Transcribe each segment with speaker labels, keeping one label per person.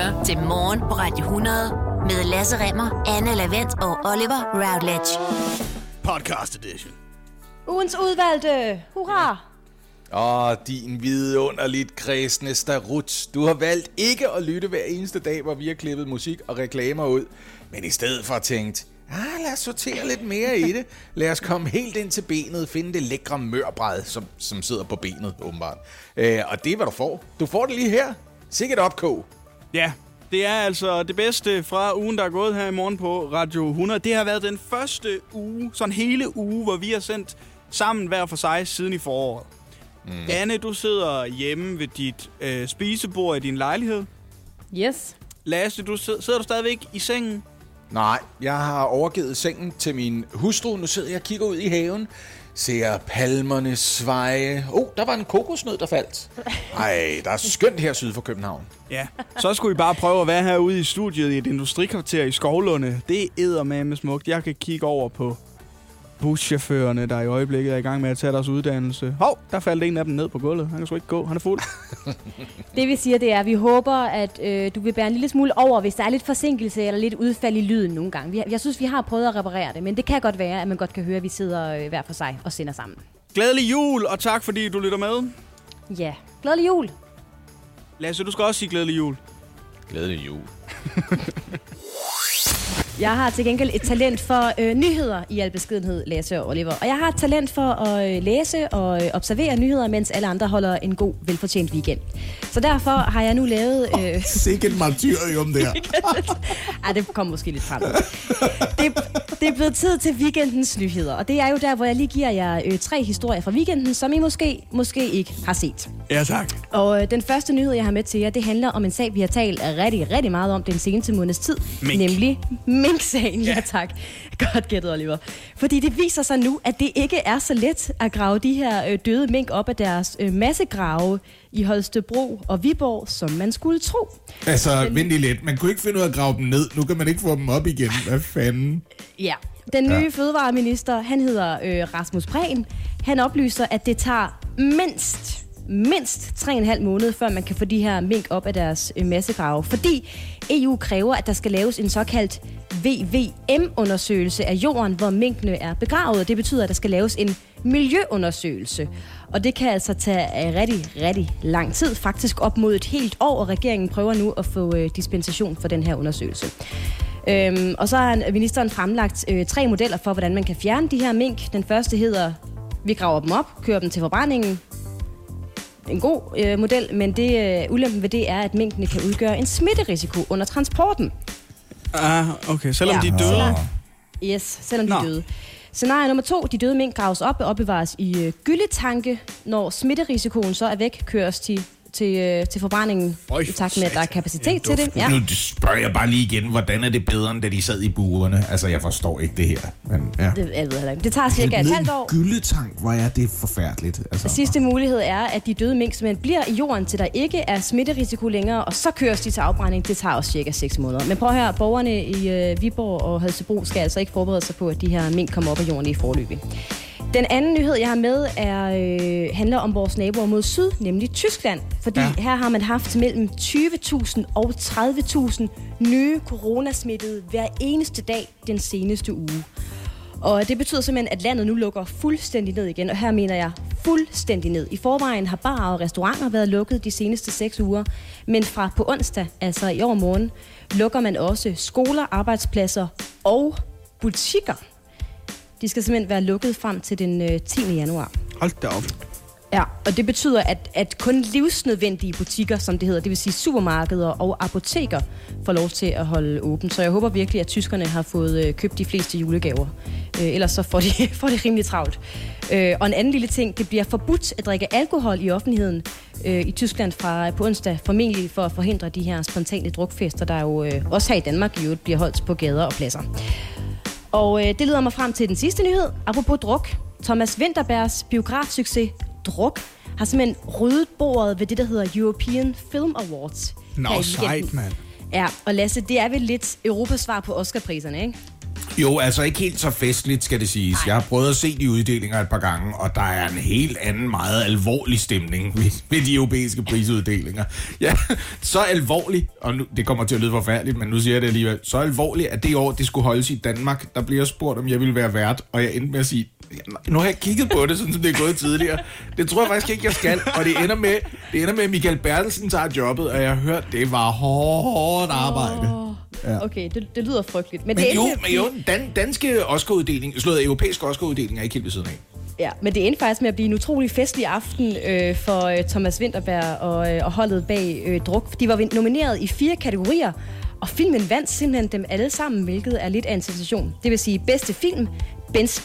Speaker 1: lytter til Morgen på Radio 100 med Lasse Remmer, Anne Lavendt og Oliver Routledge.
Speaker 2: Podcast edition.
Speaker 3: Ugens udvalgte. Hurra!
Speaker 4: Åh, din vidunderligt kredsende starut. Du har valgt ikke at lytte hver eneste dag, hvor vi har klippet musik og reklamer ud. Men i stedet for tænkt, ah, lad os sortere lidt mere i det. Lad os komme helt ind til benet, finde det lækre mørbræd, som, som sidder på benet, åbenbart. Øh, og det er, hvad du får. Du får det lige her. Sikkert opkog.
Speaker 2: Ja, det er altså det bedste fra ugen, der er gået her i morgen på Radio 100. Det har været den første uge, sådan hele uge, hvor vi har sendt sammen hver for sig siden i foråret. Mm. Anne, du sidder hjemme ved dit øh, spisebord i din lejlighed.
Speaker 3: Yes.
Speaker 2: Lasse, du sidder, sidder du stadigvæk i sengen?
Speaker 4: Nej, jeg har overgivet sengen til min hustru. Nu sidder jeg og kigger ud i haven. Ser palmerne sveje. Oh, der var en kokosnød, der faldt. Ej, der er skønt her syd for København.
Speaker 2: Ja. Så skulle I bare prøve at være herude i studiet i et industrikvarter i Skovlunde. Det er med smukt. Jeg kan kigge over på buschaufførerne, der i øjeblikket er i gang med at tage deres uddannelse. Hov, der faldt en af dem ned på gulvet. Han kan sgu ikke gå. Han er fuld.
Speaker 3: Det vi siger, det er, at vi håber, at øh, du vil bære en lille smule over, hvis der er lidt forsinkelse eller lidt udfald i lyden nogle gange. Vi, jeg synes, vi har prøvet at reparere det, men det kan godt være, at man godt kan høre, at vi sidder øh, hver for sig og sender sammen.
Speaker 2: Glædelig jul, og tak fordi du lytter med.
Speaker 3: Ja, glædelig jul.
Speaker 2: Lasse, du skal også sige glædelig jul.
Speaker 4: Glædelig jul.
Speaker 3: Jeg har til gengæld et talent for øh, nyheder i al beskedenhed, Lasse og Oliver. Og jeg har et talent for at øh, læse og øh, observere nyheder, mens alle andre holder en god, velfortjent weekend. Så derfor har jeg nu lavet... Øh,
Speaker 5: Sikkert martyrium der.
Speaker 3: Ej, det kommer måske lidt frem. Det, det er blevet tid til weekendens nyheder, og det er jo der, hvor jeg lige giver jer øh, tre historier fra weekenden, som I måske, måske ikke har set.
Speaker 2: Ja, tak.
Speaker 3: Og øh, den første nyhed, jeg har med til jer, det handler om en sag, vi har talt rigtig, rigtig meget om den seneste måneds tid.
Speaker 2: Mink.
Speaker 3: Nemlig Mink-sagen. Ja. ja, tak. Godt gættet, Oliver. Fordi det viser sig nu, at det ikke er så let at grave de her øh, døde mink op af deres øh, massegrave i Holstebro og Viborg, som man skulle tro.
Speaker 5: Altså, vent lige lidt. Man kunne ikke finde ud af at grave dem ned. Nu kan man ikke få dem op igen. Hvad fanden?
Speaker 3: Ja. Den nye ja. fødevareminister, han hedder øh, Rasmus Prehn. Han oplyser, at det tager mindst mindst 3,5 måneder, før man kan få de her mink op af deres øh, massegrave. Fordi EU kræver, at der skal laves en såkaldt VVM-undersøgelse af jorden, hvor minkene er begravet. Det betyder, at der skal laves en miljøundersøgelse. Og det kan altså tage øh, rigtig, rigtig lang tid. Faktisk op mod et helt år, og regeringen prøver nu at få øh, dispensation for den her undersøgelse. Øhm, og så har ministeren fremlagt øh, tre modeller for, hvordan man kan fjerne de her mink. Den første hedder, vi graver dem op, kører dem til forbrændingen, en god øh, model, men det øh, ulempen ved det er, at minkene kan udgøre en smitterisiko under transporten.
Speaker 2: Ah, okay. Selvom
Speaker 3: Ja.
Speaker 2: de er døde.
Speaker 3: Yes, selvom de er
Speaker 2: Nå.
Speaker 3: døde. Scenarie nummer to. De døde mink graves op og opbevares i øh, gyldetanke. Når smitterisikoen så er væk, køres de til, øh, til forbrændingen
Speaker 2: Øj,
Speaker 3: i takt med, at der er kapacitet til det. Ja.
Speaker 5: Nu spørger jeg bare lige igen, hvordan er det bedre, end da de sad i buerne? Altså, jeg forstår ikke det her. Men, ja.
Speaker 3: Det, jeg ved heller ikke. det tager cirka et halvt år.
Speaker 5: Gyldetank, hvor er det forfærdeligt. Altså,
Speaker 3: Sidste mulighed er, at de døde mink simpelthen bliver i jorden, til der ikke er smitterisiko længere, og så køres de til afbrænding. Det tager også cirka 6 måneder. Men prøv at høre, borgerne i øh, Viborg og Holstebro skal altså ikke forberede sig på, at de her mink kommer op af jorden i forløbig. Den anden nyhed, jeg har med, er, øh, handler om vores naboer mod syd, nemlig Tyskland. Fordi ja. her har man haft mellem 20.000 og 30.000 nye coronasmittede hver eneste dag den seneste uge. Og det betyder simpelthen, at landet nu lukker fuldstændig ned igen. Og her mener jeg fuldstændig ned. I forvejen har barer og restauranter været lukket de seneste seks uger. Men fra på onsdag, altså i år morgen, lukker man også skoler, arbejdspladser og butikker. De skal simpelthen være lukket frem til den øh, 10. januar.
Speaker 2: Hold da op.
Speaker 3: Ja, og det betyder, at, at kun livsnødvendige butikker, som det hedder, det vil sige supermarkeder og apoteker, får lov til at holde åbent. Så jeg håber virkelig, at tyskerne har fået øh, købt de fleste julegaver. Øh, ellers så får de, får de rimelig travlt. Øh, og en anden lille ting, det bliver forbudt at drikke alkohol i offentligheden øh, i Tyskland fra på onsdag, formentlig for at forhindre de her spontane drukfester, der jo øh, også her i Danmark i øvrigt bliver holdt på gader og pladser. Og øh, det leder mig frem til den sidste nyhed. Apropos druk. Thomas Winterbergs biografsucces Druk har simpelthen ryddet bordet ved det, der hedder European Film Awards.
Speaker 2: Nå, sejt, mand.
Speaker 3: Ja, og Lasse, det er vel lidt Europas svar på Oscarpriserne, ikke?
Speaker 4: Jo, altså ikke helt så festligt, skal det siges. Jeg har prøvet at se de uddelinger et par gange, og der er en helt anden, meget alvorlig stemning ved, ved de europæiske prisuddelinger. Ja, så alvorlig, og nu, det kommer til at lyde forfærdeligt, men nu siger jeg det alligevel, så alvorligt, at det år, det skulle holdes i Danmark, der bliver spurgt, om jeg ville være vært, og jeg endte med at sige, nu har jeg kigget på det, sådan som det er gået tidligere. Det tror jeg faktisk ikke, jeg skal, og det ender med, det ender med at Michael Bertelsen tager jobbet, og jeg har hørt, det var hårdt arbejde.
Speaker 3: Ja. Okay, det, det lyder frygteligt. Men,
Speaker 4: Men
Speaker 3: det
Speaker 4: jo,
Speaker 3: endte,
Speaker 4: men jo, den dan, danske Oscar-uddeling, slået europæisk Oscar-uddeling er ikke helt ved siden af.
Speaker 3: Ja, men det endte faktisk med at blive en utrolig festlig aften øh, for øh, Thomas Winterberg og, øh, og holdet bag øh, Druk. De var nomineret i fire kategorier, og filmen vandt simpelthen dem alle sammen, hvilket er lidt af en sensation. Det vil sige bedste film,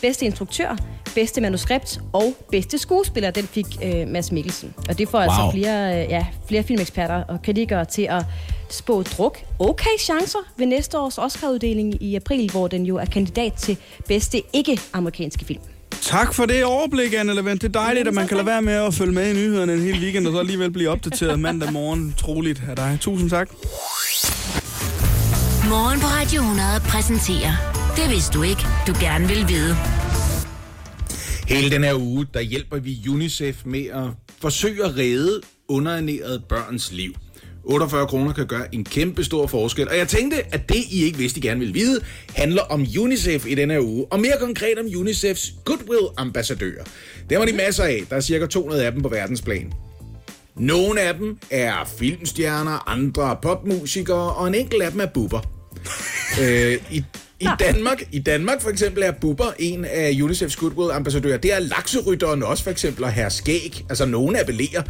Speaker 3: bedste instruktør, bedste manuskript og bedste skuespiller, den fik øh, Mads Mikkelsen. Og det får wow. altså
Speaker 4: Wow.
Speaker 3: flere, øh, ja, flere filmeksperter og kritikere til at spå druk okay chancer ved næste års Oscar-uddeling i april, hvor den jo er kandidat til bedste ikke-amerikanske film.
Speaker 2: Tak for det overblik, Anne Levent. Det er dejligt, at man kan lade være med at følge med i nyhederne en hel weekend, og så alligevel blive opdateret mandag morgen. Troligt af dig. Tusind tak.
Speaker 1: Morgen på Radio 100 præsenterer Det vidste du ikke, du gerne vil vide.
Speaker 4: Hele den her uge, der hjælper vi UNICEF med at forsøge at redde underernærede børns liv. 48 kroner kan gøre en kæmpe stor forskel. Og jeg tænkte, at det, I ikke vidste, I gerne ville vide, handler om UNICEF i denne her uge. Og mere konkret om UNICEFs Goodwill-ambassadører. Det var de masser af. Der er cirka 200 af dem på verdensplan. Nogle af dem er filmstjerner, andre er popmusikere, og en enkelt af dem er buber. øh, i, i, Danmark, I Danmark for eksempel er Bubber en af UNICEF's Goodwill-ambassadører. Det er lakserytteren også for eksempel, og Herr Skæg. Altså nogen appellerer,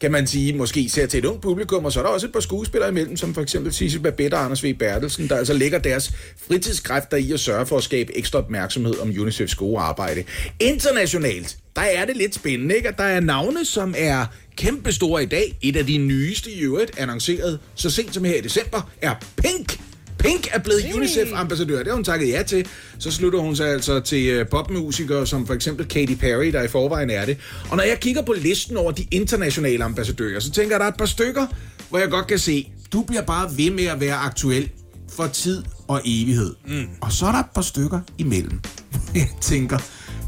Speaker 4: kan man sige, måske ser til et ungt publikum, og så er der også et par skuespillere imellem, som for eksempel Sissel Babette og Anders V. Bertelsen, der altså lægger deres fritidskræfter i at sørge for at skabe ekstra opmærksomhed om UNICEFs gode arbejde. Internationalt, der er det lidt spændende, ikke? At der er navne, som er kæmpestore i dag. Et af de nyeste i øvrigt, annonceret så sent som her i december, er Pink. Pink er blevet UNICEF-ambassadør. Det har hun takket ja til. Så slutter hun sig altså til øh, popmusikere som for eksempel Katy Perry, der i forvejen er det. Og når jeg kigger på listen over de internationale ambassadører, så tænker jeg, at der er et par stykker, hvor jeg godt kan se, du bliver bare ved med at være aktuel for tid og evighed. Mm. Og så er der et par stykker imellem. Jeg tænker,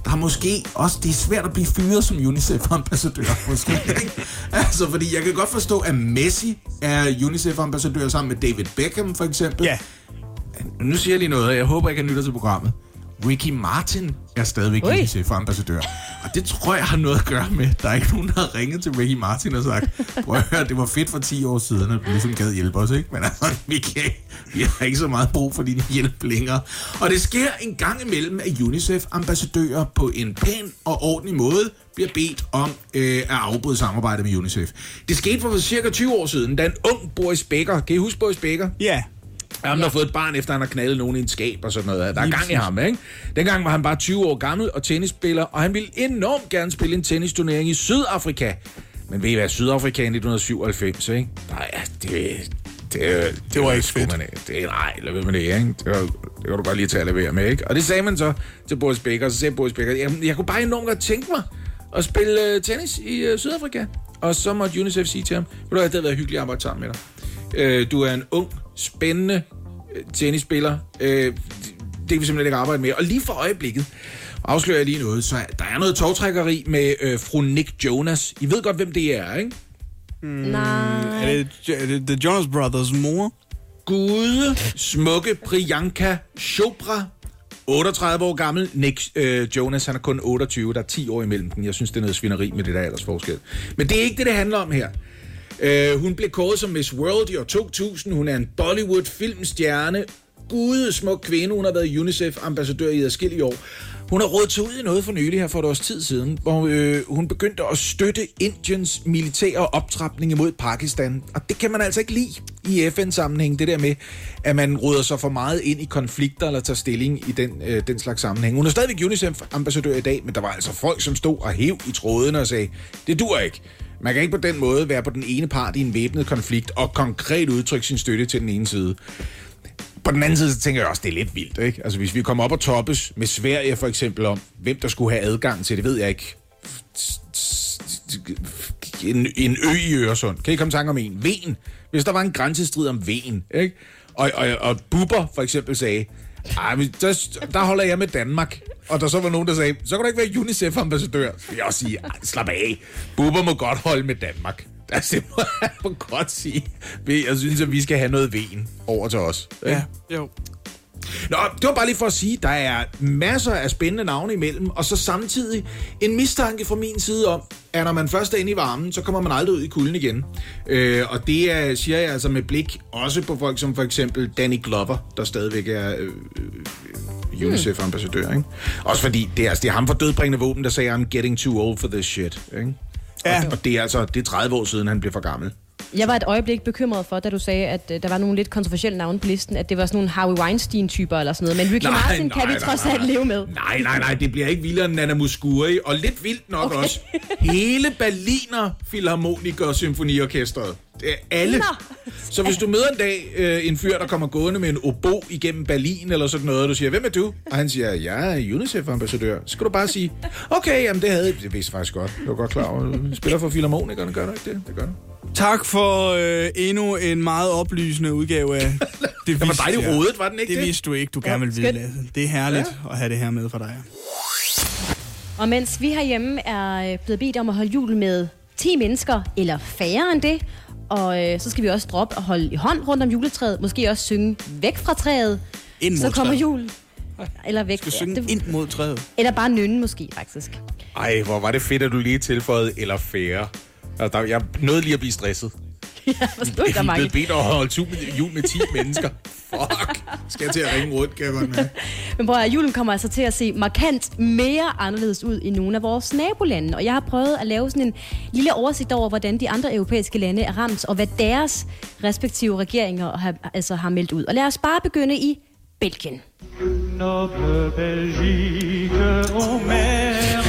Speaker 4: der er måske også, det er svært at blive fyret som UNICEF-ambassadør, måske. ikke? altså, fordi jeg kan godt forstå, at Messi er UNICEF-ambassadør sammen med David Beckham, for eksempel.
Speaker 2: Ja.
Speaker 4: Nu siger jeg lige noget, og jeg håber ikke, han lytter til programmet. Ricky Martin er stadigvæk
Speaker 3: Ui.
Speaker 4: UNICEF-ambassadør. Og det tror jeg har noget at gøre med. Der er ikke nogen, der har ringet til Ricky Martin og sagt, prøv at høre, det var fedt for 10 år siden, at du ligesom gad hjælpe os, ikke? Men altså, vi, kan, vi har ikke så meget brug for din hjælp længere. Og det sker en gang imellem, at UNICEF-ambassadører på en pæn og ordentlig måde bliver bedt om øh, at afbryde samarbejdet med UNICEF. Det skete for cirka 20 år siden, da en ung Boris Becker, kan I huske Boris Becker?
Speaker 2: Ja.
Speaker 4: Ham, der har fået et barn, efter han har knaldet nogen i en skab og sådan noget. Der er gang i ham, ikke? Dengang var han bare 20 år gammel og tennisspiller, og han ville enormt gerne spille en tennisturnering i Sydafrika. Men ved I hvad, Sydafrika i 1997, ikke? Nej, det, det, det,
Speaker 2: var ikke fedt.
Speaker 4: Man, det, nej, lad være med det, ikke? Det, var, det kan du bare lige tage at levere med, ikke? Og det sagde man så til Boris Becker, og så sagde Boris Becker, jeg, jeg kunne bare enormt godt tænke mig at spille uh, tennis i uh, Sydafrika. Og så måtte UNICEF sige til ham, ved du det havde været hyggeligt at arbejde sammen med dig. Øh, du er en ung, spændende øh, tennisspiller. Øh, det kan vi simpelthen ikke arbejde med. Og lige for øjeblikket afslører jeg lige noget. Så der er noget togtrækkeri med øh, fru Nick Jonas. I ved godt, hvem det er, ikke?
Speaker 3: Nej.
Speaker 2: Er det, er det The Jonas Brothers mor?
Speaker 4: Gud, smukke Priyanka Chopra. 38 år gammel. Nick øh, Jonas, han er kun 28. Der er 10 år imellem dem. Jeg synes, det er noget svineri med det der aldersforskel. Men det er ikke det, det handler om her. Øh, hun blev kåret som Miss World i år 2000. Hun er en Bollywood-filmstjerne. Gud, smuk kvinde. Hun har været UNICEF-ambassadør i adskillige år. Hun har rådet sig ud i noget for nylig her for et års tid siden, hvor øh, hun begyndte at støtte Indiens militære optrapning imod Pakistan. Og det kan man altså ikke lide i FN-sammenhæng, det der med, at man råder sig for meget ind i konflikter eller tager stilling i den, øh, den slags sammenhæng. Hun er stadigvæk UNICEF-ambassadør i dag, men der var altså folk, som stod og hæv i trådene og sagde, det dur ikke. Man kan ikke på den måde være på den ene part i en væbnet konflikt og konkret udtrykke sin støtte til den ene side. På den anden side, så tænker jeg også, det er lidt vildt, ikke? Altså, hvis vi kommer op og toppes med Sverige for eksempel om, hvem der skulle have adgang til, det ved jeg ikke. En, en ø i Øresund. Kan I komme tanke om en? Ven. Hvis der var en grænsestrid om Ven, ikke? Og, og, og Bubber for eksempel sagde, ej, men der, der holder jeg med Danmark. Og der så var nogen, der sagde, så kan du ikke være UNICEF-ambassadør. Så vil jeg også sige, slap af. Bubber må godt holde med Danmark. Altså, det må jeg må godt sige. Jeg synes, at vi skal have noget ven over til os.
Speaker 2: Ja, jo.
Speaker 4: Nå, det var bare lige for at sige, der er masser af spændende navne imellem, og så samtidig en mistanke fra min side om, at når man først er inde i varmen, så kommer man aldrig ud i kulden igen. Øh, og det er, siger jeg altså med blik også på folk som for eksempel Danny Glover, der stadigvæk er øh, øh, UNICEF-ambassadør. Ikke? Også fordi det er, altså, det er ham for dødbringende våben, der sagde, I'm getting too old for this shit. Ikke?
Speaker 2: Ja.
Speaker 4: Og, og det er altså det er 30 år siden, han blev for gammel.
Speaker 3: Jeg var et øjeblik bekymret for, da du sagde, at øh, der var nogle lidt kontroversielle navne på listen, at det var sådan nogle Harvey Weinstein-typer eller sådan noget. Men Ricky Martin kan vi trods alt leve med.
Speaker 4: Nej, nej, nej, det bliver ikke vildere end Nana Muscuri, og lidt vildt nok okay. også. Hele Berliner Philharmoniker og Symfoniorkestret. Det er alle.
Speaker 3: Nå.
Speaker 4: Så hvis du møder en dag øh, en fyr, der kommer gående med en obo igennem Berlin eller sådan noget, og du siger, hvem er du? Og han siger, jeg er UNICEF-ambassadør. Så skal du bare sige, okay, jamen det havde jeg. Det vidste faktisk godt. Jeg var godt klar over. Spiller for Philharmonikerne, gør du ikke det? Det gør du.
Speaker 2: Tak for øh, endnu en meget oplysende udgave af... Det,
Speaker 4: var
Speaker 2: vidste
Speaker 4: dejligt rodet, var den ikke
Speaker 2: det?
Speaker 4: det?
Speaker 2: vidste du ikke, du gerne ville vide. Lasse. Det er herligt ja. at have det her med for dig.
Speaker 3: Og mens vi herhjemme er øh, blevet bedt om at holde jul med 10 mennesker, eller færre end det, og øh, så skal vi også droppe at holde i hånd rundt om juletræet, måske også synge væk fra træet,
Speaker 2: Ind mod
Speaker 3: så kommer
Speaker 2: træet.
Speaker 3: jul. Eller væk.
Speaker 2: Skal synge
Speaker 3: Ja, det-
Speaker 2: ind mod træet.
Speaker 3: Eller bare nynne måske, faktisk.
Speaker 4: Ej, hvor var det fedt, at du lige tilføjede eller færre. Altså, der, jeg nåede lige at blive stresset.
Speaker 3: ja, forstod der er
Speaker 4: Vi er
Speaker 3: mange.
Speaker 4: blevet bedt om at holde jul med, jul med 10 mennesker. Fuck. Skal jeg til at ringe rundt, jeg mærke.
Speaker 3: Men prøv at julen kommer altså til at se markant mere anderledes ud i nogle af vores nabolande. Og jeg har prøvet at lave sådan en lille oversigt over, hvordan de andre europæiske lande er ramt, og hvad deres respektive regeringer har, altså har meldt ud. Og lad os bare begynde i Belgien.
Speaker 6: Noble Belgique, ô mère.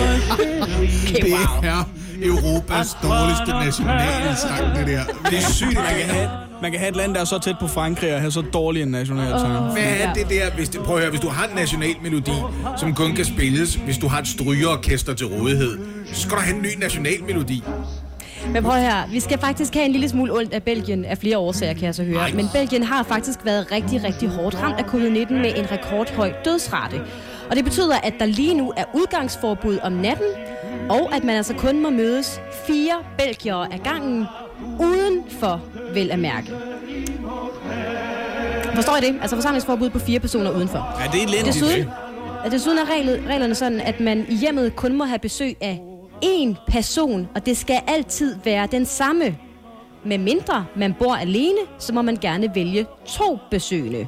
Speaker 3: Okay, wow.
Speaker 4: er Europas dårligste nationalsang, det der.
Speaker 2: Det er sygt, man kan have, man kan have et land, der er så tæt på Frankrig og have så dårlig en nationalsang.
Speaker 4: Hvad er det der, hvis det, prøv at høre, hvis du har en national melodi, som kun kan spilles, hvis du har et strygeorkester til rådighed, så skal du have en ny national melodi.
Speaker 3: Men prøv her, vi skal faktisk have en lille smule ondt af Belgien af flere årsager, kan jeg så høre. Men Belgien har faktisk været rigtig, rigtig hårdt ramt af covid-19 med en rekordhøj dødsrate. Og det betyder, at der lige nu er udgangsforbud om natten, og at man altså kun må mødes fire belgiere ad gangen, uden for vel at mærke. Forstår I det? Altså forsamlingsforbud på fire personer udenfor.
Speaker 2: Ja, det er elendigt.
Speaker 3: Desuden, desuden er reglerne sådan, at man i hjemmet kun må have besøg af én person, og det skal altid være den samme. Med mindre man bor alene, så må man gerne vælge to besøgende.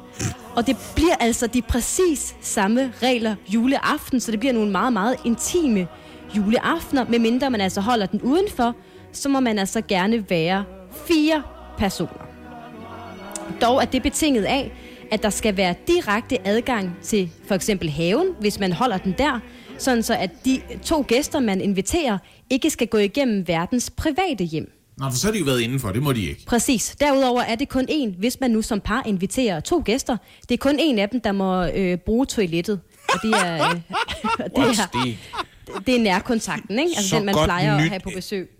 Speaker 3: Og det bliver altså de præcis samme regler juleaften, så det bliver nogle meget, meget intime juleaftener. Med mindre man altså holder den udenfor, så må man altså gerne være fire personer. Dog er det betinget af, at der skal være direkte adgang til for eksempel haven, hvis man holder den der, sådan så at de to gæster, man inviterer, ikke skal gå igennem verdens private hjem.
Speaker 4: Nå, for så har de jo været indenfor, det må de ikke.
Speaker 3: Præcis. Derudover er det kun én, hvis man nu som par inviterer to gæster. Det er kun en af dem, der må øh, bruge toilettet. Og det er, øh, det er,
Speaker 4: Det,
Speaker 3: er nærkontakten, ikke? Altså
Speaker 4: Så
Speaker 3: den, man plejer at
Speaker 4: nyt.
Speaker 3: have på besøg.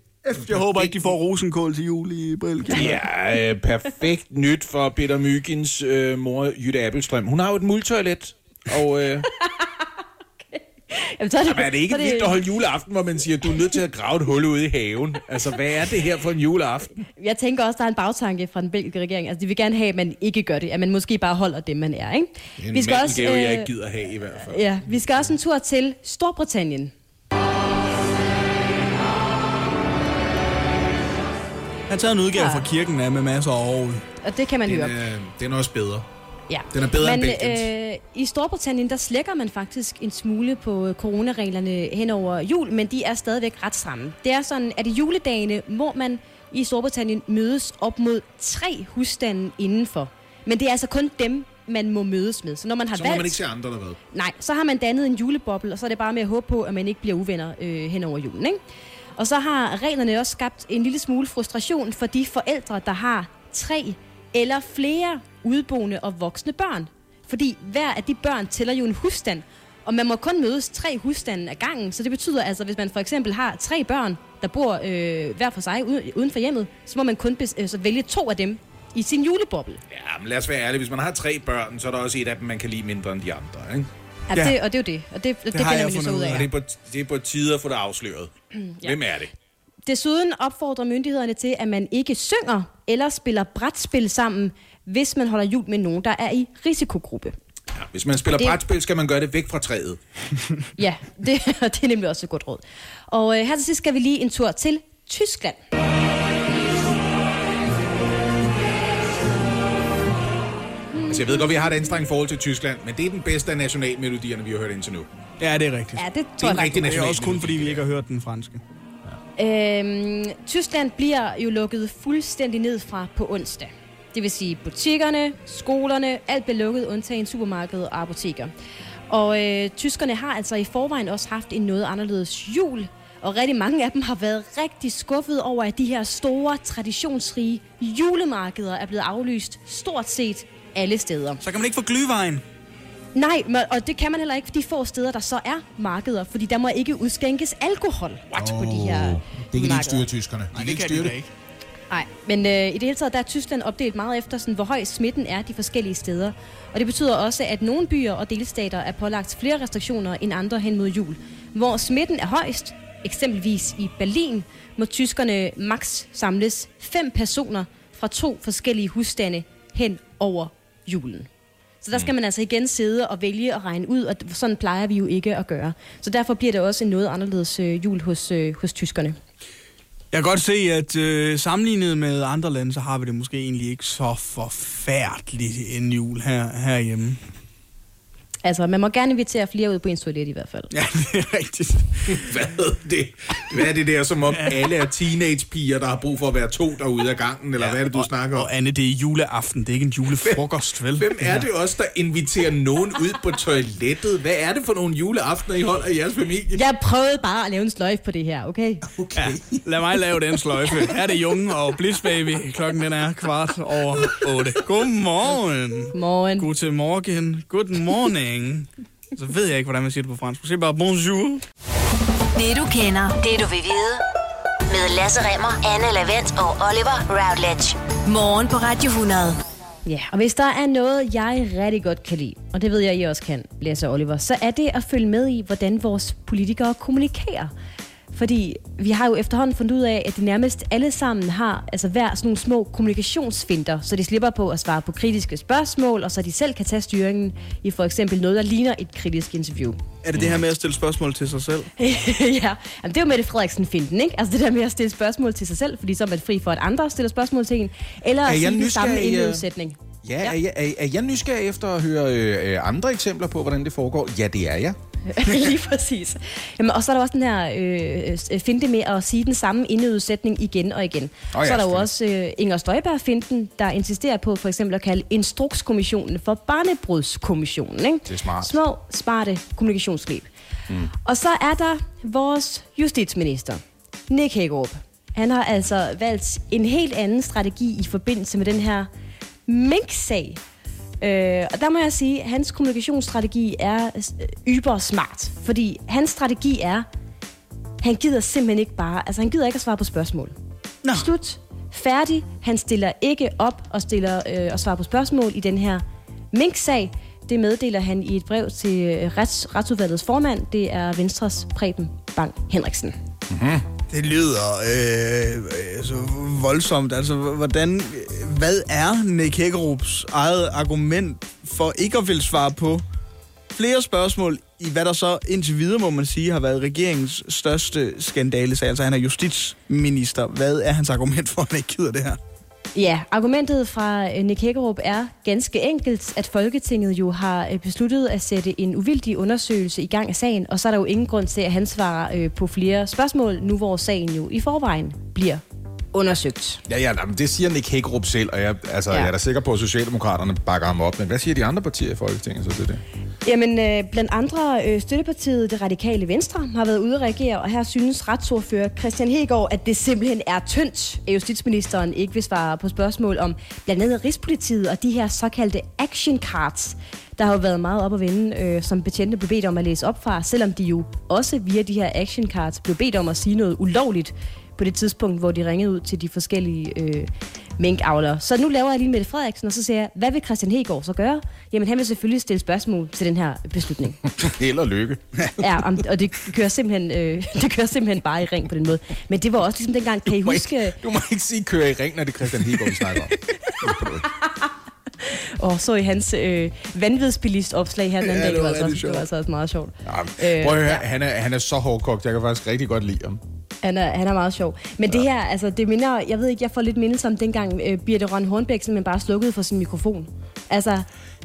Speaker 2: Jeg håber ikke, de får rosenkål til jul i Belgien.
Speaker 4: det er øh, perfekt nyt for Peter Myggens øh, mor, Jytte Appelstrøm. Hun har jo et multoilet, og øh,
Speaker 3: Jamen, så er det,
Speaker 4: men er det ikke
Speaker 3: så er
Speaker 4: vildt at holde juleaften, hvor man siger, at du er nødt til at grave et hul ude i haven? Altså, hvad er det her for en juleaften?
Speaker 3: Jeg tænker også, der er en bagtanke fra den belgiske regering. Altså, de vil gerne have, at man ikke gør det. At man måske bare holder det, man er, ikke?
Speaker 4: En skal også, jeg ikke gider have i hvert fald.
Speaker 3: Ja, vi skal også en tur til Storbritannien.
Speaker 2: Han har taget en udgave fra kirken af med masser af orgel.
Speaker 3: Og det kan man
Speaker 4: Den
Speaker 3: høre.
Speaker 4: er, den er også bedre.
Speaker 3: Ja.
Speaker 4: den er bedre
Speaker 3: Men,
Speaker 4: end Belgiens.
Speaker 3: øh, i Storbritannien, der slækker man faktisk en smule på coronareglerne hen over jul, men de er stadigvæk ret stramme. Det er sådan, at i juledagene må man i Storbritannien mødes op mod tre husstande indenfor. Men det er altså kun dem, man må mødes med. Så når man har
Speaker 4: Så må
Speaker 3: valgt...
Speaker 4: man ikke se andre, der hvad.
Speaker 3: Nej, så har man dannet en juleboble, og så er det bare med at håbe på, at man ikke bliver uvenner øh, hen over julen. Ikke? Og så har reglerne også skabt en lille smule frustration for de forældre, der har tre eller flere udboende og voksne børn. Fordi hver af de børn tæller jo en husstand, og man må kun mødes tre husstande ad gangen. Så det betyder altså, hvis man for eksempel har tre børn, der bor øh, hver for sig uden, for hjemmet, så må man kun bes, øh, så vælge to af dem i sin juleboble.
Speaker 5: Ja, men lad os være ærlige. Hvis man har tre børn, så er der også et af dem, man kan lide mindre end de andre. Ikke?
Speaker 3: Ja,
Speaker 2: Ja.
Speaker 3: det, og det er jo det. Og det, det, det
Speaker 2: har
Speaker 3: finder
Speaker 2: jeg
Speaker 3: vi lige så
Speaker 2: fundet
Speaker 3: ud af.
Speaker 5: Og det er, på, det er på tide at få det afsløret. Hvem er det?
Speaker 3: Desuden opfordrer myndighederne til, at man ikke synger eller spiller brætspil sammen, hvis man holder jul med nogen, der er i risikogruppe.
Speaker 5: Ja, hvis man spiller
Speaker 3: Det-
Speaker 5: brætspil, skal man gøre det væk fra træet.
Speaker 3: Ja, det, det er nemlig også et godt råd. Og øh, her til sidst skal vi lige en tur til Tyskland.
Speaker 5: Altså, jeg ved godt, vi har et anstrengt forhold til Tyskland, men det er den bedste af nationalmelodierne, vi har hørt indtil nu.
Speaker 2: Ja, det er rigtigt.
Speaker 3: Ja, det
Speaker 5: Det
Speaker 3: tror
Speaker 5: er
Speaker 3: jeg
Speaker 5: en rigtig.
Speaker 2: Det er også kun fordi, vi ikke har hørt den franske.
Speaker 3: Øhm, Tyskland bliver jo lukket fuldstændig ned fra på onsdag. Det vil sige butikkerne, skolerne, alt bliver lukket, undtagen supermarked og apoteker. Og øh, tyskerne har altså i forvejen også haft en noget anderledes jul, og rigtig mange af dem har været rigtig skuffet over, at de her store, traditionsrige julemarkeder er blevet aflyst stort set alle steder.
Speaker 2: Så kan man ikke få glyvejen.
Speaker 3: Nej, men- og det kan man heller ikke de få steder, der så er markeder, fordi der må ikke udskænkes alkohol What? på de her
Speaker 7: Det kan de ikke styre tyskerne. De
Speaker 2: Nej,
Speaker 7: kan
Speaker 2: det
Speaker 7: ikke
Speaker 2: kan
Speaker 7: styre
Speaker 2: de
Speaker 7: det.
Speaker 2: ikke.
Speaker 3: Nej, men øh, i det hele taget, der er Tyskland opdelt meget efter, sådan, hvor høj smitten er de forskellige steder. Og det betyder også, at nogle byer og delstater er pålagt flere restriktioner end andre hen mod jul. Hvor smitten er højst, eksempelvis i Berlin, må tyskerne maks samles fem personer fra to forskellige husstande hen over julen. Så der skal man altså igen sidde og vælge og regne ud, og sådan plejer vi jo ikke at gøre. Så derfor bliver det også en noget anderledes øh, jul hos, øh, hos tyskerne.
Speaker 2: Jeg kan godt se, at øh, sammenlignet med andre lande, så har vi det måske egentlig ikke så forfærdeligt en jul her, herhjemme.
Speaker 3: Altså, man må gerne invitere flere ud på en toilet i hvert fald.
Speaker 2: Ja, det er rigtigt.
Speaker 5: Hvad er det? Hvad er det der, som om alle er teenagepiger, der har brug for at være to derude af gangen? Eller hvad er det, du
Speaker 2: og,
Speaker 5: snakker om?
Speaker 2: Og Anne, det er juleaften, det er ikke en julefrokost, vel?
Speaker 5: Hvem er det også, der inviterer nogen ud på toilettet? Hvad er det for nogle juleaftener, I holder i jeres familie?
Speaker 3: Jeg prøvede bare at lave en sløjf på det her, okay?
Speaker 5: Okay.
Speaker 2: Ja, lad mig lave den sløjfe. Er det Junge og Bliss Baby. Klokken den er kvart over 8. Godmorgen.
Speaker 3: Morgen.
Speaker 2: Guten morgen. Good morning. Så ved jeg ikke, hvordan man siger det på fransk. Sig bare bonjour.
Speaker 1: Det du kender, det du vil vide. Med Lasse Remmer, Anne Lavendt og Oliver Routledge. Morgen på Radio 100.
Speaker 3: Ja, og hvis der er noget, jeg rigtig godt kan lide, og det ved jeg, I også kan, Lasse og Oliver, så er det at følge med i, hvordan vores politikere kommunikerer. Fordi vi har jo efterhånden fundet ud af, at de nærmest alle sammen har altså hver sådan nogle små kommunikationsfinder, så de slipper på at svare på kritiske spørgsmål, og så de selv kan tage styringen i for eksempel noget, der ligner et kritisk interview.
Speaker 2: Er det det her med at stille spørgsmål til sig selv?
Speaker 3: ja, Jamen, det er jo Mette Frederiksen-finten, ikke? Altså det der med at stille spørgsmål til sig selv, fordi så er man fri for, at andre stiller spørgsmål til en, eller
Speaker 4: Er
Speaker 3: at sige det samme
Speaker 4: nysgerrig,
Speaker 3: indledningssætning.
Speaker 4: Ja, er, jeg, er, er jeg nysgerrig efter at høre øh, øh, andre eksempler på, hvordan det foregår? Ja, det er jeg.
Speaker 3: Lige præcis. Jamen, og så er der også den her øh, øh, finte med at sige den samme indledningssætning igen og igen.
Speaker 4: Åh ja,
Speaker 3: så er der jo også øh, Inger Støjberg-finten, der insisterer på for eksempel at kalde Instrukskommissionen for Barnebrudskommissionen. Ikke?
Speaker 4: Det er smart.
Speaker 3: Små, smarte kommunikationsgreb. Mm. Og så er der vores justitsminister, Nick Hækkerup. Han har altså valgt en helt anden strategi i forbindelse med den her mink-sag. Øh, og der må jeg sige, at hans kommunikationsstrategi er øh, yber smart. Fordi hans strategi er, han gider simpelthen ikke bare, altså han gider ikke at svare på spørgsmål.
Speaker 2: Nå.
Speaker 3: Slut. Færdig. Han stiller ikke op og, stiller, øh, og svarer på spørgsmål i den her mink-sag. Det meddeler han i et brev til øh, rets, retsudvalgets formand. Det er Venstres Preben Bang Henriksen.
Speaker 2: Det lyder øh, altså, så voldsomt. Altså, hvordan, hvad er Nick Hækkerups eget argument for ikke at vil svare på flere spørgsmål i hvad der så indtil videre, må man sige, har været regeringens største skandale? Altså, han er justitsminister. Hvad er hans argument for, at han ikke gider det her?
Speaker 3: Ja, argumentet fra øh, Nick Hækkerup er ganske enkelt, at Folketinget jo har øh, besluttet at sætte en uvildig undersøgelse i gang af sagen, og så er der jo ingen grund til, at han svarer øh, på flere spørgsmål, nu hvor sagen jo i forvejen bliver undersøgt.
Speaker 4: Ja, ja, men det siger Nick Hækkerup selv, og jeg, altså,
Speaker 3: ja.
Speaker 4: jeg er da sikker på, at Socialdemokraterne bakker ham op. Men hvad siger de andre partier i Folketinget så til det?
Speaker 3: Jamen, øh, blandt andre øh, støttepartiet, det radikale Venstre, har været ude at reagere, og her synes retsordfører Christian Hegård, at det simpelthen er tyndt, at justitsministeren ikke vil svare på spørgsmål om blandt andet Rigspolitiet og de her såkaldte action cards, der har jo været meget op at vende, øh, som betjente blev bedt om at læse op fra, selvom de jo også via de her action cards blev bedt om at sige noget ulovligt på det tidspunkt, hvor de ringede ud til de forskellige øh, minkavlere. Så nu laver jeg lige Mette Frederiksen, og så siger jeg, hvad vil Christian Hegård så gøre? Jamen, han vil selvfølgelig stille spørgsmål til den her beslutning.
Speaker 4: Held og lykke.
Speaker 3: Ja, om- og det kører, simpelthen, øh, det kører simpelthen bare i ring på den måde. Men det var også ligesom dengang, kan I
Speaker 4: Du må
Speaker 3: huske...
Speaker 4: ikke, du må ikke sige køre i ring, når det er Christian Hegård, vi snakker om.
Speaker 3: Og så i hans øh, vanvidsbilist-opslag her den anden
Speaker 4: Ja,
Speaker 3: dag,
Speaker 4: det
Speaker 3: det
Speaker 4: var
Speaker 3: var, altså, det var altså også meget sjovt.
Speaker 4: Ja, prøv at høre,
Speaker 3: ja.
Speaker 4: han, er, han er så hårdkogt. Jeg kan faktisk rigtig godt lide ham.
Speaker 3: Han er, han er meget sjov. Men ja. det her, altså, det minder, jeg ved ikke, jeg får lidt mindelse om dengang øh, Birte Røn Hornbæk simpelthen bare slukkede for sin mikrofon. Altså,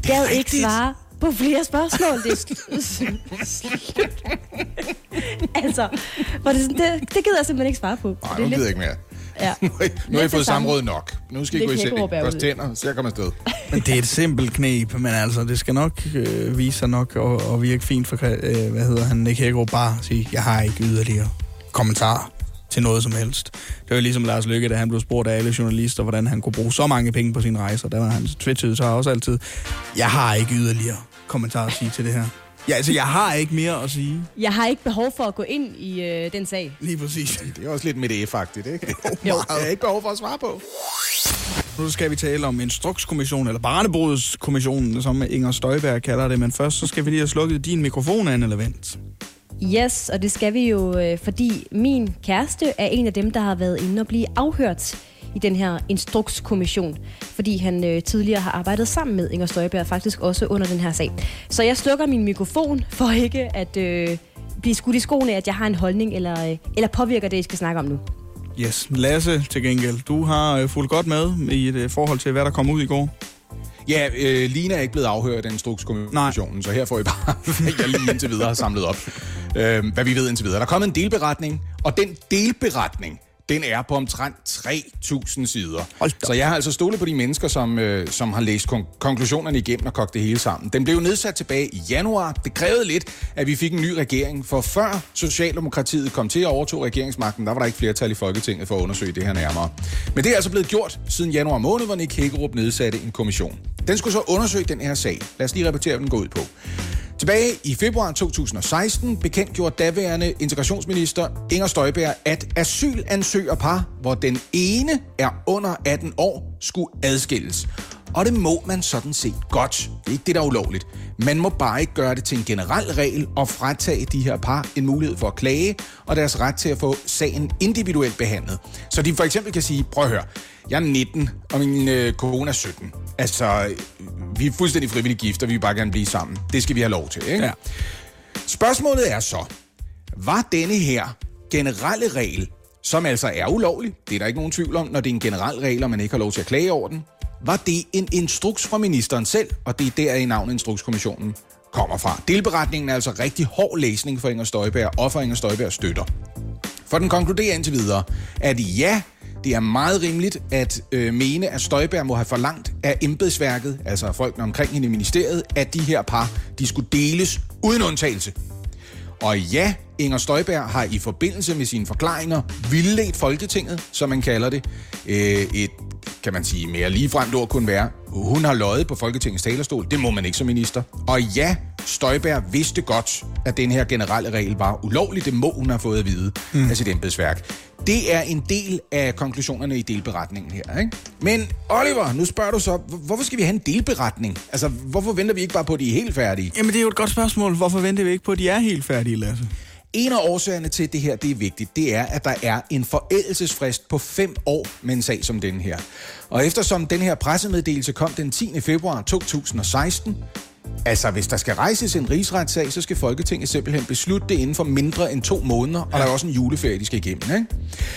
Speaker 3: gad ikke
Speaker 4: rigtigt.
Speaker 3: svare på flere spørgsmål. Det, er altså, hvor det, sådan, det, det gider jeg simpelthen ikke svare på.
Speaker 4: Nej,
Speaker 3: det
Speaker 4: nu
Speaker 3: er
Speaker 4: gider jeg ikke mere.
Speaker 3: Ja.
Speaker 4: Nu har I- nu har I fået samråd nok. Nu skal I gå i
Speaker 3: er
Speaker 4: Børst tænder, så jeg kommer afsted.
Speaker 2: Men det er et simpelt knep, men altså, det skal nok øh, vise sig nok og, og virke fint for, øh, hvad hedder han, Nick Hækkerup bare at sige, jeg har ikke yderligere kommentar til noget som helst. Det var ligesom Lars Lykke, da han blev spurgt af alle journalister, hvordan han kunne bruge så mange penge på sine rejser. Der var hans twitch så også altid, jeg har ikke yderligere kommentar at sige til det her. Ja, altså, jeg har ikke mere at sige.
Speaker 3: Jeg har ikke behov for at gå ind i øh, den sag.
Speaker 2: Lige præcis.
Speaker 4: Det er også lidt med F-agtigt, ikke?
Speaker 3: Jo.
Speaker 4: Jeg har ikke behov for at svare på.
Speaker 2: Nu skal vi tale om Instrukskommissionen, eller Barnebrudskommissionen, som Inger Støjberg kalder det. Men først så skal vi lige have slukket din mikrofon, Anne Levent.
Speaker 3: Yes, og det skal vi jo, øh, fordi min kæreste er en af dem, der har været inde og blive afhørt i den her instrukskommission, fordi han øh, tidligere har arbejdet sammen med Inger Støjberg, faktisk også under den her sag. Så jeg slukker min mikrofon for ikke at øh, blive skudt i skoene, at jeg har en holdning, eller, øh, eller påvirker det, I skal snakke om nu.
Speaker 2: Yes, Lasse til gengæld. Du har øh, fulgt godt med i et øh, forhold til, hvad der kom ud i går.
Speaker 4: Ja, øh, Lina er ikke blevet afhørt af Instrukskommissionen, så her får I bare, hvad jeg lige indtil videre har samlet op. Øh, hvad vi ved indtil videre. Der er kommet en delberetning, og den delberetning, den er på omtrent 3.000 sider. Så jeg har altså stolet på de mennesker, som, øh, som har læst kon- konklusionerne igennem og kogt det hele sammen. Den blev nedsat tilbage i januar. Det krævede lidt, at vi fik en ny regering, for før Socialdemokratiet kom til at overtog regeringsmagten, der var der ikke flertal i Folketinget for at undersøge det her nærmere. Men det er altså blevet gjort siden januar måned, hvor Nick Hækkerup nedsatte en kommission. Den skulle så undersøge den her sag. Lad os lige repetere, hvad den går ud på. Tilbage i februar 2016 bekendtgjorde daværende integrationsminister Inger Støjberg, at asylansøgerpar, hvor den ene er under 18 år, skulle adskilles. Og det må man sådan set godt. Det er ikke det, der er ulovligt. Man må bare ikke gøre det til en generel regel og fratage de her par en mulighed for at klage og deres ret til at få sagen individuelt behandlet. Så de for eksempel kan sige, prøv at høre, jeg er 19, og min øh, kone er 17. Altså, vi er fuldstændig frivillige gift, og vi vil bare gerne blive sammen. Det skal vi have lov til, ikke?
Speaker 2: Ja.
Speaker 4: Spørgsmålet er så, var denne her generelle regel, som altså er ulovlig, det er der ikke nogen tvivl om, når det er en generel regel, og man ikke har lov til at klage over den, var det en instruks fra ministeren selv, og det er der i navnet Instrukskommissionen kommer fra. Delberetningen er altså rigtig hård læsning for Inger Støjberg og for Inger Støjberg støtter. For den konkluderer indtil videre, at ja, det er meget rimeligt at øh, mene, at Støjberg må have forlangt af embedsværket, altså folkene omkring hende i ministeriet, at de her par, de skulle deles uden undtagelse. Og ja, Inger Støjberg har i forbindelse med sine forklaringer vildledt Folketinget, som man kalder det. Øh, et, kan man sige, mere ligefremt ord kunne være, hun har løjet på Folketingets talerstol. Det må man ikke som minister. Og ja, Støjberg vidste godt, at den her generelle regel var ulovlig. Det må hun have fået at vide mm. af sit embedsværk. Det er en del af konklusionerne i delberetningen her. Ikke? Men Oliver, nu spørger du så, hvor- hvorfor skal vi have en delberetning? Altså, hvorfor venter vi ikke bare på, at de er helt færdige?
Speaker 2: Jamen, det er jo et godt spørgsmål. Hvorfor venter vi ikke på, at de er helt færdige, Lasse?
Speaker 4: En af årsagerne til, at det her det er vigtigt, det er, at der er en forældelsesfrist på fem år med en sag som den her. Og eftersom den her pressemeddelelse kom den 10. februar 2016, altså hvis der skal rejses en rigsretssag, så skal Folketinget simpelthen beslutte det inden for mindre end to måneder, og der er også en juleferie, de skal igennem. Ikke?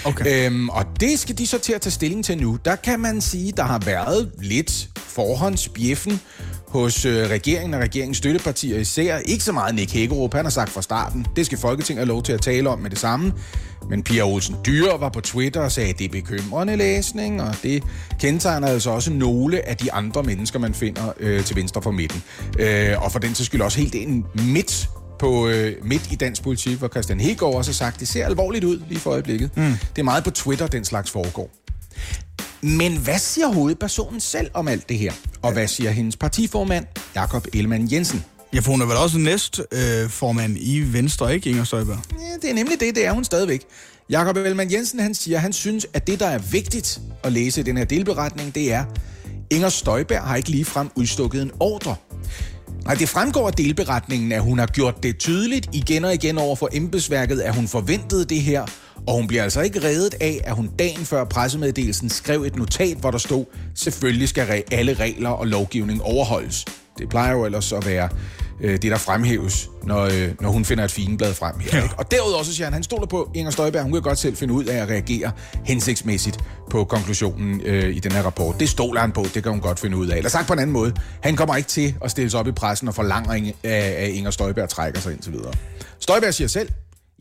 Speaker 2: Okay.
Speaker 4: Øhm, og det skal de så til at tage stilling til nu. Der kan man sige, der har været lidt forhåndsbjeffen hos øh, regeringen og regeringens støttepartier især. Ikke så meget Nick Hækkerup, han har sagt fra starten, det skal Folketinget have lov til at tale om med det samme. Men Pia Olsen Dyr var på Twitter og sagde, at det er bekymrende læsning, og det kendetegner altså også nogle af de andre mennesker, man finder øh, til venstre for midten. Øh, og for den til skyld også helt ind midt på øh, midt i dansk politik, hvor Christian Hegård også har sagt, det ser alvorligt ud lige for øjeblikket. Mm. Det er meget på Twitter, den slags foregår. Men hvad siger hovedpersonen selv om alt det her? Og hvad siger hendes partiformand, Jakob Ellemann Jensen?
Speaker 2: Ja, for hun er vel også næst øh, formand i Venstre, ikke Inger Støjberg?
Speaker 4: Ja, det er nemlig det, det er hun stadigvæk. Jakob Ellemann Jensen han siger, han synes, at det, der er vigtigt at læse i den her delberetning, det er, Inger Støjberg har ikke ligefrem udstukket en ordre. Nej, det fremgår af delberetningen, at hun har gjort det tydeligt igen og igen over for embedsværket, at hun forventede det her, og hun bliver altså ikke reddet af, at hun dagen før pressemeddelelsen skrev et notat, hvor der stod, selvfølgelig skal alle regler og lovgivning overholdes. Det plejer jo ellers at være øh, det, der fremhæves, når, øh, når hun finder et fineblad frem her. Ikke? Og derudover så siger han, han stoler på Inger Støjberg, hun kan godt selv finde ud af at reagere hensigtsmæssigt på konklusionen øh, i den her rapport. Det stoler han på, det kan hun godt finde ud af. Eller sagt på en anden måde, han kommer ikke til at stille sig op i pressen og forlange, af, at Inger Støjberg trækker sig indtil videre. Støjberg siger selv,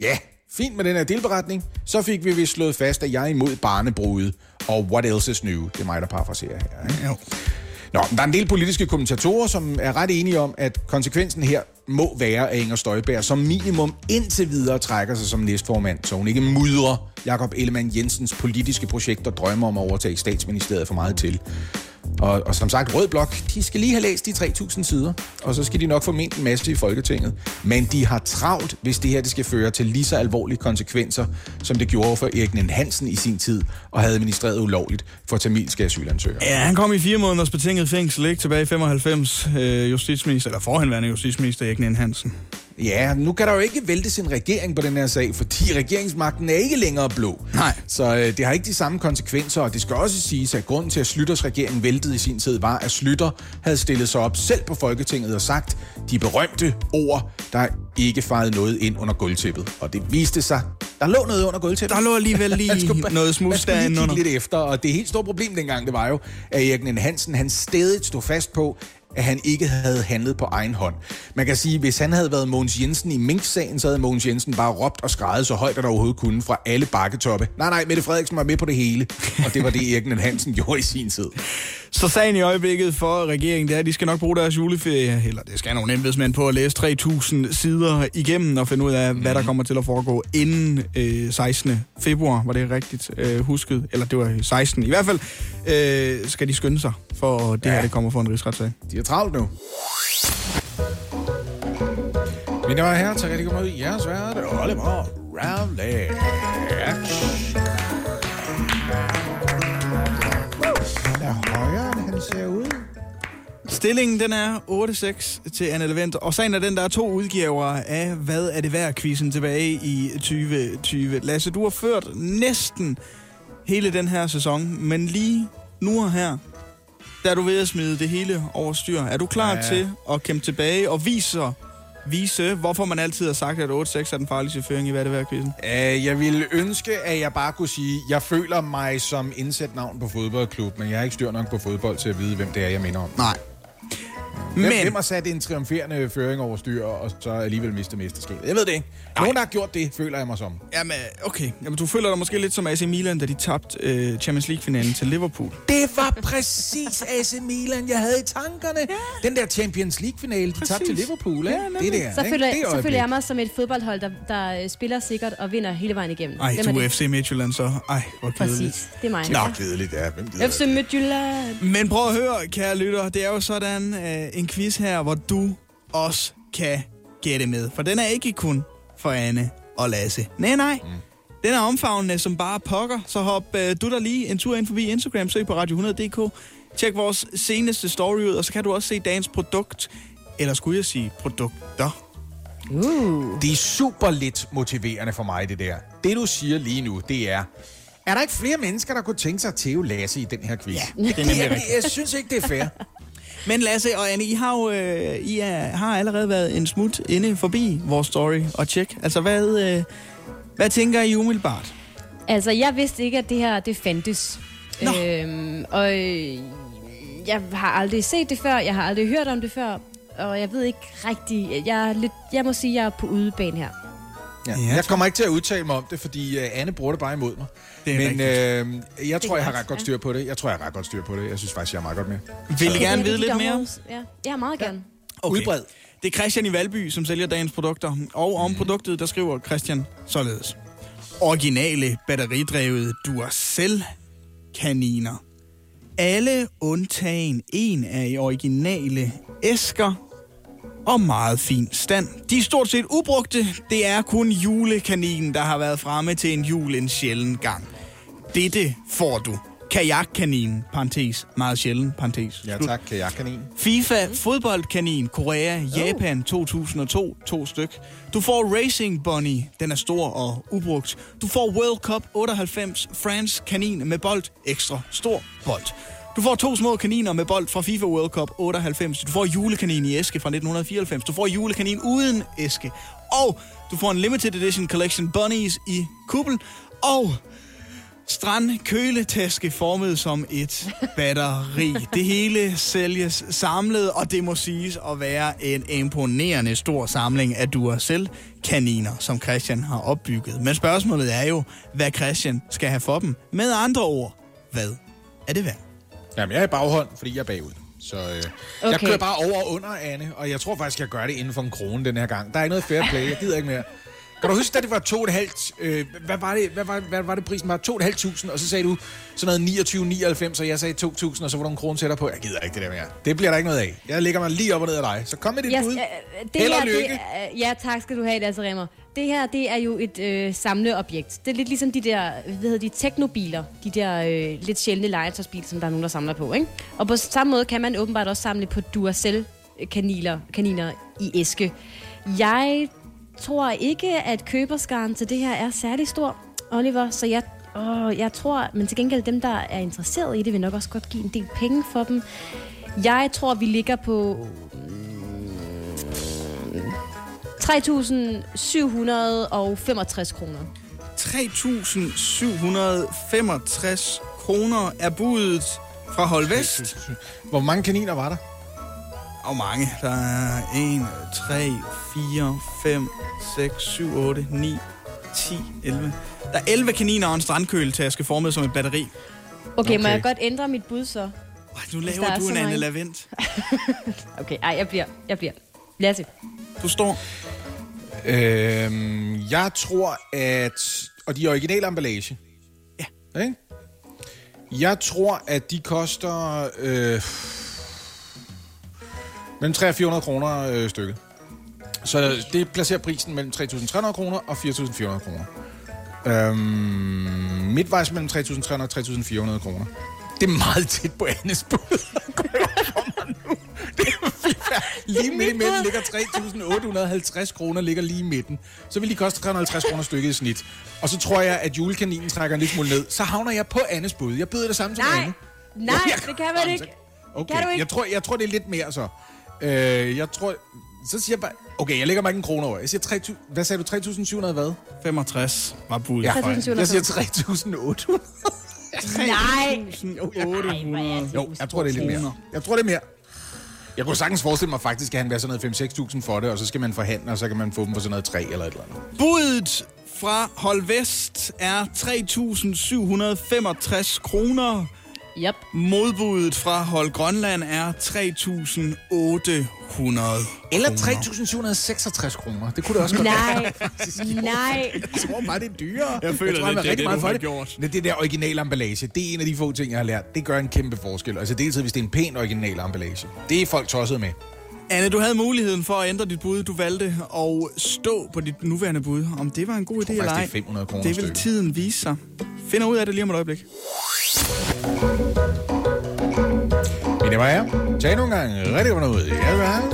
Speaker 4: ja, fint med den her delberetning, så fik vi vist slået fast, at jeg er imod barnebruget, og what else is new? Det er mig, der parafraserer her. Ikke?
Speaker 2: Jo.
Speaker 4: Nå, der er en del politiske kommentatorer, som er ret enige om, at konsekvensen her må være, at Inger Støjberg som minimum indtil videre trækker sig som næstformand, så hun ikke mudrer Jakob Ellemann Jensens politiske projekt og drømmer om at overtage statsministeriet for meget til. Og, og som sagt, Rød Blok, de skal lige have læst de 3.000 sider, og så skal de nok få ment en masse i Folketinget. Men de har travlt, hvis det her det skal føre til lige så alvorlige konsekvenser, som det gjorde for Erik Nen Hansen i sin tid, og havde administreret ulovligt for tamilske asylansøgere.
Speaker 2: Ja, han kom i fire måneders betinget fængsel, ikke? Tilbage i 95, øh, justitsminister, eller forhenværende justitsminister Erik Nen Hansen.
Speaker 4: Ja, nu kan der jo ikke vælte sin regering på den her sag, fordi regeringsmagten er ikke længere blå.
Speaker 2: Nej.
Speaker 4: Så øh, det har ikke de samme konsekvenser, og det skal også siges, at grunden til, at Slytters regering væltede i sin tid, var, at Slytter havde stillet sig op selv på Folketinget og sagt de berømte ord, der ikke fejede noget ind under gulvtæppet. Og det viste sig, der lå noget under gulvtæppet.
Speaker 2: Der lå alligevel lige
Speaker 4: skulle-
Speaker 2: noget smus derinde under.
Speaker 4: lidt efter, og det helt store problem dengang, det var jo, at Erik Hansen, han stedigt stod fast på, at han ikke havde handlet på egen hånd. Man kan sige, at hvis han havde været Mogens Jensen i Mink-sagen, så havde Mogens Jensen bare råbt og skrejet så højt, at der overhovedet kunne fra alle bakketoppe. Nej, nej, Mette Frederiksen var med på det hele. Og det var det, Erik Hansen gjorde i sin tid.
Speaker 2: Så sagen i øjeblikket for regeringen, det er, at de skal nok bruge deres juleferie, eller det skal nogle embedsmænd på at læse 3.000 sider igennem og finde ud af, hvad der kommer til at foregå inden øh, 16. februar, var det rigtigt øh, husket? Eller det var 16. I hvert fald øh, skal de skynde sig, for det ja. her det kommer for en rigsretssag.
Speaker 4: De er travlt nu. Mine damer og herrer, tak rigtig godt mod jeres vært, Oliver Roundledge.
Speaker 2: Stillingen den er 8-6 til Anne Levent, og sagen er den, der er to udgiver af Hvad er det værd quizzen tilbage i 2020. Lasse, du har ført næsten hele den her sæson, men lige nu og her, der er du ved at smide det hele over styr. Er du klar
Speaker 4: Ja.
Speaker 2: ja. til at kæmpe tilbage og vise, vise, hvorfor man altid har sagt, at 8-6 er den farligste føring i Hvad er det værd quizzen?
Speaker 4: Uh, jeg ville ønske, at jeg bare kunne sige, jeg føler mig som indsat navn på fodboldklub, men jeg har ikke styr nok på fodbold til at vide, hvem det er, jeg minder om.
Speaker 2: Nej. Men-
Speaker 4: hvem har sat en triumferende føring over styr, og så alligevel mistet mesterskabet? Jeg ved det ikke. Nogen, der har gjort det, føler jeg mig som.
Speaker 2: Jamen, okay. Jamen, du føler dig måske lidt som AC Milan, da de tabte øh, Champions League-finalen til Liverpool.
Speaker 4: Det var præcis AC Milan, jeg havde i tankerne. Ja. Den der Champions League-finale, de tabte til Liverpool. Ikke?
Speaker 2: Ja,
Speaker 4: det der,
Speaker 3: Så
Speaker 4: ikke?
Speaker 3: føler,
Speaker 4: det
Speaker 3: så føler jeg mig som et fodboldhold, der, der øh, spiller sikkert og vinder hele vejen igennem.
Speaker 2: Ej,
Speaker 3: Hvem
Speaker 2: du
Speaker 3: er?
Speaker 2: FC Midtjylland, så ej, hvor kedeligt.
Speaker 3: Præcis, det er mig.
Speaker 4: Nå, kedeligt, ja. Hvem
Speaker 3: FC Midtjylland.
Speaker 2: Men prøv at høre, kære lytter, det er jo sådan øh, en quiz her, hvor du også kan gætte med. For den er ikke kun for Anne og Lasse. Nej, nej. Mm. Den er omfavnende som bare pokker, så hop øh, du der lige en tur ind forbi Instagram, søg på radio100.dk, tjek vores seneste story ud, og så kan du også se dagens produkt, eller skulle jeg sige produkter.
Speaker 3: Uh.
Speaker 4: Det er super lidt motiverende for mig, det der. Det, du siger lige nu, det er... Er der ikke flere mennesker, der kunne tænke sig at tæve Lasse i den her quiz? Ja,
Speaker 2: det er rigtigt.
Speaker 4: Jeg synes ikke, det er fair.
Speaker 2: Men Lasse og Anne, I har jo øh, I er, har allerede været en smut inde forbi vores story og tjek. Altså, hvad, øh, hvad tænker I umiddelbart?
Speaker 3: Altså, jeg vidste ikke, at det her, det fandtes.
Speaker 2: Nå.
Speaker 3: Øhm, og øh, jeg har aldrig set det før, jeg har aldrig hørt om det før, og jeg ved ikke rigtig, jeg, er lidt, jeg må sige, at jeg er på udebane her.
Speaker 4: Ja.
Speaker 2: Ja,
Speaker 4: Jeg kommer ikke til at udtale mig om det, fordi uh, Anne bruger det bare imod mig.
Speaker 2: Det er
Speaker 4: Men
Speaker 2: rigtigt.
Speaker 4: øh, jeg tror, jeg har ret godt styr på det. Jeg tror, jeg har ret godt styr på det. Jeg synes faktisk, jeg er meget godt med.
Speaker 2: Vil I gerne
Speaker 3: er
Speaker 2: vide lidt mere?
Speaker 3: Ja, ja meget gerne.
Speaker 2: Okay.
Speaker 4: Udbred.
Speaker 2: Det er Christian i Valby, som sælger dagens produkter. Og om produktet, der skriver Christian således. Originale batteridrevede Duracell-kaniner. Alle undtagen en af i originale æsker og meget fin stand. De er stort set ubrugte. Det er kun julekaninen, der har været fremme til en jul en sjælden gang. Dette får du. Kajakkanin, parentes, meget sjælden, parentes.
Speaker 4: Ja tak, kajakkanin.
Speaker 2: FIFA Fodboldkanin Korea Japan 2002 to styk. Du får Racing Bunny, den er stor og ubrugt. Du får World Cup 98 France kanin med bold, ekstra stor bold. Du får to små kaniner med bold fra FIFA World Cup 98. Du får julekanin i æske fra 1994. Du får julekanin uden æske. Og du får en limited edition collection bunnies i kuppel. Og Strand køletaske formet som et batteri. Det hele sælges samlet, og det må siges at være en imponerende stor samling af selv kaniner som Christian har opbygget. Men spørgsmålet er jo, hvad Christian skal have for dem. Med andre ord, hvad er det værd?
Speaker 4: Jamen, jeg er i baghånd, fordi jeg er bagud. Så øh, okay. jeg kører bare over og under, Anne, og jeg tror faktisk, jeg gør det inden for en krone den her gang. Der er ikke noget fair play, jeg gider ikke mere. Kan du huske, da det var 2,5... Øh, hvad, var det, hvad, var, hvad var det prisen var? 2.500, og så sagde du sådan noget 29,99, og jeg sagde 2.000, og så var du en krone tættere på. Jeg gider ikke det der mere. Det bliver der ikke noget af. Jeg lægger mig lige op og ned af dig. Så kom med dit
Speaker 3: Yes,
Speaker 4: bud.
Speaker 3: øh, det
Speaker 4: Held og
Speaker 3: her,
Speaker 4: lykke.
Speaker 3: Det, er- ja, tak skal du have, Lasse Remmer. Det her, det er jo et øh, samleobjekt. Det er lidt ligesom de der, hvad hedder de, teknobiler. De der øh, lidt sjældne legetøjsbiler, som der er nogen, der samler på, ikke? Og på samme måde kan man åbenbart også samle på Duracell-kaniner kaniner i æske. Jeg tror ikke, at køberskaren til det her er særlig stor, Oliver, så jeg, åh, jeg tror, men til gengæld dem, der er interesseret i det, vil nok også godt give en del penge for dem. Jeg tror, vi ligger på 3.765 kroner.
Speaker 2: 3.765 kroner er budet fra Hold Vest.
Speaker 4: Hvor mange kaniner var der?
Speaker 2: Og mange. Der er 1, 3, 4, 5, 6, 7, 8, 9, 10, 11. Der er 11 kaniner og en strandkøletaske formet som et batteri.
Speaker 3: Okay, okay, må
Speaker 4: Okay.
Speaker 3: jeg godt ændre mit bud så?
Speaker 2: Ej, Nu laver
Speaker 3: er
Speaker 2: du en Anne. Lavent.
Speaker 3: Okay, ej, jeg bliver. Jeg bliver. Lasse.
Speaker 2: Du står.
Speaker 4: Øhm, jeg tror, at... Og de originale emballage.
Speaker 2: Ja.
Speaker 4: Ikke? Jeg tror, at de koster... Øh, mellem 300 og 400 kroner øh, stykket. Så det placerer prisen mellem 3.300 kroner og 4.400 kroner. Øhm, midtvejs mellem 3.300 og 3.400 kroner. Det er meget tæt på Annes bud. Det er lige midt imellem ligger 3.850 kroner, ligger lige i midten. Så vil de koste 350 kroner stykket i snit. Og så tror jeg, at julekaninen trækker en lille smule ned. Så havner jeg på Annes bud. Jeg byder det samme som
Speaker 3: Nej,
Speaker 4: Anne.
Speaker 3: nej, det kan man ikke.
Speaker 4: Okay,
Speaker 3: Kan du ikke?
Speaker 4: Jeg, tror, jeg tror, det er lidt mere så. Øh, jeg tror... Så siger jeg bare... Okay, jeg lægger mig ikke en krone over. Jeg siger 3.000... Hvad sagde du? 3.700 hvad?
Speaker 2: 65 var budet.
Speaker 4: Ja.
Speaker 2: fra jer.
Speaker 3: 3.700.
Speaker 4: Jeg siger 3.800.
Speaker 3: Nej.
Speaker 2: 800.
Speaker 4: Jo, jeg tror, det er lidt mere. Jeg tror, det er mere. Jeg kunne sagtens forestille mig faktisk, at han vil sådan noget 5-6.000 for det, og så skal man forhandle, og så kan man få dem for sådan noget 3 eller et eller andet.
Speaker 2: Budet fra Hold Vest er 3.765 kroner.
Speaker 3: Yep.
Speaker 2: Modbuddet fra Hold Grønland er 3.800
Speaker 4: Eller 3.766 kroner. Det kunne det også godt
Speaker 3: Nej. Nej.
Speaker 4: Jeg tror bare, det er dyrere.
Speaker 2: Jeg føler
Speaker 4: jeg tror,
Speaker 2: det er
Speaker 4: rigtig
Speaker 2: det,
Speaker 4: meget
Speaker 2: du
Speaker 4: for
Speaker 2: har
Speaker 4: det.
Speaker 2: gjort.
Speaker 4: Men det der originale emballage, det er en af de få ting, jeg har lært. Det gør en kæmpe forskel. Altså dels, hvis det er en pæn original emballage. Det er folk tosset med.
Speaker 2: Anne, du havde muligheden for at ændre dit bud. Du valgte at stå på dit nuværende bud. Om det var en god idé
Speaker 4: faktisk,
Speaker 2: eller ej,
Speaker 4: det er 500 kroner
Speaker 2: det vil tiden vise sig. Finder ud af det lige om et øjeblik.
Speaker 4: Var jeg. Tag nogle gange rigtig godt ud. Jeg vil have...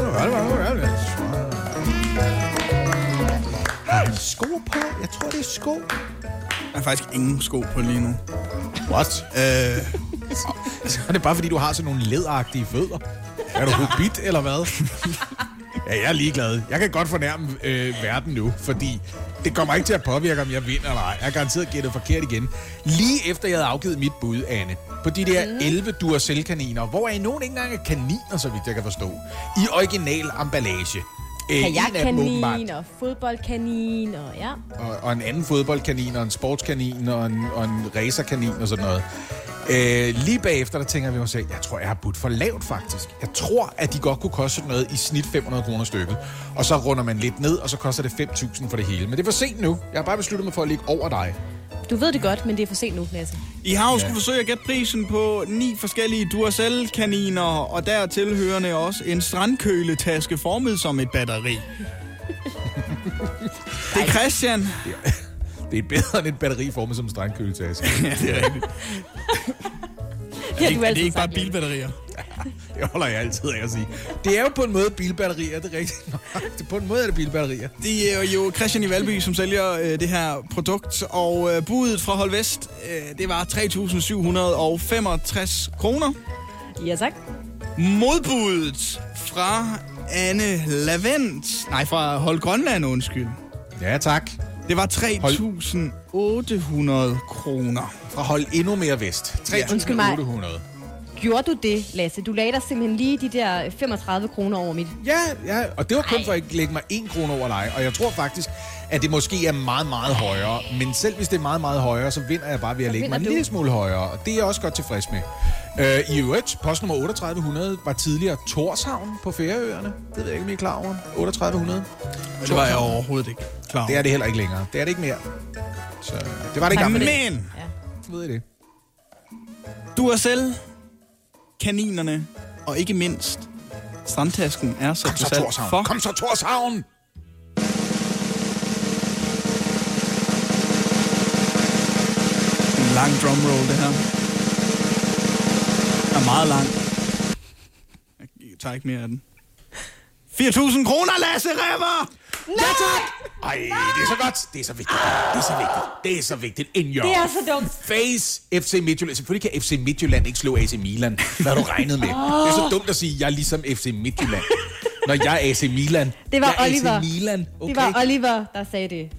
Speaker 4: Har han sko på? Jeg tror, det er sko.
Speaker 2: Jeg har faktisk ingen sko på lige nu.
Speaker 4: What?
Speaker 2: Øh,
Speaker 4: Så er det bare, fordi du har sådan nogle ledagtige fødder. Er du hobbit, eller hvad? Ja, jeg er ligeglad. Jeg kan godt fornærme øh, verden nu, fordi det kommer ikke til at påvirke, om jeg vinder eller ej. Jeg har garanteret gættet forkert igen. Lige efter jeg havde afgivet mit bud, Anne, på de der 11 Duracell-kaniner, hvor er nogen ikke engang er kaniner, så vidt jeg kan forstå, i original emballage. Øh, en af dem åbenbart.
Speaker 3: Kajakkanin og fodboldkanin og ja.
Speaker 4: og, og en anden fodboldkanin, og en sportskanin, og en, og en racerkanin og sådan noget. Øh, lige bagefter, der tænker vi mig selv, jeg tror, jeg har budt for lavt faktisk. Jeg tror, at de godt kunne koste sådan noget i snit 500 kroner stykket. Og så runder man lidt ned, og så koster det 5.000 for det hele. Men det er for sent nu. Jeg har bare besluttet mig for at ligge over dig.
Speaker 3: Du ved det godt, men det er for sent nu, Lasse.
Speaker 2: I har jo skulle forsøge at gætte prisen på ni forskellige Duracell-kaniner, og der tilhørende også en strandkøletaske formet som et batteri. Det er Christian.
Speaker 4: Det er bedre end et batteri formet som en strandkøletaske.
Speaker 2: Ja, det er rigtigt.
Speaker 3: Det har
Speaker 2: Det er,
Speaker 3: altid
Speaker 2: det er ikke bare bilbatterier.
Speaker 4: Det holder jeg altid af at sige. Det er jo på en måde bilbatterier, det er rigtigt. Det- På en måde er det bilbatterier.
Speaker 2: Det er jo Christian i Valby, som sælger øh, det her produkt, og øh, budet fra Hold Vest, øh, det var 3.765 kroner.
Speaker 3: Ja, tak.
Speaker 2: Modbuddet fra Anne Lavent, nej, fra Hold Grønland, undskyld.
Speaker 4: Ja, tak.
Speaker 2: Det var 3.800 kroner.
Speaker 4: Fra hold endnu mere vest.
Speaker 3: Undskyld mig.
Speaker 4: 3.800.
Speaker 3: Gjorde du det, Lasse? Du lagde dig simpelthen lige de der 35 kroner over mit.
Speaker 4: Ja, ja, og det var kun for at ikke lægge mig en krone over dig. Og jeg tror faktisk, at det måske er meget, meget højere. Men selv hvis det er meget, meget højere, så vinder jeg bare ved at lægge mig en
Speaker 3: du.
Speaker 4: lille smule højere. Og det er jeg også godt tilfreds med. Uh, I øvrigt, postnummer 3800 var tidligere Torshavn på Færøerne. Det ved jeg ikke, om I er klar over. 3800.
Speaker 2: Det var jeg overhovedet ikke klar
Speaker 4: Det er det heller ikke længere. Det er det ikke mere. Så det var det ikke
Speaker 2: over.
Speaker 4: gamle.
Speaker 2: Men
Speaker 3: Ja.
Speaker 4: Ved I det?
Speaker 2: Duracell, kaninerne og ikke mindst strandtasken er så
Speaker 4: Kom så, Torshavn.
Speaker 2: for
Speaker 4: Kom så, Torshavn!
Speaker 2: en lang drumroll, det her. Er meget lang. Jeg tager ikke mere af den. 4.000 kroner, Lasse Remmer!
Speaker 4: Ja, tak! Ej, det er så godt. Det er så vigtigt. Det er så vigtigt. Det er så vigtigt. In your
Speaker 3: Det er så dumt.
Speaker 4: face FC Midtjylland. Selvfølgelig kan FC Midtjylland ikke slå AC Milan. Hvad har du regnet med? Det er så dumt at sige, at jeg er ligesom FC Midtjylland. Når jeg er AC Milan.
Speaker 3: Det var
Speaker 4: jeg er
Speaker 3: Oliver.
Speaker 4: AC Milan. Okay.
Speaker 3: Det var Oliver, der sagde det.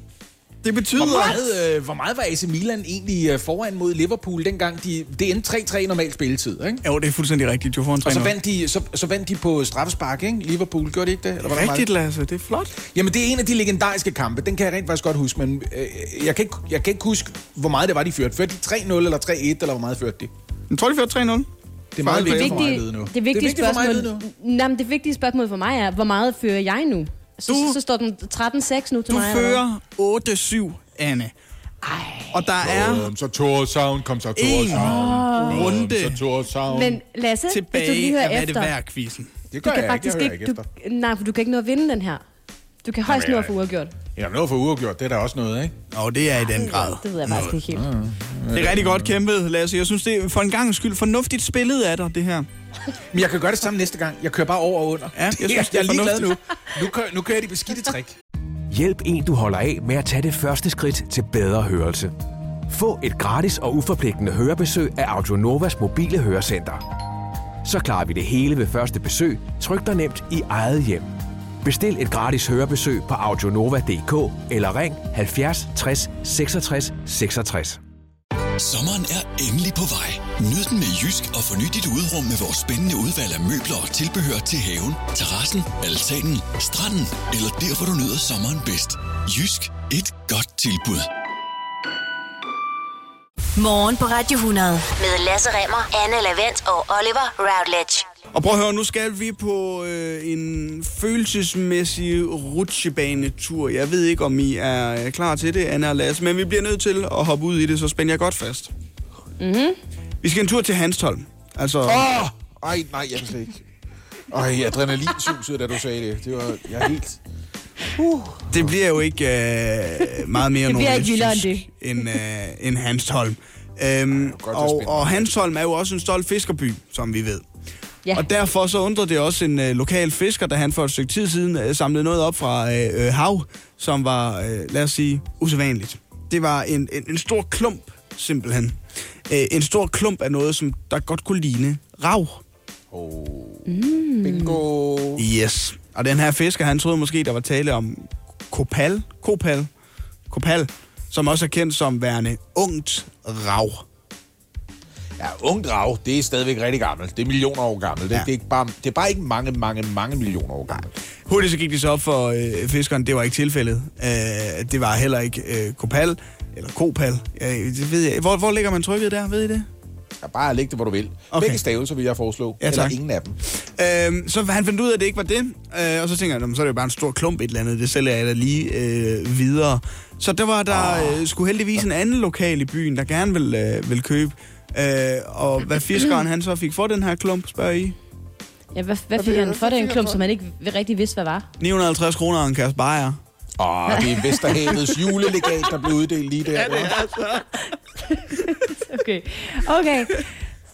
Speaker 2: Det betyder...
Speaker 4: Hvor meget, øh, hvor meget var AC Milan egentlig øh, foran mod Liverpool, dengang de... Det endte 3-3 normal spilletid, ikke?
Speaker 2: Jo, det er fuldstændig rigtigt. Du får en
Speaker 4: Og så
Speaker 2: 3
Speaker 4: vandt, de, så, så vandt de på straffespark, ikke? Liverpool, gjorde de ikke det? Eller var det?
Speaker 2: Rigtigt, Lasse. Det er flot.
Speaker 4: Jamen, det er en af de legendariske kampe. Den kan jeg rent faktisk godt huske, men øh, jeg, kan ikke, jeg kan ikke huske, hvor meget det var, de førte. Førte de 3-0 eller 3-1, eller hvor meget førte de?
Speaker 2: Jeg tror, de førte 3-0.
Speaker 4: Det er meget
Speaker 2: Det
Speaker 4: vigtigt
Speaker 3: Det
Speaker 4: for mig at
Speaker 3: vigtige,
Speaker 4: vide nu.
Speaker 3: det vigtige,
Speaker 4: vigtigt for mig at vide
Speaker 3: spørgsmål,
Speaker 4: nu.
Speaker 3: nej, men det vigtige spørgsmål for mig er, hvor meget fører jeg nu? Så,
Speaker 2: Du-
Speaker 3: så, så står den 13-6 nu til
Speaker 2: Du
Speaker 3: mig. hvad?
Speaker 2: fører 8-7, Anne. Og der er
Speaker 4: Kom så Torshavn, kom så
Speaker 2: en
Speaker 4: Torshavn.
Speaker 2: runde
Speaker 4: Kom så Torshavn.
Speaker 3: Men Lasse, hvis du lige
Speaker 2: tilbage
Speaker 3: hører
Speaker 2: af, hvad det
Speaker 3: efter.
Speaker 2: værd
Speaker 4: det
Speaker 3: Du
Speaker 4: gør
Speaker 3: kan
Speaker 4: jeg ikke,
Speaker 3: faktisk
Speaker 4: jeg hører
Speaker 3: ikke,
Speaker 4: ikke
Speaker 3: du,
Speaker 4: efter.
Speaker 3: nej, for du kan ikke nå at vinde den her. Du kan højst nå
Speaker 4: jeg-
Speaker 3: at få uafgjort.
Speaker 4: Ja, noget for uafgjort, det er der også noget, ikke?
Speaker 2: Og det er i den grad.
Speaker 3: Det ved jeg faktisk ikke helt.
Speaker 2: Det er rigtig godt kæmpet, Lasse. Jeg synes, det er for en gang skyld fornuftigt spillet af dig, det her.
Speaker 4: Men jeg kan gøre det samme næste gang. Jeg kører bare over og under.
Speaker 2: Ja, jeg synes, er
Speaker 4: jeg er ligeglad nu. Nu kører, nu kører jeg de beskidte trick.
Speaker 7: Hjælp en, du holder af med at tage det første skridt til bedre hørelse. Få et gratis og uforpligtende hørebesøg af Audionovas mobile hørecenter. Så klarer vi det hele ved første besøg, tryk dig nemt i eget hjem. Bestil et gratis hørebesøg på audionova.dk eller ring 70 60 66 66.
Speaker 8: Sommeren er endelig på vej. Nyd den med Jysk og forny dit udrum med vores spændende udvalg af møbler og tilbehør til haven, terrassen, altanen, stranden eller der, hvor du nyder sommeren bedst. Jysk. Et godt tilbud.
Speaker 1: Morgen på Radio 100. Med Lasse Remmer, Anne Lavendt og Oliver Routledge.
Speaker 2: Og prøv at høre, nu skal vi på øh, en følelsesmæssig rutsjebanetur. Jeg ved ikke, om I er øh, klar til det, Anna og Lasse, men vi bliver nødt til at hoppe ud i det, så spænder jeg godt fast. Mm-hmm. Vi skal en tur til Hanstholm. Altså, oh.
Speaker 4: Åh! Ej, nej, jeg vil slet ikke. Ej, adrenalinsuset, da du sagde det. Det var, jeg er helt...
Speaker 2: det bliver jo ikke øh, meget mere nordvestjysk end, øh, end Hanstholm. Øhm,
Speaker 4: godt,
Speaker 2: og, og Hanstholm er jo også en stolt fiskerby, som vi ved.
Speaker 3: Ja.
Speaker 2: Og derfor så undrer det også en øh, lokal fisker, da han for et stykke tid siden øh, samlede noget op fra øh, øh, hav, som var, øh, lad os sige, usædvanligt. Det var en, en, en stor klump, simpelthen. Øh, en stor klump af noget, som der godt kunne ligne rav.
Speaker 4: Oh. Bingo.
Speaker 2: Yes. Og den her fisker, han troede måske, der var tale om kopal, kopal, kopal, som også er kendt som værende ungt rav.
Speaker 4: Ja, ung drag, det er stadigvæk rigtig gammelt. Det er millioner år gammelt. Det,
Speaker 2: Ja.
Speaker 4: det, er, ikke bare, det er bare ikke mange, mange, mange millioner år gammelt.
Speaker 2: Hurtigt så gik det så op for øh, fiskeren, det var ikke tilfældet. Øh, det var heller ikke øh, kopal, eller kopal. Øh, det ved jeg. Hvor, hvor ligger man trykket der, ved I det?
Speaker 4: Ja, bare læg det, hvor du vil.
Speaker 2: Okay.
Speaker 4: Begge stavelser vil jeg foreslå.
Speaker 2: Ja,
Speaker 4: Eller
Speaker 2: tak.
Speaker 4: ingen af dem.
Speaker 2: Øhm, så han fandt ud af, at det ikke var det. Øh, og så tænker jeg, "Nå, men så er det jo bare en stor klump et eller andet. Det sælger jeg da lige øh, videre. Så der var der øh, skulle heldigvis en anden lokal i byen, der gerne ville, øh, ville købe. Øh, og hvad fiskeren han så fik for den her klump, spørger I?
Speaker 3: Ja, hvad, hvad fik han for det? En klump, som han ikke rigtig vidste, hvad var?
Speaker 2: 950 kroner og en kasse bajer.
Speaker 4: Åh, det er Vesterhavets julelegat, der blev uddelt lige der. Ja,
Speaker 3: Okay. Okay.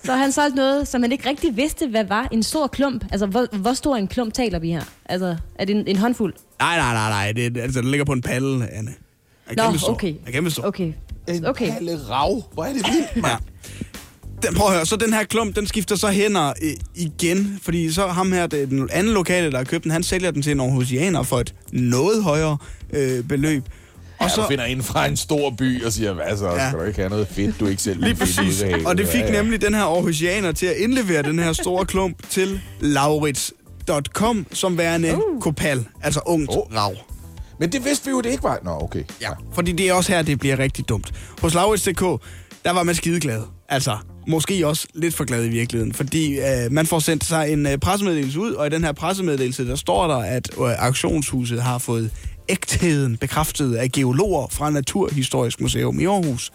Speaker 3: Så han solgte noget, som han ikke rigtig vidste, hvad var en stor klump. Altså, hvor, hvor stor en klump taler vi her? Altså, er det en, en håndfuld?
Speaker 2: Nej, nej, nej, nej. Det, er- altså, den ligger på en palle, Anne. Er
Speaker 3: Nå, okay.
Speaker 2: Er kæmpestor.
Speaker 3: Okay.
Speaker 4: En
Speaker 3: Okay.
Speaker 4: palle rav. Hvor er det vildt, mand.
Speaker 2: Den, prøv at høre, så den her klump, den skifter så hænder øh, igen, fordi så ham her, det er den anden lokale, der har købt den, han sælger den til en Aarhusianer for et noget højere øh, beløb. Og
Speaker 4: Og så finder en fra en stor by og siger, hvad så,
Speaker 2: Ja.
Speaker 4: skal du ikke have noget fedt, du ikke selv
Speaker 2: lige præcis,
Speaker 4: ud af?"
Speaker 2: og det fik
Speaker 4: Ja, ja.
Speaker 2: nemlig den her Aarhusianer til at indlevere den her store klump til laurits.com som værende uh. kopal, altså ungt
Speaker 4: Oh.
Speaker 2: rav.
Speaker 4: Men det vidste vi jo, det ikke var. Nå, okay.
Speaker 2: Ja, fordi det er også her, det bliver rigtig dumt. Hos Laurits.dk, der var man skideglad. Altså, måske også lidt for glad i virkeligheden, fordi øh, man får sendt sig en øh, pressemeddelelse ud, og i den her pressemeddelelse, der står der, at øh, auktionshuset har fået ægtheden bekræftet af geologer fra Naturhistorisk Museum i Aarhus.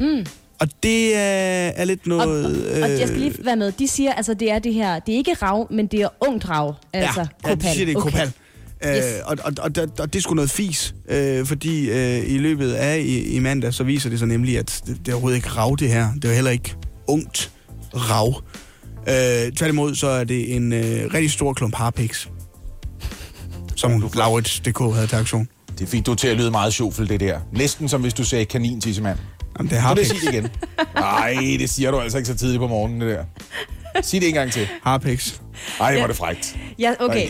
Speaker 2: Mm. Og det øh, er lidt
Speaker 3: Og,
Speaker 2: noget...
Speaker 3: og, og jeg skal lige være med. De siger, altså, det er det her, det er ikke rav, men det er ungt rav. Altså,
Speaker 2: ja, ja, de siger, det er
Speaker 3: Okay.
Speaker 2: kopal. Øh,
Speaker 3: Yes.
Speaker 2: og, og, og, og, og det er sgu noget fis, øh, fordi øh, i løbet af i, i mandag, så viser det sig nemlig, at det, det er overhovedet ikke rav, det her. Det er heller ikke ungt rav. Øh, tværtimod, så er det en øh, rigtig stor klump harpiks, som Laurits.dk havde til aktion.
Speaker 4: Det fik du til at lyde meget sjovt, det der. Næsten som hvis du sagde kanin tissemand.
Speaker 2: Jamen, det er harpiks.
Speaker 4: sige det igen? Nej, det siger du altså ikke så tidligt på morgenen, det der. Sig det en gang til.
Speaker 2: Harpiks.
Speaker 4: Ej, hvor er det frægt.
Speaker 3: Ja, okay.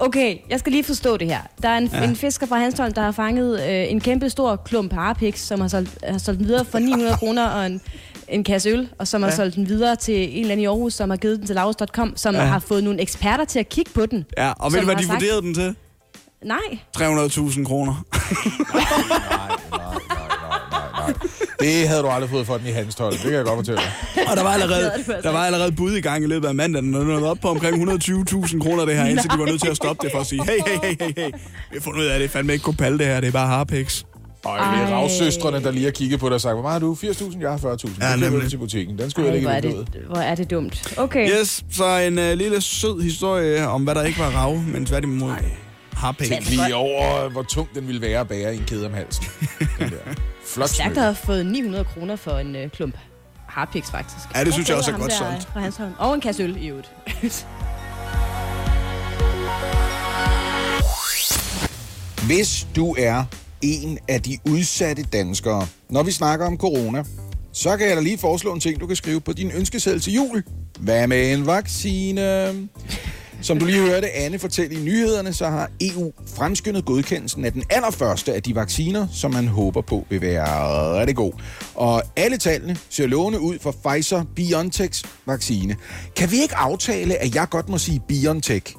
Speaker 3: Okay, jeg skal lige forstå det her. Der er en, ja. en fisker fra Hanstholm, der har fanget øh, en kæmpe stor klump harpiks, som har solgt, har solgt den videre for 900 kroner og en, en kasse øl, og som ja. har solgt den videre til en eller anden i Aarhus, som har givet den til Laurus.com, som
Speaker 2: Ja.
Speaker 3: har fået nogle eksperter til at kigge på den.
Speaker 2: Ja, og ved du, hvad de
Speaker 3: sagt-
Speaker 2: vurderede den til?
Speaker 3: Nej.
Speaker 2: 300.000 kroner.
Speaker 4: Nej, nej. Det havde du aldrig fået for den i hans tolv. Det kan jeg godt fortælle dig.
Speaker 2: Og der var allerede, der var allerede bud i gang i løbet af mandagen, og den var op på omkring 120.000 kroner det her, indtil de var nødt til at stoppe det for at sige, hey, hey, hey, hey, hey, vi har fundet ud af, at det er fandme ikke kopal det her, det er bare harpiks.
Speaker 4: Og det er ravsøstrene, der lige har kigget på dig og sagt, hvor meget har du? 80.000? Jeg har 40.000.
Speaker 2: Ja, nemlig.
Speaker 4: til butikken. Den skulle jeg
Speaker 3: Ej, hvor er,
Speaker 4: lægge ud.
Speaker 3: det, hvor er det dumt. Okay.
Speaker 2: Yes, så en uh, lille sød historie om, hvad der ikke var rav, men tværtimod harpiks.
Speaker 4: Tænk lige over, hvor tung den ville være at bære i en kæde om halsen. Den der. Flot
Speaker 3: Stærkt
Speaker 4: smykke.
Speaker 3: at have fået 900 kroner for en øh, klump harpiks, faktisk.
Speaker 2: Ja, det synes jeg også er godt solgt.
Speaker 3: Fra Hanstholm. Og en kasse øl i øvrigt.
Speaker 4: Hvis du er en af de udsatte danskere, når vi snakker om corona, så kan jeg da lige foreslå en ting, du kan skrive på din ønskeseddel til jul. Hvad med en vaccine? Som du lige hørte Anne fortælle i nyhederne, så har EU fremskyndet godkendelsen af den allerførste af de vacciner, som man håber på vil være rigtig god. Og alle tallene ser lovende ud for Pfizer-BioNTechs vaccine. Kan vi ikke aftale, at jeg godt må sige BioNTech?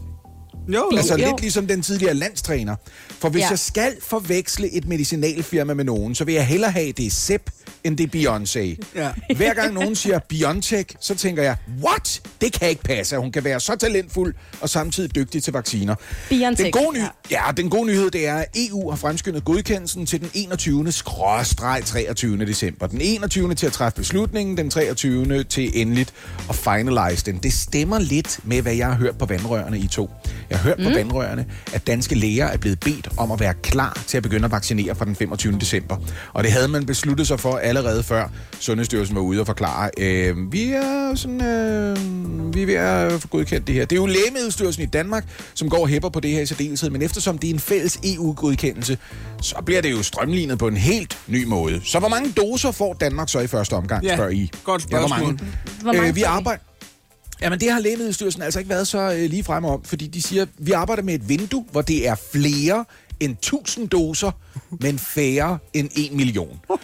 Speaker 2: Jo,
Speaker 4: Altså
Speaker 3: Jo.
Speaker 4: lidt ligesom den tidligere landstræner. For hvis ja. Jeg skal forveksle et medicinalfirma med nogen, så vil jeg hellere have, det er Sepp, end det er Beyoncé.
Speaker 2: Ja.
Speaker 4: Hver gang nogen siger Biontech, så tænker jeg, what? Det kan ikke passe, at hun kan være så talentfuld og samtidig dygtig til vacciner.
Speaker 3: Biontech,
Speaker 4: Den gode, ny-
Speaker 3: ja.
Speaker 4: ja, den gode nyhed det er, at EU har fremskyndet godkendelsen til den 21. skråstreg 23. december. Den 21. til at træffe beslutningen, den 23. til endeligt at finalize den. Det stemmer lidt med, hvad jeg har hørt på vandrørene i to. Jeg har hørt mm. på vandrørene, at danske læger er blevet bedt om at være klar til at begynde at vaccinere fra den 25. december. Og det havde man besluttet sig for allerede før Sundhedsstyrelsen var ude og forklare, øh, vi er sådan, øh, vi er ved at få godkendt det her. Det er jo Lægemiddelstyrelsen i Danmark, som går og hæpper på det her i særdeleshed, men eftersom det er en fælles EU-godkendelse, så bliver det jo strømlignet på en helt ny måde. Så hvor mange doser får Danmark så i første omgang,
Speaker 2: Ja,
Speaker 4: spørger I?
Speaker 2: godt
Speaker 4: Ja, hvor
Speaker 2: spørgsmål.
Speaker 4: mange?
Speaker 3: Hvor mange
Speaker 4: Øh, vi? arbejder... Jamen, det har Lægemiddelstyrelsen altså ikke været så øh, lige fremme om, fordi de siger, vi arbejder med et vindue, hvor det er flere end 1000 doser, men færre end 1 million. Og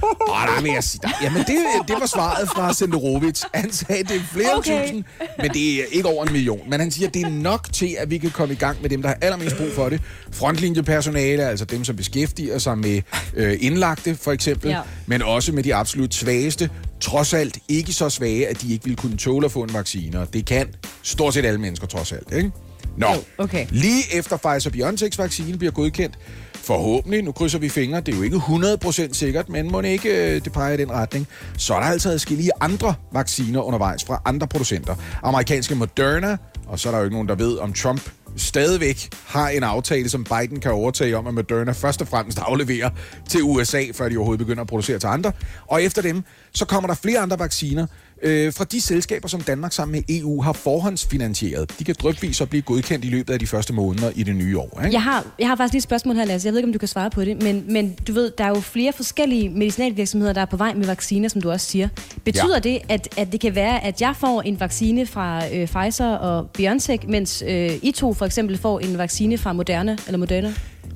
Speaker 4: der vil jeg sige, der, jamen det, det var svaret fra Senderovic. Han sagde, det er flere
Speaker 3: Okay.
Speaker 4: tusind, men det er ikke over en million. Men han siger, det er nok til, at vi kan komme i gang med dem, der har allermest brug for det. Frontlinjepersonale, altså dem, som beskæftiger sig med øh, indlagte, for eksempel,
Speaker 3: Ja.
Speaker 4: men også med de absolut svageste trods alt ikke så svage, at de ikke vil kunne tåle at få en vaccine. Og det kan stort set alle mennesker trods alt, ikke? Nå,
Speaker 3: okay.
Speaker 4: lige efter Pfizer-BioNTechs vaccine bliver godkendt, forhåbentlig, nu krydser vi fingre, det er jo ikke 100% sikkert, men må ikke øh, det peger i den retning, så er der altså adskillige andre vacciner undervejs fra andre producenter. Amerikanske Moderna, og så er der jo ikke nogen, der ved, om Trump stadigvæk har en aftale, som Biden kan overtage om, at Moderna først og fremmest afleverer til USA, før de overhovedet begynder at producere til andre. Og efter dem, så kommer der flere andre vacciner, øh, fra de selskaber, som Danmark sammen med EU har forhåndsfinansieret. De kan drøbvis og blive godkendt i løbet af de første måneder i det nye år. Ikke?
Speaker 3: Jeg har, jeg har faktisk lige et spørgsmål her, Lasse. Jeg ved ikke, om du kan svare på det, men, men du ved, der er jo flere forskellige medicinalvirksomheder, der er på vej med vacciner, som du også siger. Betyder
Speaker 4: Ja.
Speaker 3: det, at, at det kan være, at jeg får en vaccine fra øh, Pfizer og BioNTech, mens øh, I to for eksempel får en vaccine fra Moderna eller Moderna?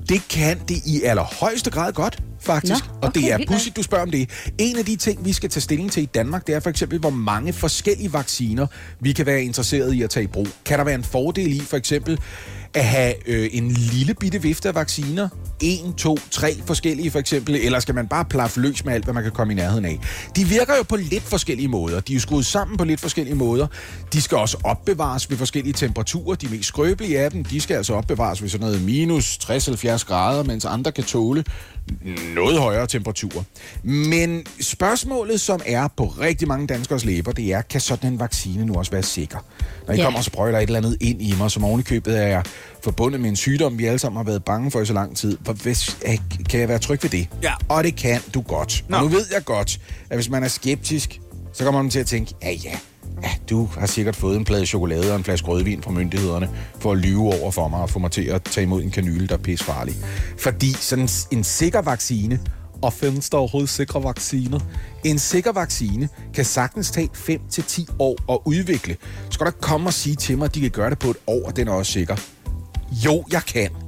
Speaker 4: Det kan det i allerhøjeste grad godt, faktisk.
Speaker 3: Nå,
Speaker 4: og det
Speaker 3: okay,
Speaker 4: er pudsigt, du spørger om det. En af de ting, vi skal tage stilling til i Danmark, det er for eksempel, hvor mange forskellige vacciner, vi kan være interesseret i at tage i brug. Kan der være en fordel i for eksempel at have øh, en lille bitte vifte af vacciner? En, to, tre forskellige for eksempel, eller skal man bare plaffe løs med alt, hvad man kan komme i nærheden af? De virker jo på lidt forskellige måder. De er jo skruet sammen på lidt forskellige måder. De skal også opbevares ved forskellige temperaturer. De mest skrøbelige af dem, de skal altså opbevares ved sådan noget minus 60-70 grader, mens andre kan tåle noget højere temperaturer. Men spørgsmålet, som er på rigtig mange danskers læber, det er, kan sådan en vaccine nu også være sikker? Når I
Speaker 3: Ja.
Speaker 4: kommer og sprøjter et eller andet ind i mig, som ovenikøbet er forbundet med en sygdom, vi alle sammen har været bange for i så lang tid, hvor, hvis, kan jeg være tryg ved det?
Speaker 2: Ja.
Speaker 4: Og det kan du godt.
Speaker 2: Nå.
Speaker 4: Og nu ved jeg godt, at hvis man er skeptisk, så kommer man til at tænke, ja ja, ja, du har sikkert fået en plade chokolade og en flaske rødvin fra myndighederne for at lyve over for mig og få mig til at tage imod en kanyle, der er pisfarlig. Fordi sådan en sikker vaccine, og findes der overhovedet sikre vacciner? En sikker vaccine kan sagtens tage 5-10 år at udvikle. Skal du ikke komme og sige til mig, at de kan gøre det på et år, og den er også sikker. Jo, jeg kan.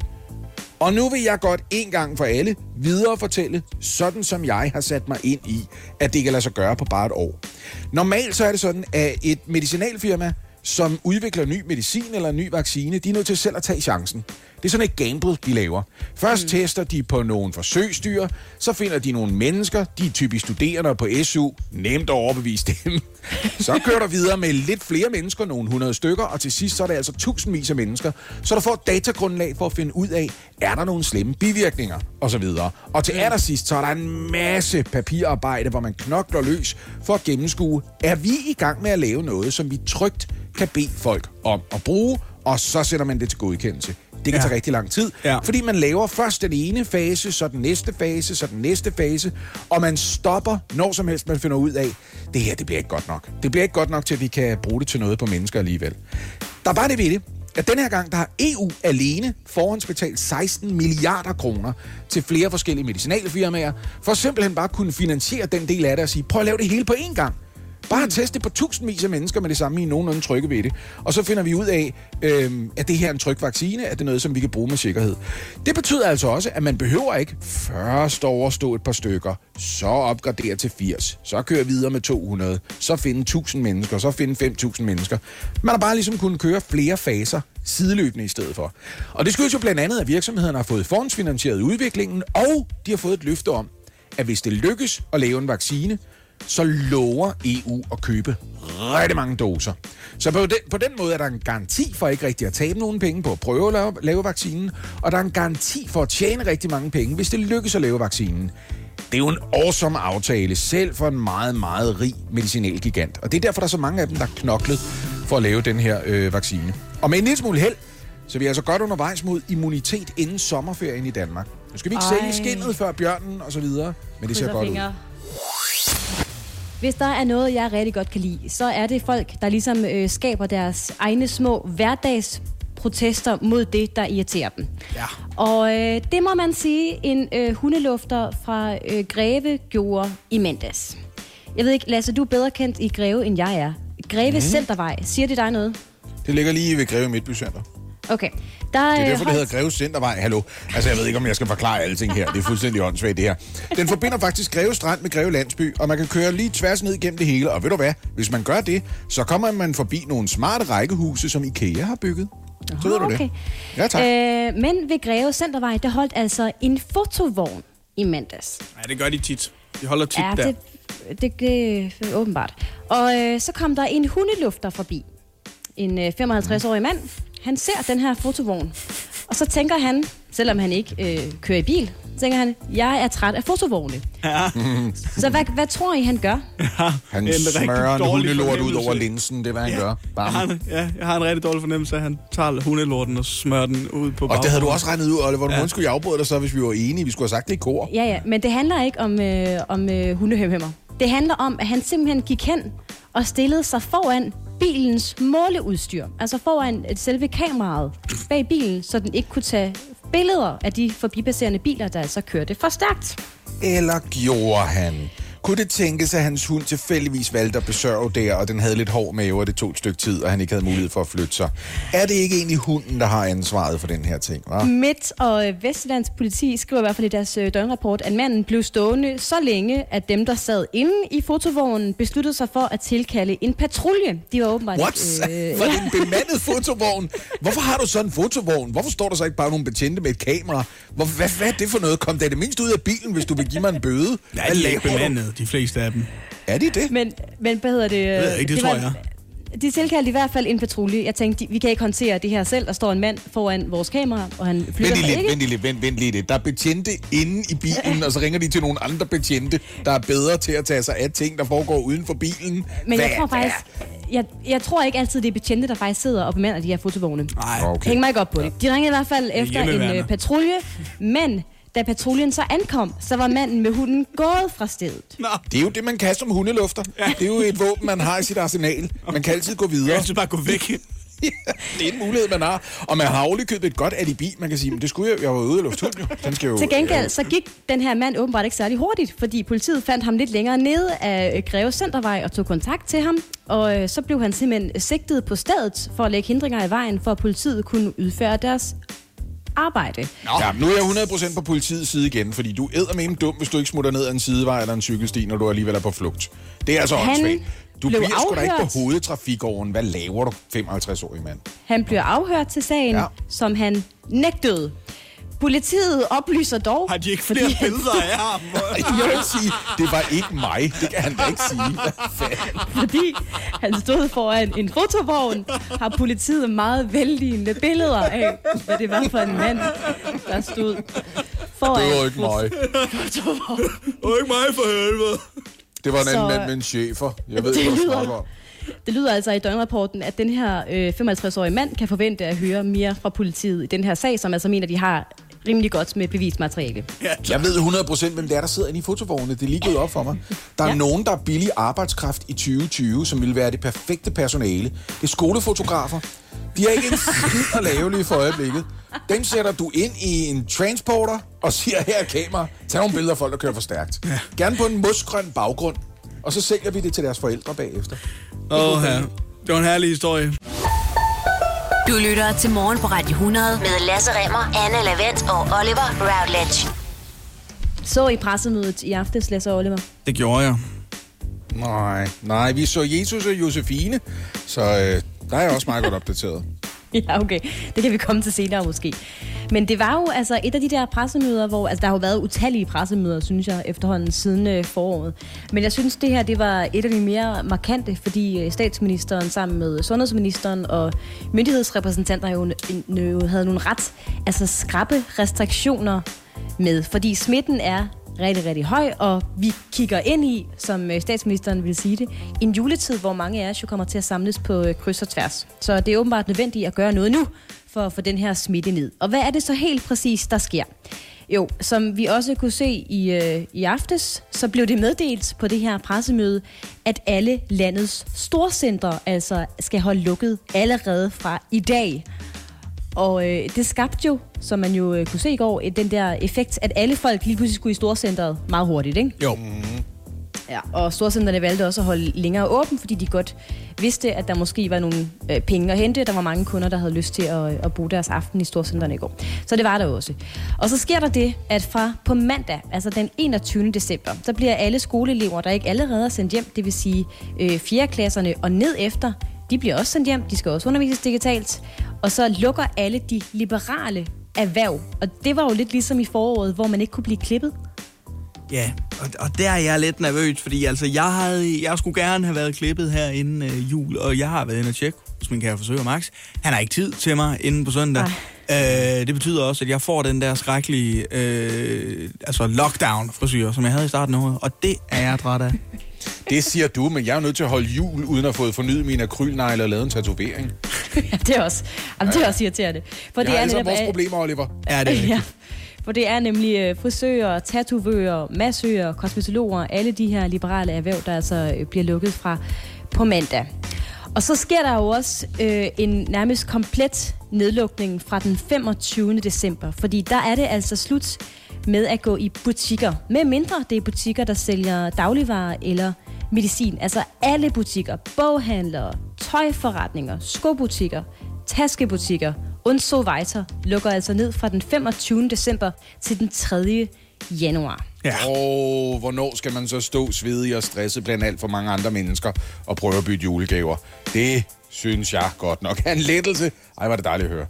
Speaker 4: Og nu vil jeg godt en gang for alle videre fortælle, sådan som jeg har sat mig ind i, at det kan lade sig gøre på bare et år. Normalt så er det sådan, at et medicinalfirma, som udvikler ny medicin eller en ny vaccine, de er nødt til selv at tage chancen. Det er sådan et gamble, de laver. Først mm. tester de på nogle forsøgsdyr, så finder de nogle mennesker, de er typisk studerende på SU, nemt at overbevise dem. Så kører der videre med lidt flere mennesker, nogle hundrede stykker, og til sidst så er det altså tusindvis af mennesker, så du får et datagrundlag for at finde ud af, er der nogle slemme bivirkninger, og så videre. Og til allersidst, så er der en masse papirarbejde, hvor man knokler løs for at gennemskue, er vi i gang med at lave noget, som vi trygt kan bede folk om at bruge, og så sætter man det til godkendelse. Det kan
Speaker 2: Ja.
Speaker 4: tage rigtig lang tid,
Speaker 2: Ja.
Speaker 4: fordi man laver først den ene fase, så den næste fase, så den næste fase, og man stopper, når som helst man finder ud af, det her, det bliver ikke godt nok. Det bliver ikke godt nok til, at vi kan bruge det til noget på mennesker alligevel. Der er bare det ved det, at den her gang, der har EU alene forhåndsbetalt 16 milliarder kroner til flere forskellige medicinalfirmaer, for simpelthen bare kunne finansiere den del af det og sige, prøv at lave det hele på én gang. Bare test det på tusindvis af mennesker med det samme, I er nogenlunde trygge ved det. Og så finder vi ud af, øh, at det her er en tryg vaccine, at det er noget, som vi kan bruge med sikkerhed. Det betyder altså også, at man behøver ikke først overstå et par stykker, så opgradere til 80, så køre videre med 200, så finde 1000 mennesker, så finde 5000 mennesker. Man har bare ligesom kunnet køre flere faser sideløbende i stedet for. Og det skyldes jo blandt andet, at virksomhederne har fået fondsfinansieret udviklingen, og de har fået et løfte om, at hvis det lykkes at lave en vaccine, så lover EU at købe rigtig mange doser. Så på den, på den måde er der en garanti for ikke rigtig at tabe nogen penge på at prøve at lave, lave vaccinen, og der er en garanti for at tjene rigtig mange penge, hvis det lykkes at lave vaccinen. Det er jo en awesome aftale, selv for en meget, meget rig medicinalgigant. Og det er derfor, der er så mange af dem, der knoklet for at lave den her øh, vaccine. Og med en lille smule held, så vi er altså godt undervejs mod immunitet inden sommerferien i Danmark. Nu skal vi ikke
Speaker 3: Ej.
Speaker 4: sælge skinnet før bjørnen og så videre, men det ser
Speaker 3: Krydser
Speaker 4: godt ud.
Speaker 3: Hvis der er noget, jeg rigtig godt kan lide, så er det folk, der ligesom øh, skaber deres egne små hverdagsprotester mod det, der irriterer dem.
Speaker 2: Ja.
Speaker 3: Og øh, det må man sige, en øh, hundelufter fra øh, Greve gjorde i mandags. Jeg ved ikke, Lasse, du er bedre kendt i Greve, end jeg er. Greve mm. Centervej, siger det dig noget?
Speaker 4: Det ligger lige ved Greve Midtby Center.
Speaker 3: Okay. Der
Speaker 4: Det er derfor, det hedder Greve Centervej. Hallo. Altså, jeg ved ikke, om jeg skal forklare alting her. Det er fuldstændig åndssvagt, det her. Den forbinder faktisk Greve Strand med Greve Landsby, og man kan køre lige tværs ned igennem det hele. Og ved du hvad? Hvis man gør det, så kommer man forbi nogle smarte rækkehuse, som IKEA har bygget. Så ved du
Speaker 3: okay.
Speaker 4: det. Ja, tak.
Speaker 3: Øh, men ved Greve Centervej, der holdt altså en fotovogn i mandags.
Speaker 2: Ja, det gør de tit. De holder tit
Speaker 3: Ja,
Speaker 2: der.
Speaker 3: det, Det, det er åbenbart. Og øh, så kom der en hundelufter forbi. En øh, 55-årig mand. Han ser den her fotovogn. Og så tænker han, selvom han ikke øh, kører i bil, så tænker han, jeg er træt af fotovogne.
Speaker 2: Ja.
Speaker 3: Så hvad, hvad tror I, han gør?
Speaker 4: Han
Speaker 2: En
Speaker 4: smører en hundelort ud over linsen, det er, hvad han gør.
Speaker 2: Jeg
Speaker 4: Bam.
Speaker 2: har, en, ja, jeg har en rigtig dårlig fornemmelse af, at han tager hundelorten og smører den ud på
Speaker 4: Og det havde du
Speaker 2: baggrunden.
Speaker 4: også regnet ud, Oliver. Nu ja. skulle jeg afbryde dig så, hvis vi var enige. Vi skulle have sagt det i kor.
Speaker 3: Ja, ja, men det handler ikke om, øh, om øh, hundehømhæmmer. Det handler om, at han simpelthen gik hen og stillede sig foran bilens måleudstyr. Altså foran et selve kameraet bag bilen, så den ikke kunne tage billeder af de forbipasserende biler, der altså kørte for stærkt.
Speaker 4: Eller gjorde han? Kunne det tænkes, at hans hund tilfældigvis valgte at besørge der, og den havde lidt hård mave, og det tog et stykke tid, og han ikke havde mulighed for at flytte sig? Er det ikke egentlig hunden, der har ansvaret for den her ting, hva'?
Speaker 3: Midt- og øh, Vestlands politi skriver i hvert fald i deres øh, døgnrapport, at manden blev stående så længe, at dem, der sad inde i fotovognen, besluttede sig for at tilkalde en patrulje. De var åbenbart...
Speaker 4: What?
Speaker 3: øh,
Speaker 4: Var det en bemandet fotovogn? Hvorfor har du sådan en fotovogn? Hvorfor står der så ikke bare nogle betjente med et kamera? Hvor, hvad, hvad er det for noget? Kom da det mindst ud af bilen, hvis du vil give mig en bøde.
Speaker 2: Ja,
Speaker 4: Hvad
Speaker 2: de er ikke bemandet, de fleste af dem.
Speaker 4: Er de det?
Speaker 3: Men, men hvad hedder det?
Speaker 2: Jeg ved ikke, det, tror jeg.
Speaker 3: De tilkaldte i hvert fald en patrulje. Jeg tænkte, de, vi kan ikke håndtere det her selv. Der står en mand foran vores kamera, og han flytter
Speaker 4: Vent lige
Speaker 3: sig ikke.
Speaker 4: vent lige lidt, vent, vent lige lidt. Der er betjente inde i bilen, og så ringer de til nogle andre betjente, der er bedre til at tage sig af ting, der foregår uden for bilen.
Speaker 3: Men jeg
Speaker 4: Hvad
Speaker 3: tror
Speaker 4: er
Speaker 3: faktisk... Jeg, jeg tror ikke altid, det er betjente, der faktisk sidder og bemander de her fotovogne.
Speaker 2: Nej,
Speaker 4: Okay.
Speaker 3: Hæng mig ikke op på det. De ringede i hvert fald efter en øh, patrulje, men da patruljen så ankom, så var manden med hunden gået fra stedet.
Speaker 2: Nå,
Speaker 4: Det er jo det, man kan som hundelufter. Det er jo et våben, man har i sit arsenal. Man kan altid gå videre.
Speaker 2: jeg synes bare gå væk.
Speaker 4: Ja, det er en mulighed, man har. Og man har ovenikøbet et godt alibi. Man kan sige, men det skulle jeg, jeg var ude af lufthund jo. Den skal jo
Speaker 3: Til gengæld så gik den her mand åbenbart ikke særlig hurtigt, fordi politiet fandt ham lidt længere nede af øh, Greve Centervej og tog kontakt til ham. Og øh, så blev han simpelthen sigtet på stedet for at lægge hindringer i vejen, for at politiet kunne udføre deres arbejde.
Speaker 4: Ja, nu er jeg 100% på politiets side igen, fordi du er med dum, hvis du ikke smutter ned ad en sidevej eller en cykelsti, når du alligevel er på flugt. Det er altså
Speaker 3: Han
Speaker 4: åndssvagt. Du
Speaker 3: blev
Speaker 4: bliver sgu da ikke
Speaker 3: afhørt.
Speaker 4: på hovedtrafikåren. Hvad laver du, 55-årig mand?
Speaker 3: Han blev afhørt til sagen,
Speaker 4: ja.
Speaker 3: som han nægtede. Politiet oplyser dog...
Speaker 2: Har de ikke flere
Speaker 3: fordi
Speaker 2: billeder af ham?
Speaker 4: Kan ikke sige, det var ikke mig. Det kan han da ikke sige.
Speaker 3: Fordi han stod foran en fotovogn, har politiet meget vellignende billeder af, hvad det var for en mand, der stod foran
Speaker 4: Det var ikke mig.
Speaker 3: fotovognen.
Speaker 2: Og ikke mig for helvede.
Speaker 4: Det var en anden
Speaker 3: Så-
Speaker 4: mand med en chefer. Jeg ved
Speaker 3: Det
Speaker 4: ikke, hvad du
Speaker 3: lyder-
Speaker 4: snakker om.
Speaker 3: Det lyder altså i døgnrapporten, at den her øh, 55-årige mand kan forvente at høre mere fra politiet i den her sag, som altså mener, de har rimelig godt med bevismateriale.
Speaker 4: Jeg ved 100% hvem det er, der sidder inde i fotovognene. Det er lige gået op for mig. Der er ja.
Speaker 3: Ja.
Speaker 4: nogen, der er billig arbejdskraft i 2020, som vil være det perfekte personale. Det er skolefotografer. De har ikke en skid at lave lige for øjeblikket. Dem sætter du ind i en transporter og siger, her er kamera. Tag nogle billeder af folk, der kører for stærkt. Ja. Gerne på en musgrøn baggrund. Og så sælger vi det til deres forældre bagefter.
Speaker 2: Åh, ja. Det var en herlig historie.
Speaker 1: Du lytter til Morgen på Radio 100 med Lasse Remmer, Anne Lavendt og Oliver Routledge.
Speaker 3: Så i pressemødet i aftes, Lasse og Oliver.
Speaker 2: Det gjorde jeg.
Speaker 4: Nej, nej, vi så Jesus og Josefine, så øh, der er jeg også meget godt opdateret.
Speaker 3: Ja, okay. Det kan vi komme til senere måske. Men det var jo altså et af de der pressemøder, hvor altså, der har jo været utallige pressemøder, synes jeg, efterhånden siden øh, foråret. Men jeg synes, det her det var et af de mere markante, fordi øh, statsministeren sammen med sundhedsministeren og myndighedsrepræsentanter jo, jo havde nogle ret altså skrappe restriktioner med. Fordi smitten er rigtig, rigtig høj, og vi kigger ind i, som øh, statsministeren vil sige det, en juletid, hvor mange af os jo kommer til at samles på øh, kryds og tværs. Så det er åbenbart nødvendigt at gøre noget nu, for at få den her smitte ned. Og hvad er det så helt præcis, der sker? Jo, som vi også kunne se i, øh, i aftes, så blev det meddelt på det her pressemøde, at alle landets storcentre altså skal holde lukket allerede fra i dag. Og øh, det skabte jo, som man jo øh, kunne se i går, øh, den der effekt, at alle folk lige pludselig skulle i storcentret meget hurtigt, ikke?
Speaker 2: Jo.
Speaker 3: Ja, og storcentrene valgte også at holde længere åben, fordi de godt vidste, at der måske var nogle øh, penge at hente. Der var mange kunder, der havde lyst til at, at bruge deres aften i storcentrene i går. Så det var der også. Og så sker der det, at fra på mandag, altså den 21. december, så bliver alle skoleelever, der ikke allerede er sendt hjem, det vil sige øh, 4. klasserne og ned efter, de bliver også sendt hjem. De skal også undervises digitalt. Og så lukker alle de liberale erhverv. Og det var jo lidt ligesom i foråret, hvor man ikke kunne blive klippet.
Speaker 2: Ja, og, og der er jeg lidt nervøs, fordi altså, jeg, havde, jeg skulle gerne have været klippet her inden øh, jul, og jeg har været inde og tjekke hos min kære forsøger Max. Han har ikke tid til mig inden på søndag. Øh, det betyder også, at jeg får den der skrækkelige øh, altså lockdown-frisyr, som jeg havde i starten af året, og det er jeg træt af.
Speaker 4: Det siger du, men jeg er nødt til at holde jul, uden at fået fornyet mine akrylnegle og lavet en tatovering.
Speaker 3: ja, det er også, jamen, det er også irriterende. For
Speaker 4: Det er altså
Speaker 3: netop,
Speaker 4: vores
Speaker 3: øh,
Speaker 4: problemer, Oliver.
Speaker 2: Ja, det er
Speaker 3: ja. For det er nemlig øh, frisører, tatovører, massører, kosmetologer, alle de her liberale erhverv, der altså øh, bliver lukket fra på mandag. Og så sker der jo også øh, en nærmest komplet nedlukning fra den 25. december, fordi der er det altså slut med at gå i butikker, med mindre det er butikker, der sælger dagligvarer eller medicin. Altså alle butikker, boghandlere, tøjforretninger, skobutikker, taskebutikker und so weiter lukker altså ned fra den 25. december til den 3. januar.
Speaker 2: Ja.
Speaker 4: Og hvornår skal man så stå svedig og stresset blandt alt for mange andre mennesker og prøve at bytte julegaver? Det synes jeg godt nok er en lettelse. Ej, var det dejligt at høre.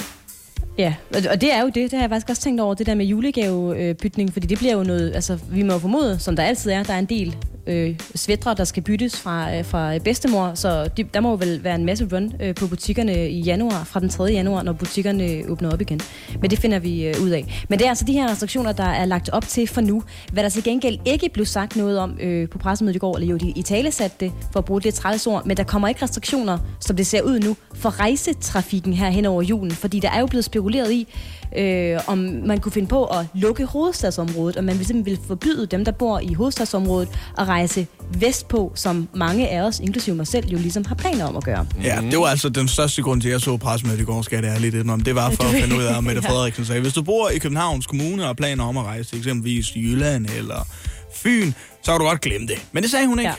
Speaker 3: Ja, og det er jo det, det har jeg faktisk også tænkt over, det der med julegavebytning, fordi det bliver jo noget, altså vi må jo formode, som der altid er, der er en del øh, svætter, der skal byttes fra, øh, fra bedstemor, så de, der må vel være en masse run øh, på butikkerne i januar, fra den 3. januar, når butikkerne åbner op igen. Men det finder vi øh, ud af. Men det er altså de her restriktioner, der er lagt op til for nu. Hvad der til gengæld ikke blev sagt noget om øh, på pressemødet i går, eller jo, de i tale satte det, for at bruge det træls ord, men der kommer ikke restriktioner, som det ser ud nu, for rejsetrafikken her hen over julen, fordi der er jo blevet spekuleret i, øh, om man kunne finde på at lukke hovedstadsområdet, og man vil simpelthen vil forbyde dem, der bor i hovedstadsområdet, at rejse vestpå, som mange af os, inklusive mig selv, jo ligesom har planer om at gøre.
Speaker 2: Ja, det var altså den største grund til, at jeg så pressemødet i går, skal jeg ærligt indrømme. Det var for at finde ud af, at Mette. Frederiksen sagde, hvis du bor i Københavns Kommune og har planer om at rejse til eksempelvis Jylland eller Fyn, så kan du godt glemme det. Men det sagde hun ikke.
Speaker 3: Ja.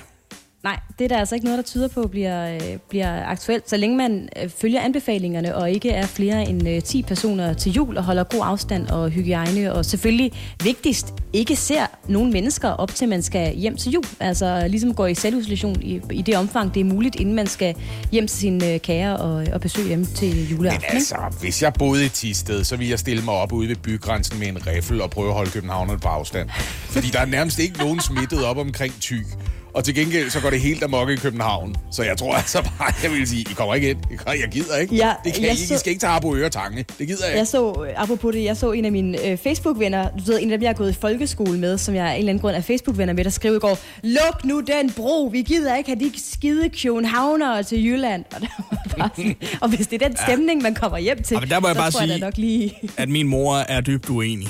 Speaker 3: Nej, det er der altså ikke noget, der tyder på bliver, øh, bliver aktuelt. Så længe man øh, følger anbefalingerne, og ikke er flere end øh, 10 personer til jul, og holder god afstand og hygiejne, og selvfølgelig vigtigst, ikke ser nogen mennesker op til, man skal hjem til jul. Altså ligesom går i selvisolation i, i det omfang, det er muligt, inden man skal hjem til sine øh, kære og, og besøge dem til juleaften.
Speaker 4: Men altså, hvis jeg boede i Tisted, så ville jeg stille mig op ude ved bygrænsen med en riffel og prøve at holde københavnerne på afstand. Fordi der er nærmest ikke nogen smittet op omkring Thy. Og til gengæld, så går det helt amok i København. Så jeg tror altså bare, jeg vil sige, I kommer ikke ind. I- Jeg gider ikke.
Speaker 3: Ja,
Speaker 4: det kan I
Speaker 3: jeg.
Speaker 4: I
Speaker 3: så-
Speaker 4: skal ikke tage Arbo Øre Tange. Det gider jeg ikke.
Speaker 3: Jeg så, apropos det, jeg så en af mine øh, Facebook-venner, du ved, en af dem, jeg har gået i folkeskole med, som jeg af en eller anden grund er Facebook-venner med, der skrev i går, luk nu den bro, vi gider ikke have de skide københavnere til Jylland. Og, der var bare sådan, og hvis det er den stemning, man kommer hjem til,
Speaker 2: Ja, men der må jeg
Speaker 3: så
Speaker 2: bare
Speaker 3: tror jeg
Speaker 2: sige-
Speaker 3: da nok lige...
Speaker 2: At min mor er dybt uenig.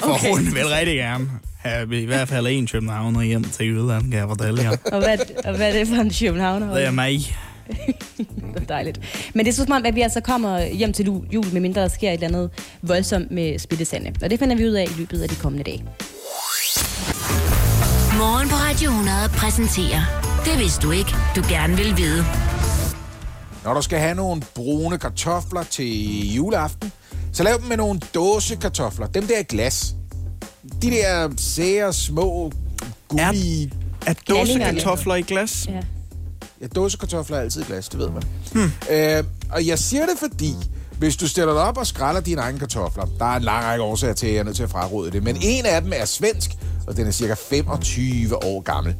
Speaker 2: For
Speaker 3: Okay.
Speaker 2: hun vil rigtig gerne have i hvert fald en københavner hjem til Jylland, kan jeg fortælle jer.
Speaker 3: og, hvad, og hvad er det for en københavner?
Speaker 2: Det er mig.
Speaker 3: Det er dejligt. Men det er så som om, at vi altså kommer hjem til jul, medmindre der sker et eller andet voldsomt med smittesande. Og det finder vi ud af i løbet af de kommende dage.
Speaker 1: Morgen på Radio 100 præsenterer Det vidste du ikke, du gerne vil vide.
Speaker 4: Når du skal have nogle brune kartofler til juleaften, så lav dem med nogle dåsekartofler. Dem der i glas. De der sære, små, gummi...
Speaker 2: Er
Speaker 3: Knaldingerne.
Speaker 2: dåsekartofler i glas?
Speaker 3: Ja.
Speaker 4: Ja, dåsekartofler er altid i glas, det ved man. Hmm. Øh, og jeg siger det, fordi hvis du stiller dig op og skræller dine egne kartofler, der er en lang række årsager til, at jeg er nødt til at fraråde det, men en af dem er svensk, og den er cirka 25 år gammel.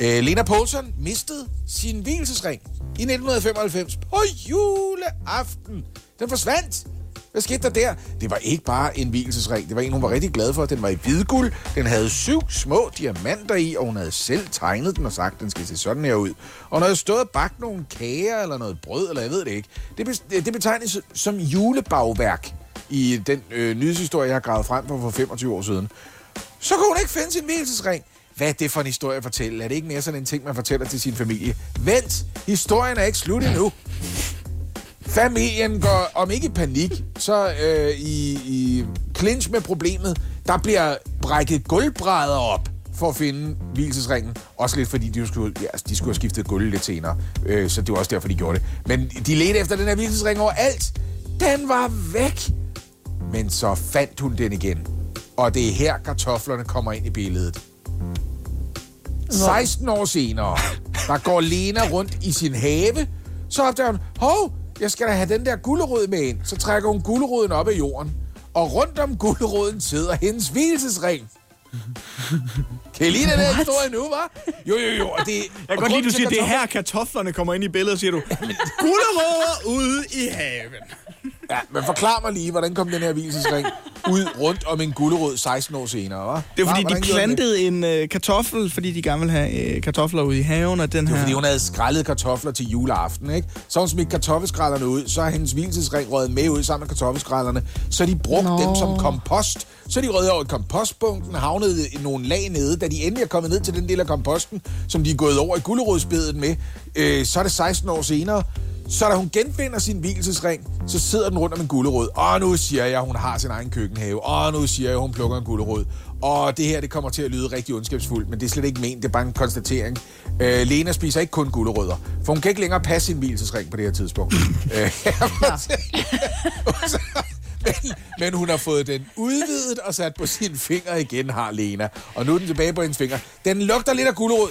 Speaker 4: Øh, Lena Poulsen mistede sin hvilesesring i 1995 på juleaften. Den forsvandt. Hvad skete der der? Det var ikke bare en hvilesesring. Det var en, hun var rigtig glad for. Den var i hvidguld. Den havde syv små diamanter i, og hun havde selv tegnet den og sagt, at den skal se sådan her ud. Og når jeg stod og bagt nogle kager eller noget brød, eller jeg ved det ikke. Det, det betegnes som julebagværk i den øh, nyhedshistorie, jeg har gravet frem for for 25 år siden. Så kunne hun ikke finde sin hvilesesring. Hvad er det for en historie at fortælle? Er det ikke mere sådan en ting, man fortæller til sin familie? Vent, historien er ikke slut endnu. Familien går, om ikke i panik, så øh, i, i clinch med problemet. Der bliver brækket gulvbrædder op for at finde hvilesesringen. Også lidt fordi, de skulle, ja, altså, de skulle have skiftet gulv lidt senere. Øh, så det var også derfor, de gjorde det. Men de ledte efter den her hvilesesring overalt. Den var væk. Men så fandt hun den igen. Og det er her, kartoflerne kommer ind i billedet. 16 år senere, der går Lena rundt i sin have, så opdager hun, hov, jeg skal da have den der gulerod med ind. Så trækker hun guleroden op af jorden, og rundt om guleroden sidder hendes hvilesesring. Kan I lide den her historie nu, hva'? Jo, jo, jo. Og det,
Speaker 2: Jeg kan godt lide, du siger, det er her kartoflerne kommer ind i billedet, siger du. Gulerødder ude i haven.
Speaker 4: Ja, men forklar mig lige, hvordan kom den her hvilesesring ud rundt om en gulerod 16 år senere, hva'?
Speaker 2: Det er fordi,
Speaker 4: Hvordan
Speaker 2: de plantede en øh, kartoffel, fordi de gerne vil have øh, kartofler ude i haven, og den
Speaker 4: Det var,
Speaker 2: her...
Speaker 4: fordi hun havde skrællet kartofler til juleaften, ikke? Så hun smidt kartoffelskralderne ud, så har hendes hvilesesring røget med ud sammen med kartoffelskralderne, så de brugte
Speaker 3: Nå.
Speaker 4: dem som kompost. Så de røget over i kompostbunken, havnede i nogle lag nede. Da de endelig er kommet ned til den del af komposten, som de er gået over i gulerodsbedet med, øh, så er det 16 år senere, så da hun genfinder sin hvilesesring, så sidder den rundt om en gulerod. Og nu siger jeg, at hun har sin egen køkkenhave. Og nu siger jeg, at hun plukker en gulerod. Og det her, det kommer til at lyde rigtig ondskabsfuldt, men det er slet ikke ment, det er bare en konstatering. Øh, Lena spiser ikke kun gulerødder, for hun kan ikke længere passe sin hvilesesring på det her tidspunkt. Øh, men, men hun har fået den udvidet og sat på sine fingre igen, har Lena. Og nu er den tilbage på hendes fingre. Den lugter lidt af gulerod.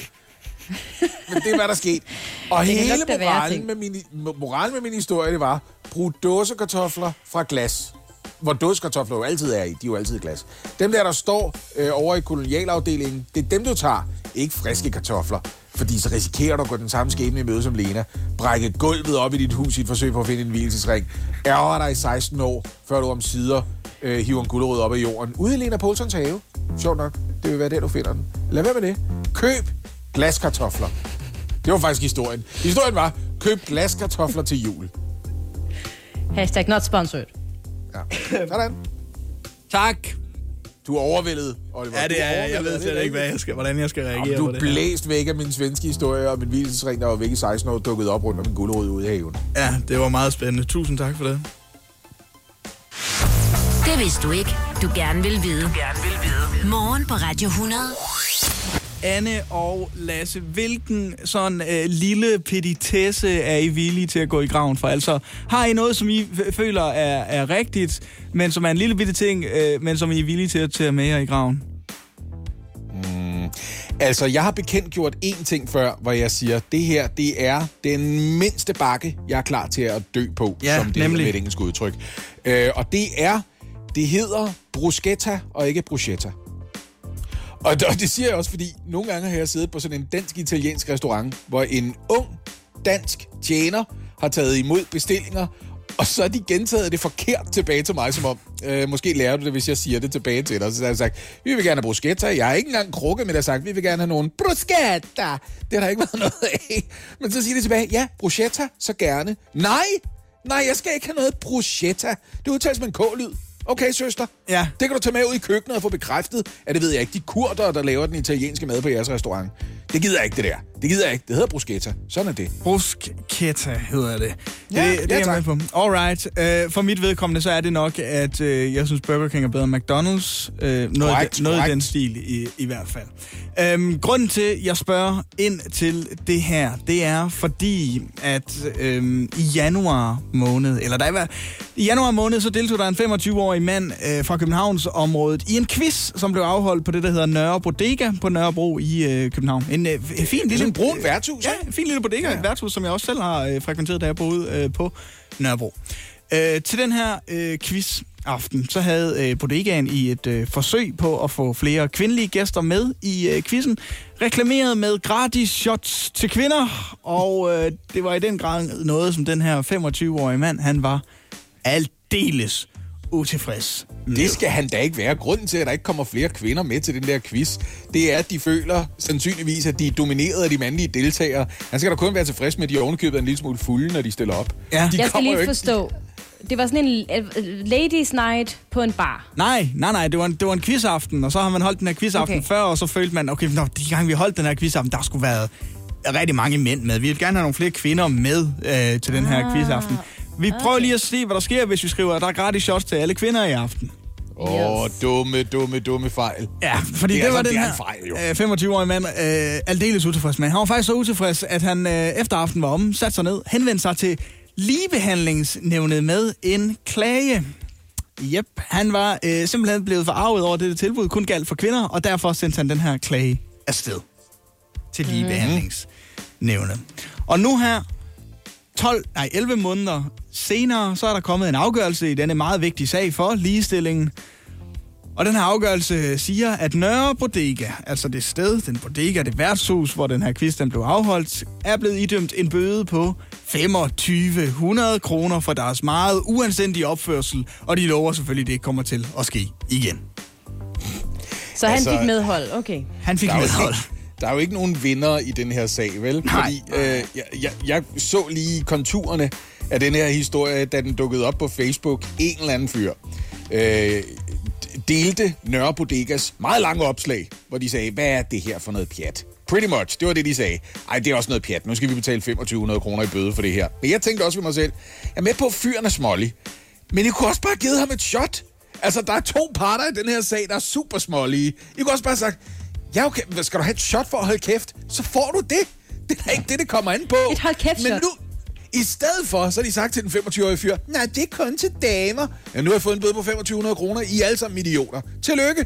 Speaker 4: Men det er, hvad der skete. Og
Speaker 3: Det
Speaker 4: hele moralen med, min, moralen med min historie, det var, brug dåsekartofler fra glas. Hvor dåsekartofler jo altid er i. De er jo altid i glas. Dem der, der står øh, over i kolonialafdelingen, det er dem, du tager. Ikke friske kartofler. Fordi så risikerer du at gå den samme skæbne i møde som Lena. Brække gulvet op i dit hus i et forsøg på at finde en hvilesesring. Ærger dig i 16 år, før du om sider øh, hiver en gulerod op af jorden. Ude i Lena Poulsons have. Sjovt nok. Det vil være der, du finder den. Lad være med det. Køb glaskartofler. Det var faktisk historien. Historien var, køb glaskartofler til jul.
Speaker 3: Hashtag not sponsored.
Speaker 4: Ja. Sådan.
Speaker 2: Tak.
Speaker 4: Du er overvældet, Oliver.
Speaker 2: Ja, det er jeg. Jeg ved
Speaker 4: det
Speaker 2: slet
Speaker 4: er
Speaker 2: ikke, hvad jeg skal, hvordan jeg skal reagere
Speaker 4: Jamen, du
Speaker 2: på
Speaker 4: er
Speaker 2: det her.
Speaker 4: blæst væk af min svenske historie, og min hvilesesring, der var væk i 16 år, dukket op rundt om en gulerod ude i haven.
Speaker 2: Ja, det var meget spændende. Tusind tak for det.
Speaker 1: Det vidste du ikke, du gerne vil vide. Du gerne vil vide. Morgen på Radio 100.
Speaker 2: Anne og Lasse, hvilken sådan øh, lille petitesse er I villige til at gå i graven for? Altså, har I noget, som I føler er, er rigtigt, men som er en lille bitte ting, øh, men som I er villige til at tage med jer i graven?
Speaker 4: Altså, jeg har bekendtgjort én ting før, hvor jeg siger, det her, det er den mindste bakke, jeg er klar til at dø på,
Speaker 2: Ja,
Speaker 4: som det
Speaker 2: nemlig.
Speaker 4: er med et engelsk udtryk. Øh, og det er, det hedder bruschetta og ikke bruschetta. Og og det siger jeg også, fordi nogle gange har jeg siddet på sådan en dansk-italiensk restaurant, hvor en ung dansk tjener har taget imod bestillinger, og så har de gentaget det forkert tilbage til mig, som om, øh, måske lærer du det, hvis jeg siger det tilbage til dig. Så har jeg sagt, vi vil gerne have bruschetta. Jeg har ikke engang krukke, men jeg har sagt, vi vil gerne have nogle bruschetta. Det har der ikke været noget af. Men så siger de tilbage, ja, bruschetta, så gerne. Nej, nej, jeg skal ikke have noget bruschetta. Det udtales med en k-lyd. Okay, søster.
Speaker 2: Ja.
Speaker 4: Det kan du tage med ud i køkkenet og få bekræftet, at det ved jeg ikke. De kurder, der laver den italienske mad på jeres restaurant. Det gider jeg ikke, det der. Det gider jeg ikke. Det hedder bruschetta. Sådan er det.
Speaker 2: Bruschetta hedder det.
Speaker 4: Ja,
Speaker 2: det, det
Speaker 4: ja,
Speaker 2: er jeg med på. Alright. Uh, for mit vedkommende, så er det nok, at uh, jeg synes, Burger King er bedre end McDonald's. Uh, noget
Speaker 4: Korrekt,
Speaker 2: noget i
Speaker 4: korrekt.
Speaker 2: den stil i, i hvert fald. Um, grunden til, at jeg spørger ind til det her, det er fordi, at um, i januar måned, eller der var, i januar måned, så deltog der en 25-årig mand uh, fra Københavnsområdet i en quiz, som blev afholdt på det, der hedder Nørre Bodega på Nørrebro i uh, København. En uh, fin lille...
Speaker 4: Sådan en brun værtshus,
Speaker 2: Ja, en fin lille bodega, ja. et værtshus, som jeg også selv har øh, frekventeret, da jeg boede øh, på Nørrebro. Øh, til den her øh, quiz aften, så havde øh, bodegaen i et øh, forsøg på at få flere kvindelige gæster med i øh, quizzen, reklameret med gratis shots til kvinder, og øh, det var i den grad noget, som den her 25-årige mand, han var aldeles utilfreds med.
Speaker 4: Det skal han da ikke være. Grunden til, at der ikke kommer flere kvinder med til den der quiz, det er, at de føler sandsynligvis, at de er domineret af de mandlige deltagere. Han skal da kun være tilfreds med, at de er ovenikøbet en lille smule fulde, når de stiller op.
Speaker 2: Ja.
Speaker 4: De
Speaker 3: Jeg skal lige
Speaker 4: ikke-
Speaker 3: forstå. Det var sådan en uh, ladies night på en bar.
Speaker 2: Nej, nej, nej, det var en, det var en quizaften, og så har man holdt den her quizaften okay. Før, og så følte man, okay, når de gange vi holdt den her quizaften, der skulle været rigtig mange mænd med. Vi vil gerne have nogle flere kvinder med øh, til den her
Speaker 3: Ah,
Speaker 2: quizaften. Vi prøver lige at se, hvad der sker, hvis vi skriver, at der er gratis shots til alle kvinder i aften.
Speaker 4: Åh, oh,
Speaker 3: Yes.
Speaker 4: dumme, dumme, dumme fejl.
Speaker 2: Ja, fordi
Speaker 4: Det
Speaker 2: det, var
Speaker 4: altså-
Speaker 2: den
Speaker 4: det er
Speaker 2: her
Speaker 4: fejl, jo.
Speaker 2: øh, 25-årige mand øh, aldeles utilfreds med. Han var faktisk så utilfreds, at han øh, efter aften var om, satte sig ned, henvendte sig til ligebehandlingsnævnet med en klage. Jep, han var øh, simpelthen blevet forarvet over, at dette tilbud kun galt for kvinder, og derfor sendte han den her klage afsted til ligebehandlingsnævnet. Og nu her, 12, nej, 11 måneder senere, så er der kommet en afgørelse i denne meget vigtige sag for ligestillingen. Og den her afgørelse siger, at Nørre Bodega, altså det sted, den bodega, det værtshus, hvor den her quiz den blev afholdt, er blevet idømt en bøde på 2500 kroner for deres meget uanstændige opførsel, og de lover selvfølgelig, at det ikke kommer til at ske igen.
Speaker 3: Så han
Speaker 4: Altså-
Speaker 3: fik medhold, okay.
Speaker 2: Han fik medhold.
Speaker 4: ikke, der er jo ikke nogen vinder i den her sag, vel?
Speaker 2: Nej.
Speaker 4: Fordi øh, jeg, jeg, jeg så lige konturerne af den her historie, da den dukkede op på Facebook. En eller anden fyr øh, delte Nørre Bodegas meget lange opslag, hvor de sagde, hvad er det her for noget pjat? Pretty much, det var det, de sagde. Ej, det er også noget pjat. Nu skal vi betale 2500 kroner i bøde for det her. Men jeg tænkte også ved mig selv, jeg er med på, at fyren er smålig. Men I kunne også bare have givet ham et shot. Altså, der er to parter i den her sag, der er super smålige. I kunne også bare have sagt, ja okay, hvad skal du have et shot for at holde kæft? Så får du det. Det er ikke det, det kommer an på.
Speaker 3: Et hold kæft
Speaker 4: Men nu, i stedet for, så har de sagt til den 25-årige fyr, nej, det er kun til damer. Ja, nu har jeg fået en bøde på 2500 kroner. I er alle sammen idioter. Tillykke.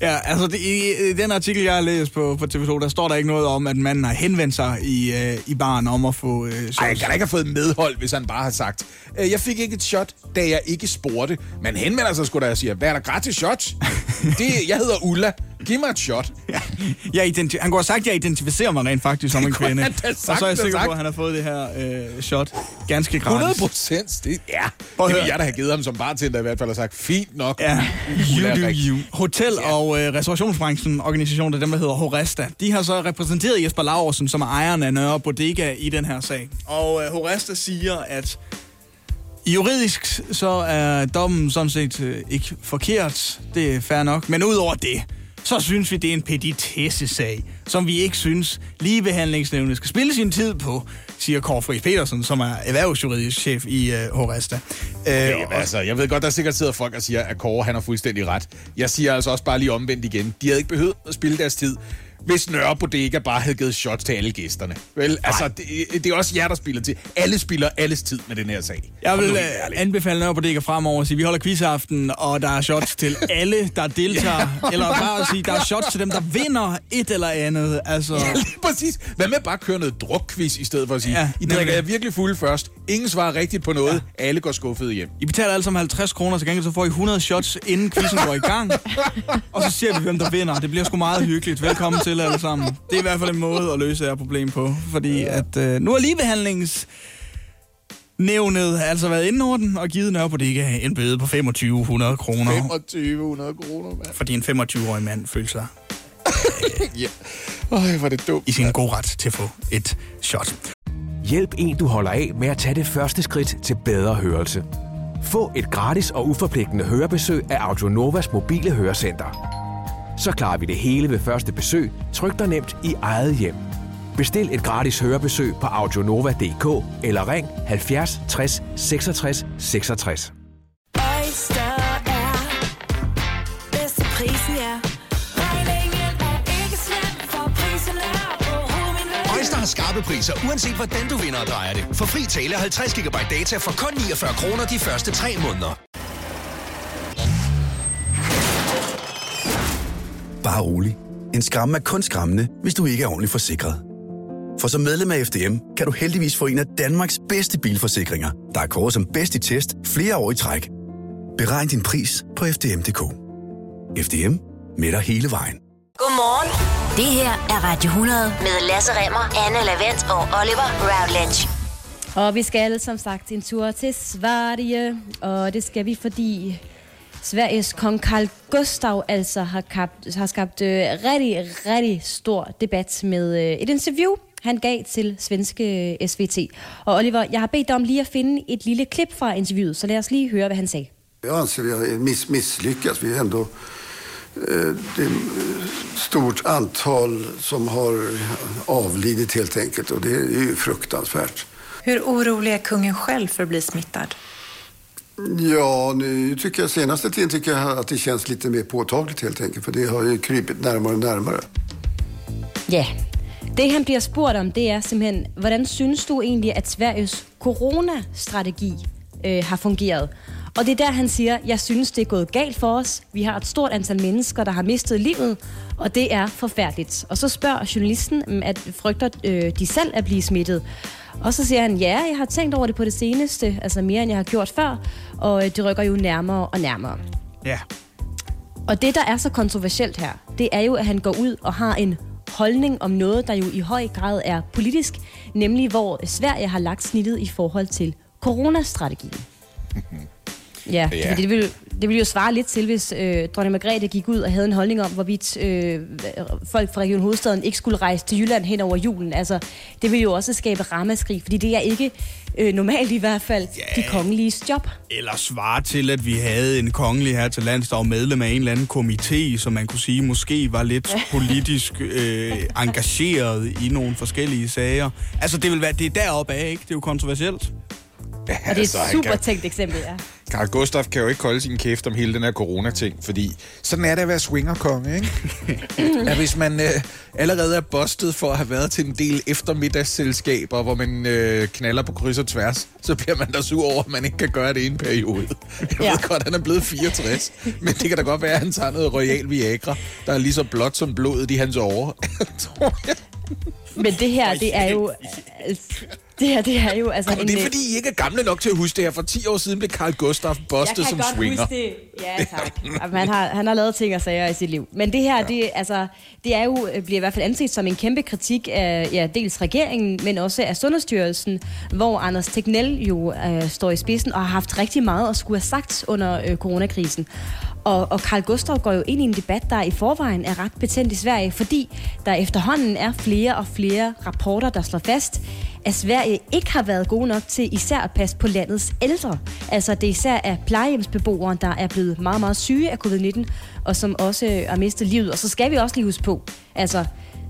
Speaker 2: Ja, altså det, i, i den artikel, jeg har læst på, på TV2, der står der ikke noget om, at manden har henvendt sig i, øh, i baren om at få øh.
Speaker 4: Ej, jeg kan da ikke have fået medhold, hvis han bare har sagt, "Øh, jeg fik ikke et shot, da jeg ikke spurgte. Men henvender sig sgu da og siger, hvad er der gratis shots? det, jeg hedder Ulla. Giv mig et shot.
Speaker 2: Jeg identi- han kunne have sagt, at jeg identificerer mig rent faktisk som en kvinde.
Speaker 4: da
Speaker 2: Og så er jeg sikker
Speaker 4: have
Speaker 2: på, at han har fået det her øh, shot ganske gratis.
Speaker 4: 100 procent. Det, ja,
Speaker 2: Prøv
Speaker 4: det vil jeg da have givet ham som bartender i hvert fald og sagt, fint nok.
Speaker 2: Ja, you do you. Hotel- og øh, restaurationsbranchen, organisationen, der dem, der hedder Horesta, de har så repræsenteret Jesper Laursen, som er ejeren af Nørre Bodega i den her sag. Og øh, Horesta siger, at juridisk så er dommen sådan set øh, ikke forkert. Det er fair nok. Men udover det, så synes vi, det er en petitesse-sag, som vi ikke synes ligebehandlingsnævnet skal spille sin tid på, siger Kåre Friis Petersen, som er erhvervsjuridisk chef i øh, Horesta. Øh,
Speaker 4: Okay, men altså, jeg ved godt, der sikkert sidder folk og siger, at Kåre han har fuldstændig ret. Jeg siger altså også bare lige omvendt igen. De havde ikke behøvet at spille deres tid, hvis Nørre Bodega bare havde givet shots til alle gæsterne. Vel, altså, det, det er også jer, der spiller til. Alle spiller alles tid med den her sag.
Speaker 2: Jeg vil
Speaker 4: ærligt.
Speaker 2: anbefale Nørre Bodega fremover at sige, vi holder quizaften, og der er shots til alle, der deltager. Eller bare at sige, der er shots til dem, der vinder et eller andet. Altså,
Speaker 4: Ja, lige præcis. Hvad med bare at køre noget drukquiz i stedet for at sige,
Speaker 2: Ja,
Speaker 4: ja, I drikker jer virkelig fuld først. Ingen svarer rigtigt på noget. Ja. Alle går skuffet hjem.
Speaker 2: I betaler alle sammen 50 kroner, så gengæld så får I 100 shots, inden quizzen går i gang. Og så ser vi, hvem der vinder. Det bliver sgu meget hyggeligt. Velkommen til alle sammen. Det er i hvert fald en måde at løse det her problem på. Fordi at øh, nu er ligebehandlings nævnet altså været inde over den og givet Nørre Bodega en bøde på 2500 kroner.
Speaker 4: 2500 kroner, mand.
Speaker 2: Fordi en 25-årig mand føler sig
Speaker 4: Ja. Øj, hvor er det dumt.
Speaker 2: i sin gode ret til at få et shot.
Speaker 7: Hjælp en, du holder af med at tage det første skridt til bedre hørelse. Få et gratis og uforpligtende hørebesøg af Audionovas mobile hørecenter. Så klarer vi det hele ved første besøg, tryk dig nemt i eget hjem. Bestil et gratis hørebesøg på audionova.dk eller ring 70 60 66 66.
Speaker 9: Oyster er bedst prisen, ja.
Speaker 10: Øjster har skarpe priser, uanset hvordan du vinder og drejer det. For fri tale 50 GB data for kun 49 kroner de første 3 måneder.
Speaker 11: Bare rolig. En skræmme er kun skræmmende, hvis du ikke er ordentligt forsikret. For som medlem af FDM kan du heldigvis få en af Danmarks bedste bilforsikringer, der er kåret som bedst i test flere år i træk. Beregn din pris på FDM.dk. FDM med dig hele vejen.
Speaker 1: Godmorgen. Det her er Radio 100 med Lasse Remmer, Anne Lavendt og Oliver Routledge.
Speaker 3: Og vi skal som sagt en tur til Sverige, og det skal vi, fordi Sveriges kong Carl Gustav altså har, kapt, har skabt øh, rigtig, rigtig stor debat med øh, et interview, han gav til svenske øh, SVT. Og Oliver, jeg har bedt dig om lige at finde et lille klip fra interviewet, så lad os lige høre, hvad han sagde.
Speaker 12: Jag anser vi har miss, misslyckats. Vi är ändå eh, det är ett stort antal som har avlidit helt enkelt och det är ju fruktansvärt.
Speaker 13: Hur orolig är kungen själv för att bli smittad?
Speaker 12: Ja, nu tycker jag senaste tiden tycker jag att det känns lite mer påtagligt helt enkelt för det har ju krypit närmare och närmare.
Speaker 3: Ja, det han bliver spurgt om, det er simpelthen, hvordan synes du egentlig, at Sveriges coronastrategi øh, har fungeret? Og det er der, han siger, jeg synes, det er gået galt for os. Vi har et stort antal mennesker, der har mistet livet, og det er forfærdeligt. Og så spørger journalisten, at frygter øh, de selv at blive smittet. Og så siger han, ja, jeg har tænkt over det på det seneste, altså mere end jeg har gjort før, og øh, det rykker jo nærmere og nærmere.
Speaker 2: Ja.
Speaker 3: Og det, der er så kontroversielt her, det er jo, at han går ud og har en holdning om noget, der jo i høj grad er politisk, nemlig hvor Sverige har lagt snittet i forhold til coronastrategien. Ja,
Speaker 4: Ja.
Speaker 3: ja. Det, ville, det ville jo svare lidt til, hvis øh, dronning Margrethe gik ud og havde en holdning om, hvorvidt øh, folk fra Region Hovedstaden ikke skulle rejse til Jylland hen over julen. Altså, det ville jo også skabe ramaskrig, fordi det er ikke øh, normalt i hvert fald de kongeliges job.
Speaker 2: Eller svare til, at vi havde en kongelig her til lands, der var medlem af en eller anden komité, som man kunne sige måske var lidt politisk øh, engageret i nogle forskellige sager. Altså, det vil være, det er deroppe af, ikke? Det er jo kontroversielt.
Speaker 4: Ja,
Speaker 3: Og det er
Speaker 4: altså,
Speaker 3: et super
Speaker 4: kan-
Speaker 3: tænkt eksempel, ja.
Speaker 4: Karl Gustaf kan jo ikke holde sin kæft om hele den her corona-ting, fordi sådan er det at være swingerkonge, ikke? at hvis man øh, allerede er bustet for at have været til en del eftermiddagsselskaber, hvor man øh, knaller på kryds og tværs, så bliver man da sur over, at man ikke kan gøre det i en periode. Jeg
Speaker 3: Ja.
Speaker 4: ved godt, han er blevet 64, men det kan da godt være, at han tager noget royal Viagra, der er lige så blåt som blodet i hans åre. tror jeg.
Speaker 3: Men det her, det er jo... Det her, det er jo altså
Speaker 4: Og det er
Speaker 3: øh,
Speaker 4: fordi, I ikke er gamle nok til at huske det her. For 10 år siden blev Karl Gustaf bustet som swinger.
Speaker 3: det. Ja, tak. Jamen, han, har, han har lavet ting og sager i sit liv. Men det her, ja. det, altså, det er jo, bliver i hvert fald anset som en kæmpe kritik af ja, dels regeringen, men også af Sundhedsstyrelsen, hvor Anders Tegnell jo øh, står i spidsen og har haft rigtig meget at skulle have sagt under øh, coronakrisen. Og, og Carl Gustav går jo ind i en debat, der i forvejen er ret betændt i Sverige, fordi der efterhånden er flere og flere rapporter, der slår fast, at Sverige ikke har været gode nok til især at passe på landets ældre. Altså det er især af plejehjemsbeboere, der er blevet meget, meget syge af covid-19, og som også øh, har mistet livet. Og så skal vi også lige huske på, altså